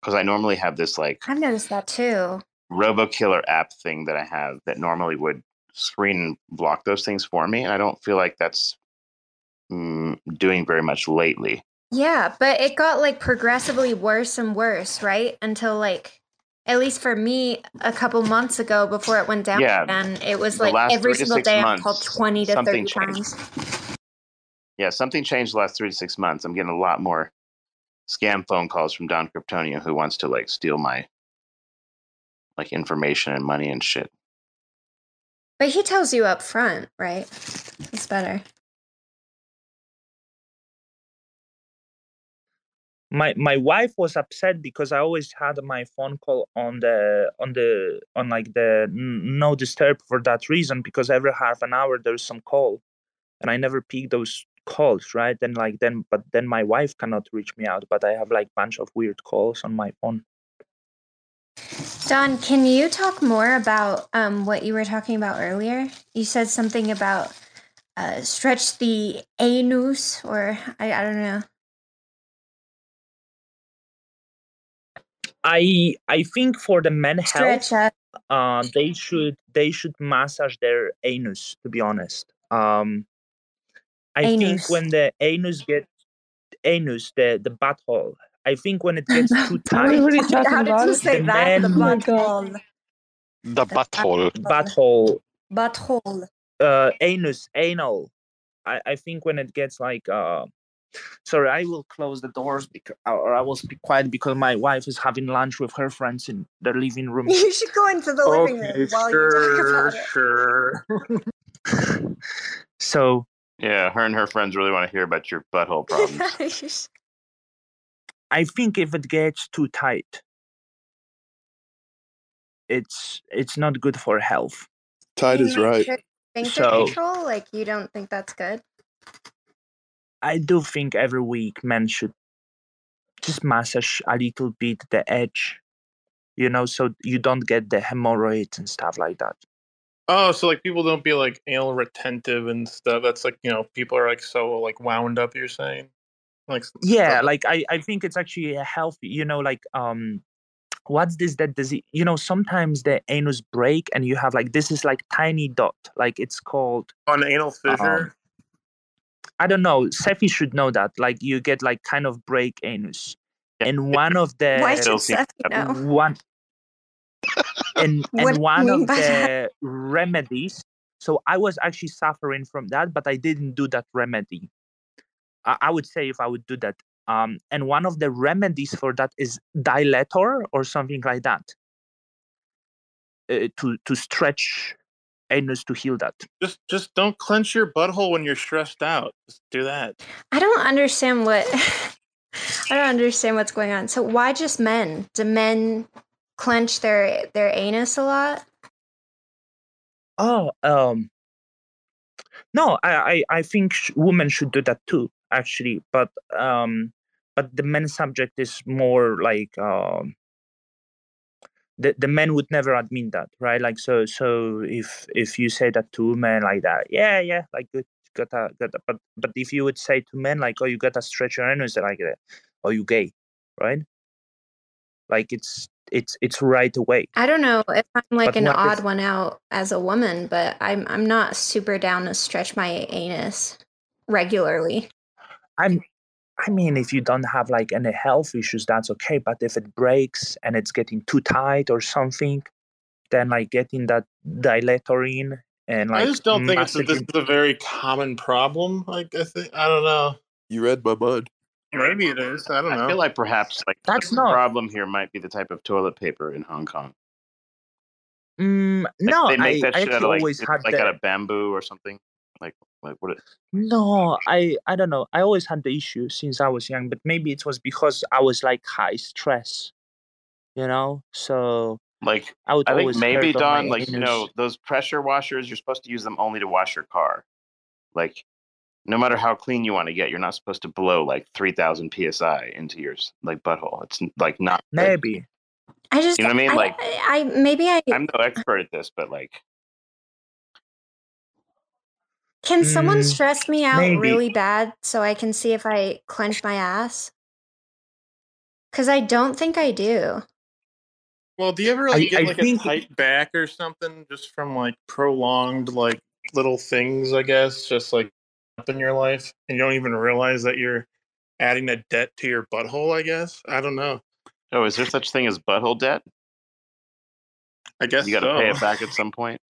[SPEAKER 2] Because I normally have this like
[SPEAKER 1] I've noticed that too.
[SPEAKER 2] Robo killer app thing that I have that normally would screen and block those things for me. And I don't feel like that's mm, doing very much lately.
[SPEAKER 1] Yeah, but it got like progressively worse and worse, right? Until like at least for me a couple months ago before it went down
[SPEAKER 2] Yeah,
[SPEAKER 1] and it was like every single day I'm called 20 to
[SPEAKER 2] something
[SPEAKER 1] 30
[SPEAKER 2] changed.
[SPEAKER 1] times.
[SPEAKER 2] Yeah, something changed the last three to six months. I'm getting a lot more scam phone calls from Don Cryptonium who wants to like steal my like information and money and shit.
[SPEAKER 1] But he tells you up front, right? It's better.
[SPEAKER 8] my my wife was upset because I always had my phone call on the on the on like the no disturb for that reason because every half an hour there's some call and I never pick those calls right then like then but then my wife cannot reach me out but I have like bunch of weird calls on my phone
[SPEAKER 1] Don, can you talk more about um, what you were talking about earlier? You said something about uh, stretch the anus, or I, I don't know.
[SPEAKER 8] I I think for the men health uh they should they should massage their anus to be honest um I think when the anus gets anus the the butthole I think when it gets too
[SPEAKER 10] Are
[SPEAKER 8] tight
[SPEAKER 10] we really talking
[SPEAKER 1] How did
[SPEAKER 10] about
[SPEAKER 1] you say
[SPEAKER 8] the
[SPEAKER 1] that? The
[SPEAKER 8] men
[SPEAKER 10] my
[SPEAKER 1] butthole.
[SPEAKER 7] The butthole.
[SPEAKER 8] butthole
[SPEAKER 1] Butthole.
[SPEAKER 8] uh anus anal I, I think when it gets like uh sorry i will close the doors because or i will speak quiet because my wife is having lunch with her friends in their living room
[SPEAKER 1] You should go into the living
[SPEAKER 12] Okay,
[SPEAKER 1] room while you
[SPEAKER 12] sure,
[SPEAKER 1] talk
[SPEAKER 12] sure.
[SPEAKER 8] so
[SPEAKER 2] Yeah, her and her friends really want to hear about your butthole problems.
[SPEAKER 1] About it.
[SPEAKER 8] i think if it gets too tight it's it's not good for health
[SPEAKER 1] Tight
[SPEAKER 15] is right.
[SPEAKER 1] sure sphincter
[SPEAKER 8] So-
[SPEAKER 1] control, like you don't think that's good?
[SPEAKER 8] i do think every week men should just massage a little bit the edge you know so you don't get the hemorrhoids and stuff like that
[SPEAKER 12] Oh, so like people don't be like anal retentive and stuff. That's like you know people are like so like wound up. You're saying, like
[SPEAKER 8] yeah
[SPEAKER 12] stuff-
[SPEAKER 8] like i i think it's actually a healthy you know like um what's this that does it you know sometimes the anus break and you have like this is like tiny dot like it's called
[SPEAKER 12] on anal fissure.
[SPEAKER 8] um, i don't know Cephii should know that like you get like kind of break anus and one of the
[SPEAKER 1] Why should
[SPEAKER 2] still seem
[SPEAKER 1] Seth
[SPEAKER 2] to
[SPEAKER 1] know?
[SPEAKER 8] one and and one of the
[SPEAKER 1] that?
[SPEAKER 8] remedies so i was actually suffering from that but i didn't do that remedy i, I would say if i would do that um and one of the remedies for that is dilator or something like that uh, to to stretch anus to heal that
[SPEAKER 12] just just don't clench your butthole when you're stressed out. Just do that.
[SPEAKER 1] I don't understand what I don't understand what's going on. So why just men? Do men clench their their anus a lot?
[SPEAKER 8] oh um no i i, I think sh- women should do that too actually but um but the men subject is more like um the, the men would never admit that right? Like so so if if you say that to men like that yeah yeah like good gotta gotta but but if you would say to men like oh you gotta stretch your anus like that oh you gay right? Like it's it's it's right away.
[SPEAKER 1] I don't know if I'm like
[SPEAKER 8] But
[SPEAKER 1] an odd
[SPEAKER 8] if-
[SPEAKER 1] one out as a woman, but I'm I'm not super down to stretch my anus regularly.
[SPEAKER 8] I'm i mean if you don't have like any health issues that's okay but if it breaks and it's getting too tight or something then like getting that dilator in and like
[SPEAKER 12] I just don't think it's a, this is a very common problem. Like I think I don't know.
[SPEAKER 15] You read my mind.
[SPEAKER 12] Maybe it is. I don't know.
[SPEAKER 2] I feel like perhaps like
[SPEAKER 8] That's
[SPEAKER 2] the
[SPEAKER 8] not-
[SPEAKER 2] problem here might be the type of toilet paper in Hong Kong.
[SPEAKER 8] Mm,
[SPEAKER 2] Like,
[SPEAKER 8] no
[SPEAKER 2] they make
[SPEAKER 8] I,
[SPEAKER 2] that
[SPEAKER 8] I
[SPEAKER 2] shit out
[SPEAKER 8] actually
[SPEAKER 2] of like
[SPEAKER 8] always
[SPEAKER 2] it's
[SPEAKER 8] had
[SPEAKER 2] like
[SPEAKER 8] the,
[SPEAKER 2] out of bamboo or something. Like
[SPEAKER 14] Like what? It,
[SPEAKER 8] No, I I don't know. I always had the issue since I was young, but maybe it was because I was like high stress, you know. So
[SPEAKER 14] like
[SPEAKER 8] I would
[SPEAKER 14] I think maybe
[SPEAKER 8] hurt on
[SPEAKER 14] Don,
[SPEAKER 8] my
[SPEAKER 14] like you know, those pressure washers, you're supposed to use them only to wash your car. Like, no matter how clean you want to get, you're not supposed to blow like three thousand psi into your s- like butthole. It's like not good.
[SPEAKER 8] maybe.
[SPEAKER 1] I just,
[SPEAKER 14] You know what I mean?
[SPEAKER 1] I,
[SPEAKER 14] Like-
[SPEAKER 1] I, I maybe I
[SPEAKER 14] I'm no expert at this, but like,
[SPEAKER 1] can someone
[SPEAKER 8] Mm,
[SPEAKER 1] stress me out
[SPEAKER 8] maybe.
[SPEAKER 1] really bad so I can see if I clench my ass. Because I don't think I do.
[SPEAKER 12] Well, do you ever like
[SPEAKER 8] I-
[SPEAKER 12] get
[SPEAKER 8] I
[SPEAKER 12] like
[SPEAKER 8] think-
[SPEAKER 12] a tight back or something just from like prolonged like little things? I guess just like up in your life, and you don't even realize that you're adding a debt to your butthole. I guess I don't know.
[SPEAKER 14] oh, is there such thing as butthole debt?
[SPEAKER 12] I guess
[SPEAKER 14] You got to
[SPEAKER 12] so.
[SPEAKER 14] pay it back at some point.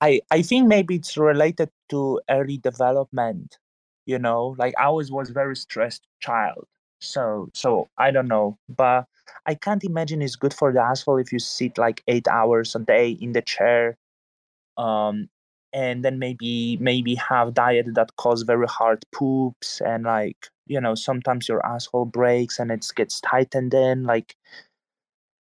[SPEAKER 8] I I think maybe it's related to early development. You know, like I always was very stressed child. So so I don't know, but I can't imagine it's good for the asshole if you sit like eight hours a day in the chair, um, and then maybe maybe have diet that cause very hard poops and like you know sometimes your asshole breaks and it gets tightened in like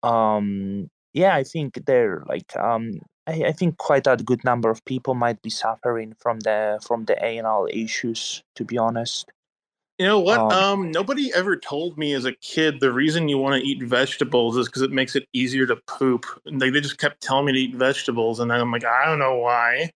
[SPEAKER 8] um yeah i think they're like um I, I think quite a good number of people might be suffering from the from the anal issues to be honest
[SPEAKER 12] You know what?
[SPEAKER 8] Um,
[SPEAKER 12] Um, nobody ever told me as a kid the reason you want to eat vegetables is because it makes it easier to poop. And they, they just kept telling me to eat vegetables, and I'm like, I don't know why.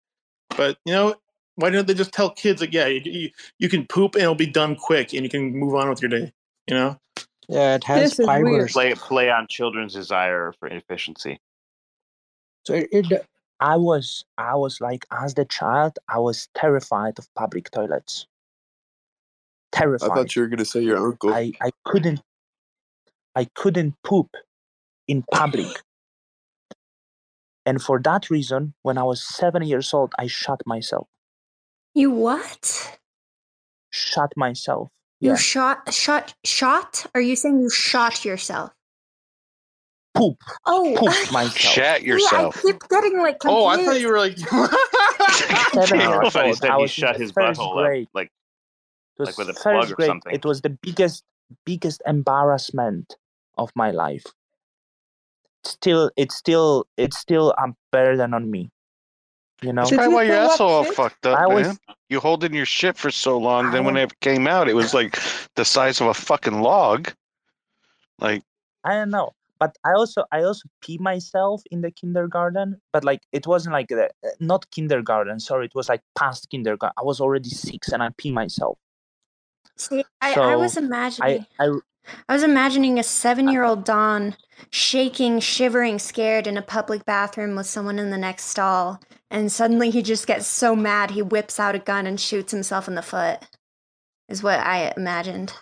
[SPEAKER 12] But you know, why don't they just tell kids like, yeah, you, you, you can poop and it'll be done quick, and you can move on with your day. You know?
[SPEAKER 13] Yeah, it has
[SPEAKER 10] This
[SPEAKER 13] fibers.
[SPEAKER 14] Play play on children's desire for efficiency.
[SPEAKER 13] So it, it
[SPEAKER 8] i was i was like as the child i was terrified of public toilets Terrified.
[SPEAKER 15] I thought you were gonna say your uncle.
[SPEAKER 8] I, I couldn't I couldn't poop in public. And for that reason, when I was seven years old, I shot myself.
[SPEAKER 1] You what?
[SPEAKER 8] Shot myself.
[SPEAKER 1] You
[SPEAKER 8] Yeah.
[SPEAKER 1] shot, shot, shot? Are you saying you shot yourself?
[SPEAKER 8] Poop.
[SPEAKER 1] Oh,
[SPEAKER 8] Poop myself.
[SPEAKER 7] Shat
[SPEAKER 1] yeah,
[SPEAKER 7] yourself.
[SPEAKER 1] I keep getting like confused.
[SPEAKER 12] Oh, I thought you were like.
[SPEAKER 8] Seven
[SPEAKER 14] I
[SPEAKER 8] years
[SPEAKER 14] thought he said he shut his
[SPEAKER 8] first
[SPEAKER 14] butthole
[SPEAKER 8] grade.
[SPEAKER 14] up, like
[SPEAKER 8] It was
[SPEAKER 14] like with a
[SPEAKER 8] first
[SPEAKER 14] plug or
[SPEAKER 8] grade.
[SPEAKER 14] something.
[SPEAKER 8] It was the biggest biggest embarrassment of my life. Still it's still it's still um, a burden on me. You know?
[SPEAKER 7] That's probably
[SPEAKER 10] you
[SPEAKER 7] why your
[SPEAKER 10] throw
[SPEAKER 7] asshole all fucked up,
[SPEAKER 8] I was
[SPEAKER 7] man. You hold in your shit for so long,
[SPEAKER 8] I
[SPEAKER 7] then when it came out, it was like the size of a fucking log. Like,
[SPEAKER 8] I don't know, but I also I also pee myself in the kindergarten, but like it wasn't like the, uh, not kindergarten. Sorry, it was like past kindergarten. I was already six and I pee myself.
[SPEAKER 1] See, I, I
[SPEAKER 8] So
[SPEAKER 1] was
[SPEAKER 8] I
[SPEAKER 1] imagining,
[SPEAKER 8] I
[SPEAKER 1] I was imagining a seven-year-old Don shaking, shivering, scared in a public bathroom with someone in the next stall, and suddenly he just gets so mad he whips out a gun and shoots himself in the foot. Is what I imagined.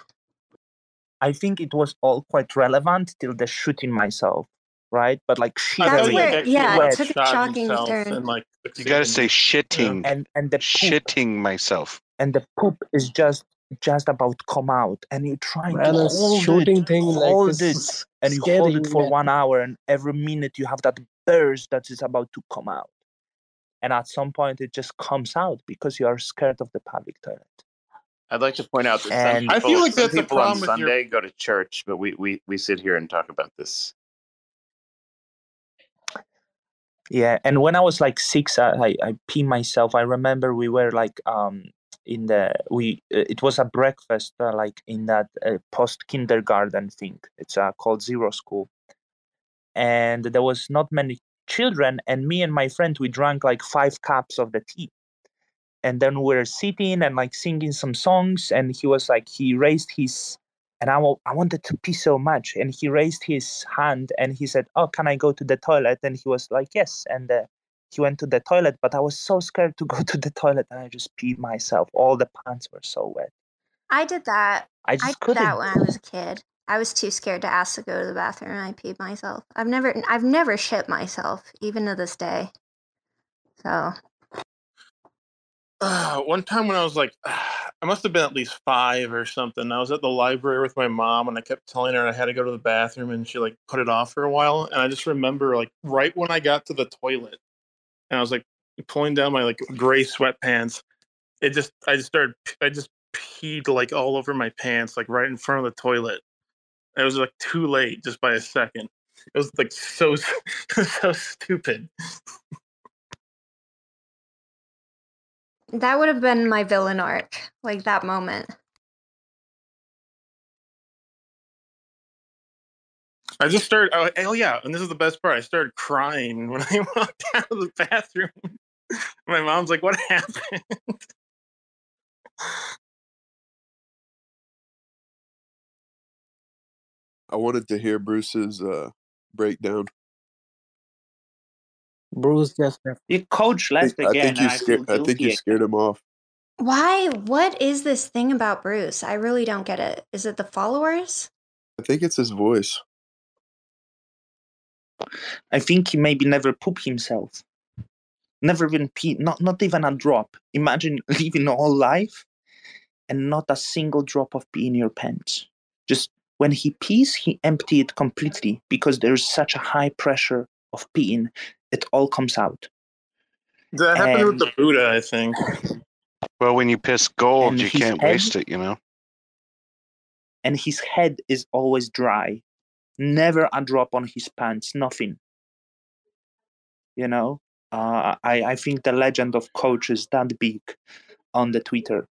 [SPEAKER 8] I think it was all quite relevant till the shooting myself, right? But like
[SPEAKER 12] I
[SPEAKER 1] That's
[SPEAKER 12] thought
[SPEAKER 8] shivering,
[SPEAKER 1] where, yeah, it
[SPEAKER 12] like
[SPEAKER 1] took a shocking turn.
[SPEAKER 12] and like
[SPEAKER 7] you gotta say
[SPEAKER 12] succeeded. Yeah.
[SPEAKER 7] shitting.
[SPEAKER 8] and and the poop
[SPEAKER 7] Shitting myself.
[SPEAKER 8] and the poop is just just about to come out, and you're trying to
[SPEAKER 13] man,
[SPEAKER 8] hold
[SPEAKER 13] shooting
[SPEAKER 8] it,
[SPEAKER 13] thing
[SPEAKER 8] hold
[SPEAKER 13] this
[SPEAKER 8] it,
[SPEAKER 13] is
[SPEAKER 8] and you hold it for
[SPEAKER 13] man.
[SPEAKER 8] one hour, and every minute you have that burst that is about to come out, and at some point it just comes out because you are scared of the public toilet.
[SPEAKER 14] I'd like to point out that some
[SPEAKER 8] And
[SPEAKER 12] I
[SPEAKER 14] people,
[SPEAKER 12] feel like
[SPEAKER 14] some
[SPEAKER 12] that's a
[SPEAKER 14] people on
[SPEAKER 12] problem with your.
[SPEAKER 14] Sunday go to church, but we, we, we sit here and talk about this.
[SPEAKER 8] Yeah, and when I was like six, I I, I pee myself. I remember we were like um in the we uh, it was a breakfast uh, like in that uh, post kindergarten thing. It's uh, called Zero School, and there was not many children. And me and my friend we drank like five cups of the tea, and then we were sitting and like singing some songs. And he was like he raised his and I I wanted to pee so much, and he raised his hand and he said, "Oh, can I go to the toilet?" And he was like, "Yes." And uh, he went to the toilet, but I was so scared to go to the toilet, and I just peed myself. All the pants were so wet.
[SPEAKER 1] I did that.
[SPEAKER 8] I
[SPEAKER 1] I did that
[SPEAKER 8] couldn't.
[SPEAKER 1] when I was a kid. I was too scared to ask to go to the bathroom, and I peed myself. I've never, I've never shit myself, even to this day. So
[SPEAKER 12] Uh, one time when I was like, I must have been at least five or something. I was at the library with my mom, and I kept telling her I had to go to the bathroom, and she like put it off for a while. And I just remember like right when I got to the toilet, and I was like, pulling down my like gray sweatpants. It just I just started I just peed like all over my pants, like right in front of the toilet. It was like too late just by a second. It was like so so stupid.
[SPEAKER 1] That would have been my villain arc, like that moment.
[SPEAKER 12] I just started. Oh, oh yeah, and this is the best part. I started crying when I walked out of the bathroom. My mom's like, "What happened?"
[SPEAKER 15] I wanted to hear Bruce's uh, breakdown.
[SPEAKER 13] Bruce just left.
[SPEAKER 8] Your coach
[SPEAKER 15] I
[SPEAKER 8] left
[SPEAKER 15] think, I
[SPEAKER 8] again,
[SPEAKER 15] think you
[SPEAKER 8] and I
[SPEAKER 15] scared. I think you scared him off.
[SPEAKER 1] Why? What is this thing about Bruce? I really don't get it. Is it the followers?
[SPEAKER 15] I think it's his voice.
[SPEAKER 8] I think he maybe never poop himself. Never even pee, not not even a drop. Imagine living all life and not a single drop of pee in your pants. Just when he pees, he empty it completely because there's such a high pressure of peeing, it all comes out.
[SPEAKER 12] That happened with the Buddha, I think.
[SPEAKER 7] Well, when you piss gold, you can't
[SPEAKER 8] head-
[SPEAKER 7] waste it, you know?
[SPEAKER 8] And his head is always dry. Never a drop on his pants, nothing. You know? Uh, I, I think the legend of coach is that big on the Twitter.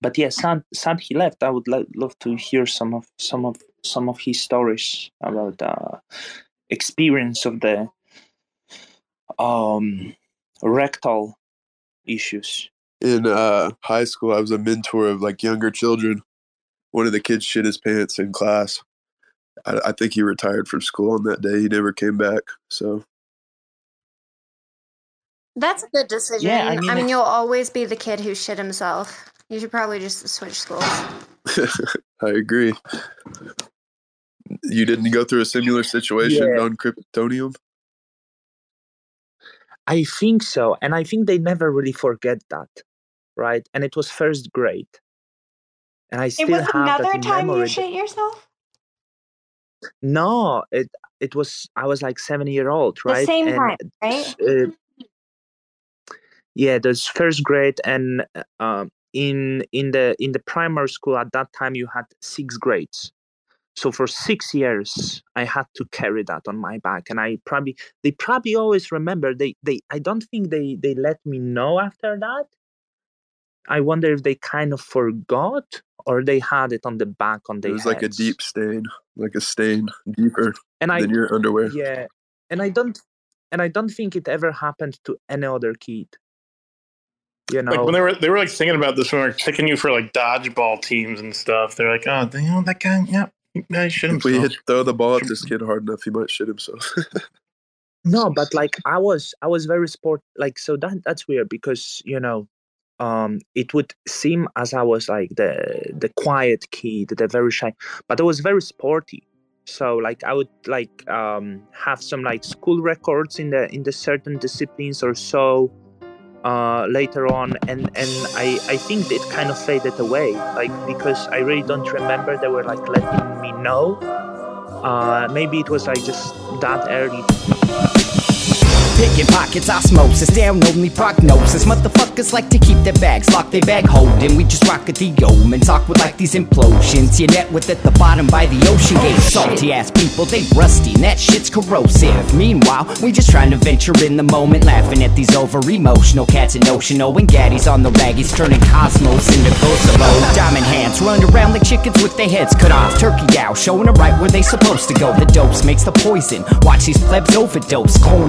[SPEAKER 8] but yeah, sad, sad he left. I would lo- love to hear some of some of some of his stories about the experience of the um rectal issues.
[SPEAKER 15] In uh, high school, I was a mentor of like younger children. One of the kids shit his pants in class. I, I think he retired from school on that day. He never came back. So
[SPEAKER 1] That's a good decision.
[SPEAKER 8] Yeah, I
[SPEAKER 1] I
[SPEAKER 8] mean,
[SPEAKER 1] mean, you'll always be the kid who shit himself. You should probably just switch schools.
[SPEAKER 15] I agree. You didn't go through a similar situation
[SPEAKER 8] Yeah.
[SPEAKER 15] on Cryptonium?
[SPEAKER 8] I think so, and I think they never really forget that, right? And it was first grade, and I still
[SPEAKER 1] it was
[SPEAKER 8] have
[SPEAKER 1] another
[SPEAKER 8] that
[SPEAKER 1] time
[SPEAKER 8] memory.
[SPEAKER 1] you shit yourself?
[SPEAKER 8] No, it it was I was like seven year old, right?
[SPEAKER 1] The same
[SPEAKER 8] And,
[SPEAKER 1] time, right?
[SPEAKER 8] Uh, yeah, there's first grade, and uh, um, in in the in the primary school at that time you had six grades. So for six years, I had to carry that on my back, and I probably they probably always remember. They they I don't think they they let me know after that. I wonder if they kind of forgot or they had it on the back on their It
[SPEAKER 15] was like a deep stain, like a stain deeper
[SPEAKER 8] and I
[SPEAKER 15] than your underwear.
[SPEAKER 8] yeah, and I don't and I don't think it ever happened to any other kid. You know,
[SPEAKER 12] Like when they were they were like singing about this when they were picking you for like dodgeball teams and stuff. They're like, oh, you oh, know that guy, yeah, yeah, he shit
[SPEAKER 15] If we hit throw the ball at this kid hard enough, he might shit himself.
[SPEAKER 8] no, but like I was, I was very sport. Like so that that's weird because you know, um, it would seem as I was like the the quiet kid, the very shy, but I was very sporty. So like I would like um have some like school records in the in the certain disciplines or so uh later on and and i i think it kind of faded away like because i really don't remember. They were like letting me know. Uh maybe it was like just that early
[SPEAKER 16] Picking pockets, osmosis, down only prognosis. Motherfuckers like to keep their bags locked, they bag holding. We just rock at the omens, awkward like these implosions. You net with at the bottom by the ocean gate. Salty ass people, they rusty, and that shit's corrosive. Meanwhile, we just trying to venture in the moment, laughing at these over emotional cats oh, and notional. When Gaddy's on the raggies, turning cosmos into Kosovo. Diamond hands run around like chickens with their heads cut off. Turkey owl showing them right where they supposed to go. The dose makes the poison. Watch these plebs overdose. Corn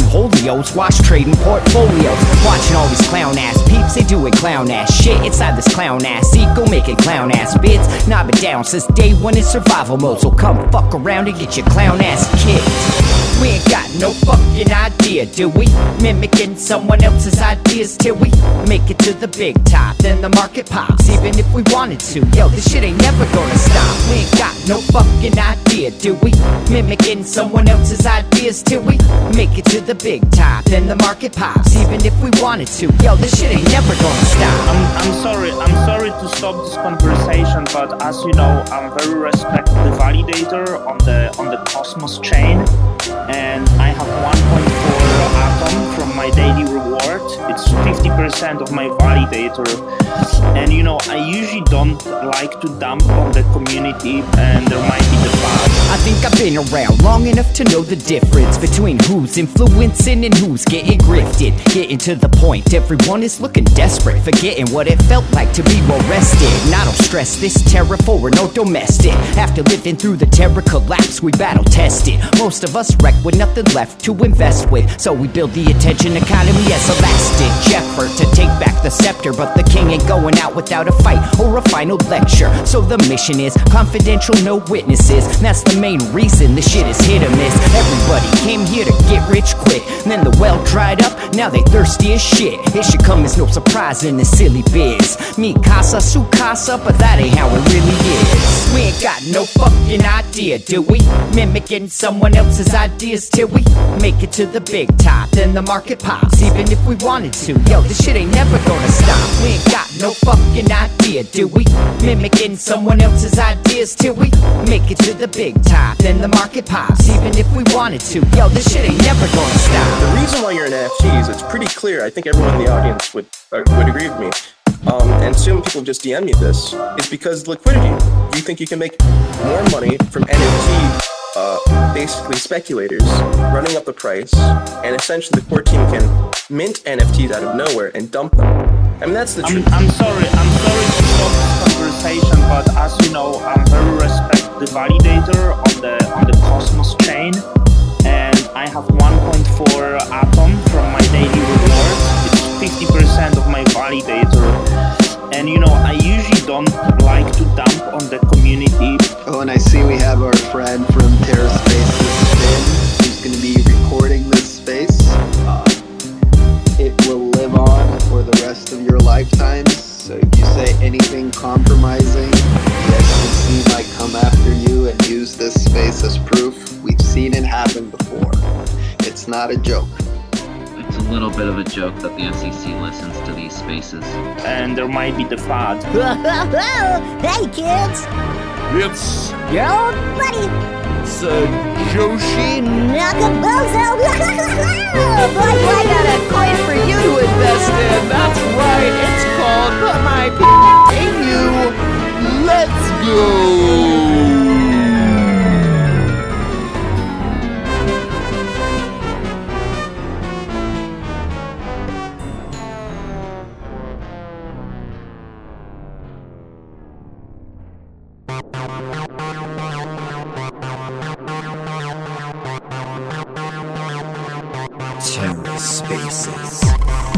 [SPEAKER 16] wash trading portfolios. Watching all these clown ass peeps, they do doing clown ass shit inside this clown ass ego, making clown ass bids. Knob it down since day one in survival mode. So come fuck around and get your clown ass kicked. We ain't got no fucking idea, do we? Mimicking someone else's ideas till we make it to the big top. Then the market pops, even if we wanted to. Yo, this shit ain't never gonna stop. We ain't got no fucking idea, do we? Mimicking someone else's ideas till we make it to the big top. Then the market pops, even if we wanted to. Yo, this shit ain't never gonna stop.
[SPEAKER 8] I'm, I'm sorry, I'm sorry to stop this conversation, but as you know, I'm very respect the validator on the on the Cosmos chain, and I have 1.4 atom from my daily reward. It's 50% of my validator, and you know I usually don't like to dump on the community, and there might be the.
[SPEAKER 16] I think I've been around long enough to know the difference between who's influencing and who's getting grifted. Getting to the point, everyone is looking desperate, forgetting what it felt like to be well rested. And I don't stress this terror for no domestic. After living through the Terra collapse, we battle tested. Most of us wreck with nothing left to invest with, so we build the attention economy as a last ditch effort to take back the scepter. But the king ain't going out without a fight or a final lecture. So the mission is confidential, no witnesses. That's the main reason this shit is hit or miss. Everybody came here to get rich quick. Then the well dried up, now they thirsty as shit. It should come as no surprise in this silly biz. Me casa, su casa, but that ain't how it really is. We ain't got no fucking idea, do we? Mimicking someone else's ideas till we make it to the big top. Then the market pops, even if we wanted to. Yo, this shit ain't never gonna stop. We ain't got no fucking idea, do we? Mimicking someone else's ideas till we make it to the big top. Then the market pops, even if we wanted to. Yo, this shit ain't never gonna stop.
[SPEAKER 17] The reason why you're in NFTs, it's pretty clear. I think everyone in the audience would uh, would agree with me. Um, and soon people just DM me this is because liquidity. You think you can make more money from NFT, uh, basically speculators running up the price, and essentially the core team can mint NFTs out of nowhere and dump them. I mean that's the
[SPEAKER 8] I'm,
[SPEAKER 17] truth.
[SPEAKER 8] I'm sorry, I'm sorry to stop this conversation, but as you know, I'm very respect the validator on the on the Cosmos chain, and I have 1.4 atom from my daily reward. It's 50% of my validator, and you know I usually don't like to dump on the community.
[SPEAKER 18] Oh, and I see we have our friend from Terra Spaces, Finn, who's going to be recording this space. Uh, it will live on for the rest of your lifetimes. So if you say anything compromising, the SEC might come after you and use this space as proof. We've seen it happen before. It's not a joke.
[SPEAKER 19] It's a little bit of a joke that the SEC listens to these spaces.
[SPEAKER 8] and there might be the fad.
[SPEAKER 20] hey kids!
[SPEAKER 21] It's
[SPEAKER 20] Your old buddy!
[SPEAKER 21] Sir Joshi
[SPEAKER 20] Nakabozo! boy,
[SPEAKER 21] Boy,
[SPEAKER 20] boy,
[SPEAKER 21] I got a coin for you to invest in. That's right. It's called Put My P in You. Let's go.
[SPEAKER 16] Terra Spaces.